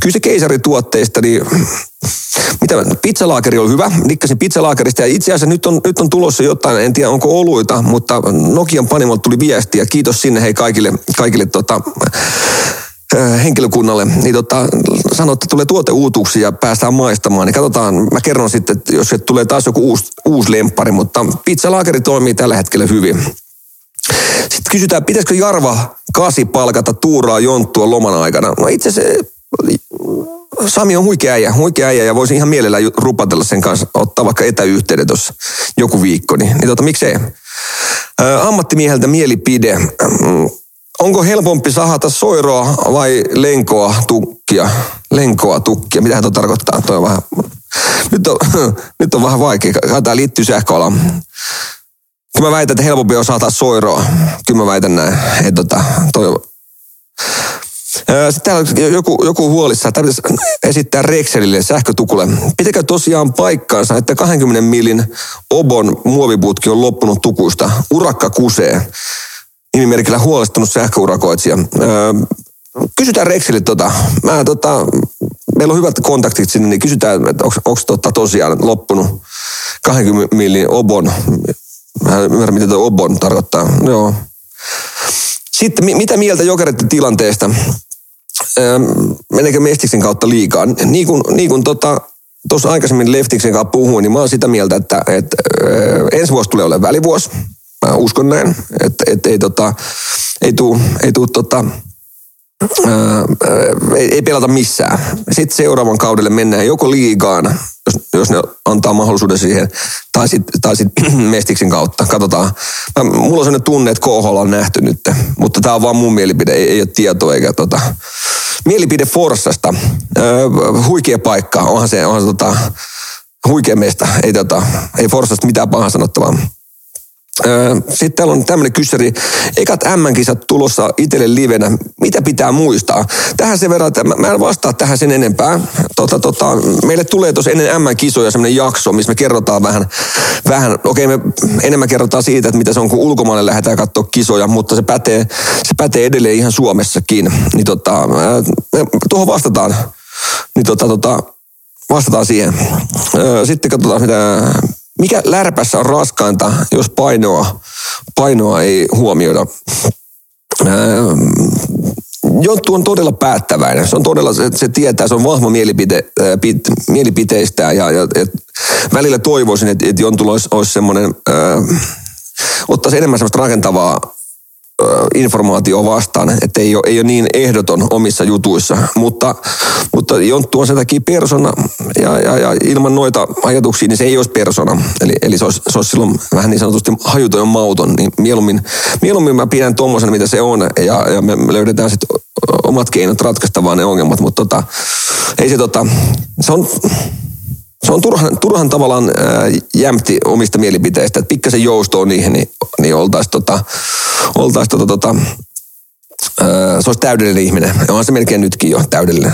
Kyllä se keisarituotteista, niin mitä, pizzalaakeri oli hyvä, nikkasin pizzalaakerista ja itse asiassa nyt on, nyt on tulossa jotain, en tiedä onko oluita, mutta Nokian panimolta tuli viestiä, kiitos sinne hei kaikille, kaikille tota, henkilökunnalle, niin tota, sanoi, että tulee tuoteuutuksia ja päästään maistamaan, niin katsotaan, mä kerron sitten, että jos se tulee taas joku uusi, uusi lemppari, mutta pizzalaakeri toimii tällä hetkellä hyvin. Sitten kysytään, pitäisikö Jarva kasi palkata Tuuraa Jonttua loman aikana? No itse asiassa Sami on huikea äijä, huikea äijä ja voisin ihan mielellään ju- rupatella sen kanssa, ottaa vaikka etäyhteyden tuossa joku viikko, niin, niin tota, miksei. Ö, ammattimieheltä mielipide. Onko helpompi sahata soiroa vai lenkoa tukkia? Lenkoa tukkia, mitä tuo tarkoittaa? Toi on vähän, nyt, on, nyt on vähän vaikea, tämä liittyy sähköalaan. Kyllä mä väitän, että helpompi on sahata soiroa. Kyllä mä väitän näin. Että tota, toi, Sitten täällä joku, joku huolissa, että pitäisi esittää Rexelille sähkötukulle. Pitäkö tosiaan paikkaansa, että 20 millin Obon muoviputki on loppunut tukusta? Urakka kusee. Nimimerkillä huolestunut sähköurakoitsija. Ö, Kysytään Rexelille tota. Mä, tota. Meillä on hyvät kontaktit sinne, niin kysytään, että onko tota tosiaan loppunut 20 millin Obon. Mä en ymmärrä, mitä tuo Obon tarkoittaa. Joo. Sitten mi- mitä mieltä jokereiden tilanteesta? Öö, meneekö Mestiksen kautta liikaa? Niin kuin, niin kuin tota, tuossa aikaisemmin Leftiksen kanssa puhuin, niin mä oon sitä mieltä, että, että öö, ensi vuosi tulee olemaan välivuosi. Mä uskon näin, että, että ei, tota, ei tuu, ei tuu tota, öö, ei, ei pelata missään. Sitten seuraavan kaudelle mennään joko liigaan, jos, jos ne antaa mahdollisuuden siihen, tai sitten tai sit Mestiksen kautta. Katsotaan. Mä, mulla on sellainen tunne, että KHL on nähty nyt, mutta tämä on vaan mun mielipide, ei, ei ole tietoa eikä tota. Mielipide Forssasta. Huikea paikka, onhan se, onhan se tota, huikea meistä. Ei, tota, ei Forssasta mitään pahaa sanottavaa. Sitten täällä on tämmöinen kyssäri. Ekat M-kisat tulossa itselle livenä. Mitä pitää muistaa? Tähän sen verran, että mä, en vastaa tähän sen enempää. Tota, tota, meille tulee tuossa ennen M-kisoja semmoinen jakso, missä me kerrotaan vähän, vähän okei me enemmän kerrotaan siitä, että mitä se on, kun ulkomaille lähdetään katsoa kisoja, mutta se pätee, se pätee edelleen ihan Suomessakin. Niin tota, tuohon vastataan. Niin tota, tota, vastataan siihen. Sitten katsotaan, mitä, mikä lärpässä on raskainta, jos painoa, painoa ei huomioida. Öö, Jonttu on todella päättäväinen. Se on todella, se, se tietää, se on vahva mielipide, ää, pit, mielipiteistä ja, ja et, välillä toivoisin, että, että Jontulla olisi, olisi semmoinen, ää, ottaisi enemmän semmoista rakentavaa informaatio vastaan, että ei ole, ei ole niin ehdoton omissa jutuissa, mutta, mutta Jonttu on sen takia persona ja, ja, ja ilman noita ajatuksia, niin se ei olisi persona. Eli, eli se, olisi, se olisi silloin vähän niin sanotusti hajuton ja mauton, niin mieluummin, mieluummin mä pidän tuommoisen, mitä se on ja, ja me, löydetään sitten omat keinot ratkaista vaan ne ongelmat, mutta tota, ei se tota, se on, se on turhan, turhan tavallaan ää, jämpti omista mielipiteistä, että pikkasen joustoa niihin, niin, niin oltaisiin tota, oltais tota, tota, se olisi täydellinen ihminen. Ja onhan se melkein nytkin jo täydellinen.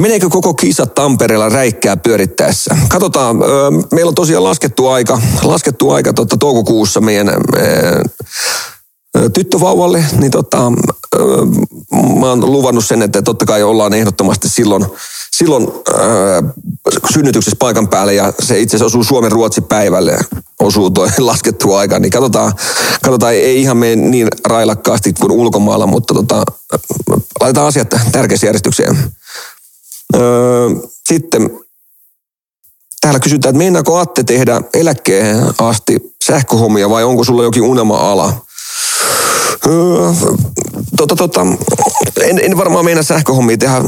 Meneekö koko kisa Tampereella räikkää pyörittäessä? Katsotaan, meillä on tosiaan laskettu aika, laskettu aika tota, toukokuussa meidän tyttövauvalle, niin tota, mä oon luvannut sen, että totta kai ollaan ehdottomasti silloin, silloin ö, synnytyksessä paikan päälle ja se itse asiassa osuu Suomen Ruotsi päivälle, osuu tuo laskettu aika, niin katsotaan, katsotaan ei, ihan mene niin railakkaasti kuin ulkomailla, mutta tota, laitetaan asiat tärkeässä järjestykseen. Ö, sitten Täällä kysytään, että meinaako Atte tehdä eläkkeen asti sähköhommia vai onko sulla jokin unelma-ala? Öö, tota, tota, en, en varmaan meinaa sähköhommia tehdä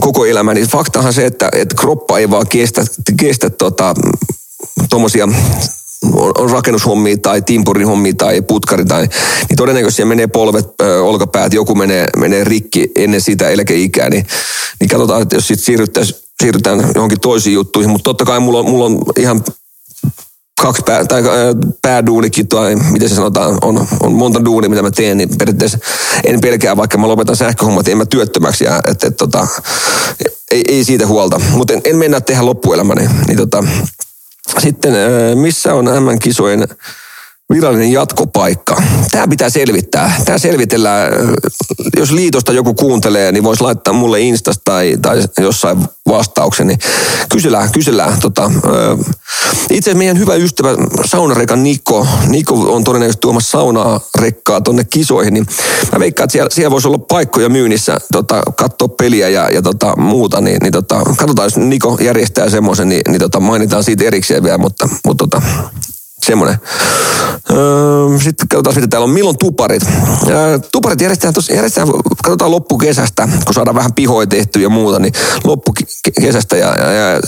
koko elämäni. Faktahan se, että, että kroppa ei vaan kestä, kestä tota, tommosia on on rakennushommia tai timpurin hommia tai putkari tai, niin todennäköisesti menee polvet, ö, olkapäät, joku menee, menee rikki ennen sitä eläkeikää, niin, niin katsotaan, että jos sitten siirrytään johonkin toisiin juttuihin, mutta totta kai mulla on, mulla on ihan kaksi pää, tai ää, pääduunikin, tai miten se sanotaan, on, on monta duunia, mitä mä teen, niin periaatteessa en pelkää, vaikka mä lopetan sähköhommat, en mä työttömäksi, ja, et, et, tota, ei, ei, siitä huolta. Mutta en, en mennä tehdä loppuelämäni. Niin, tota, sitten missä on M-kisojen virallinen jatkopaikka. Tämä pitää selvittää. Tämä selvitellään. Jos liitosta joku kuuntelee, niin voisi laittaa mulle Instasta tai, tai jossain vastauksen. Niin kysellään, kysellään. Tota, itse asiassa meidän hyvä ystävä saunarekan Niko, Niko on todennäköisesti tuomassa saunaa rekkaa tonne kisoihin, niin mä veikkaan, että siellä, siellä voisi olla paikkoja myynnissä, tota, katsoa peliä ja, ja tota, muuta, niin, niin tota, katsotaan, jos Niko järjestää semmoisen, niin, niin tota, mainitaan siitä erikseen vielä, mutta, mutta tota, semmoinen. Öö, sitten katsotaan, mitä täällä on. Milloin tuparit? Öö, tuparit järjestetään, tos, järjestetään, katsotaan loppukesästä, kun saadaan vähän pihoja tehty ja muuta, niin loppukesästä ja, ja, ja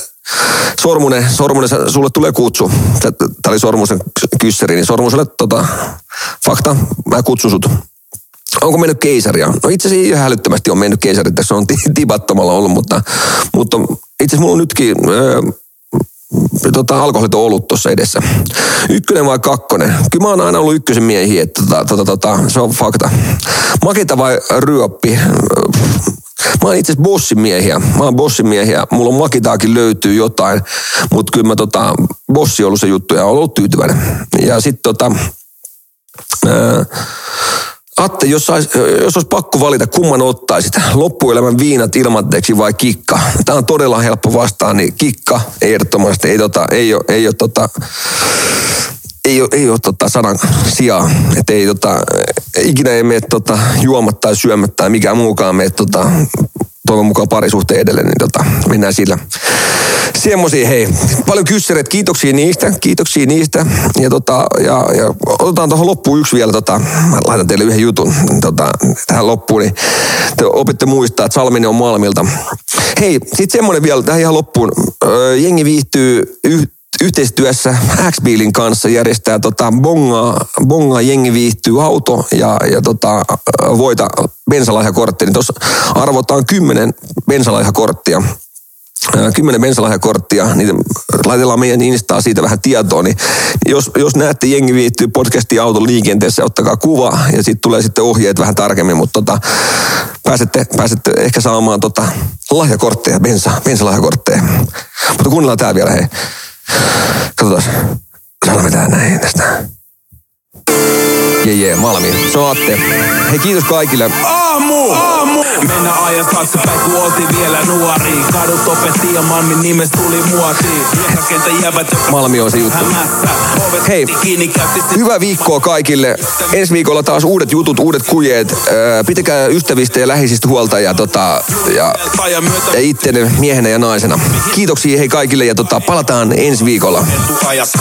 Sormunen, Sormunen, sulle tulee kutsu. Tämä oli Sormusen kyssäri, niin Sormuselle tota, fakta, mä kutsun sut. Onko mennyt keisaria? No itse asiassa ihan hälyttömästi on mennyt keisari, tässä on tibattomalla ollut, mutta, mutta itse asiassa mulla on nytkin öö, tota, alkoholit on ollut tuossa edessä. Ykkönen vai kakkonen? Kyllä mä oon aina ollut ykkösen miehiä, että tota, tota, tota, se on fakta. Makita vai ryöppi? Mä oon itse asiassa bossimiehiä. Mä oon bossimiehiä. Mulla on makitaakin löytyy jotain, mutta kyllä mä tota, bossi on ollut se juttu ja ollut tyytyväinen. Ja sitten tota, ää, Atte, jos olisi, jos olisi pakko valita, kumman ottaisit? Loppuelämän viinat ilmatteeksi vai kikka? Tämä on todella helppo vastaan, niin kikka ehdottomasti ei, tota, ei ole, ei ole tota, ei ole, ei ole tota sanan sijaa. Että ei tota, ikinä ei mene tota, juomat tai syömät tai mikään muukaan mene tota, toivon mukaan parisuhteen edelleen, niin tota, mennään sillä. Semmoisia, hei. Paljon kyssäreitä, kiitoksia niistä, kiitoksia niistä. Ja, tota, ja, ja otetaan tuohon loppuun yksi vielä, tota, mä laitan teille yhden jutun tota, tähän loppuun, niin te opitte muistaa, että Salminen on Malmilta. Hei, sitten semmoinen vielä tähän ihan loppuun. jengi viihtyy yh, yhteistyössä x kanssa järjestää tota bonga, bonga jengi viihtyy auto ja, ja tota, voita bensalaihakortti. Niin tuossa arvotaan kymmenen bensalaihakorttia kymmenen bensalahjakorttia, niin laitellaan meidän Instaa siitä vähän tietoa, niin jos, jos näette jengi viihtyy podcasti auton liikenteessä, ottakaa kuva ja sitten tulee sitten ohjeet vähän tarkemmin, mutta tota, pääsette, pääsette ehkä saamaan tota, lahjakortteja, bensa, bensalahjakortteja. Mutta kuunnellaan tää vielä, hei. Katsotaan. Sanotaan mitään näin tästä. Jee, jee, valmiin. Se on Atte. Hei, kiitos kaikille. Aamu! Aamu! Mennä ajas taaksepäin, kun oltiin vielä nuori. Kadut opetti ja Malmin nimes tuli muotiin. Hiekkakentä jävät, jotka Malmi on se juttu. Hei, hyvää viikkoa kaikille. Ensi viikolla taas uudet jutut, uudet kujeet. Pitäkää ystävistä ja läheisistä huolta ja, tota, ja, ja ittenne miehenä ja naisena. Kiitoksia hei kaikille ja tota, palataan ensi viikolla. Etuajassa.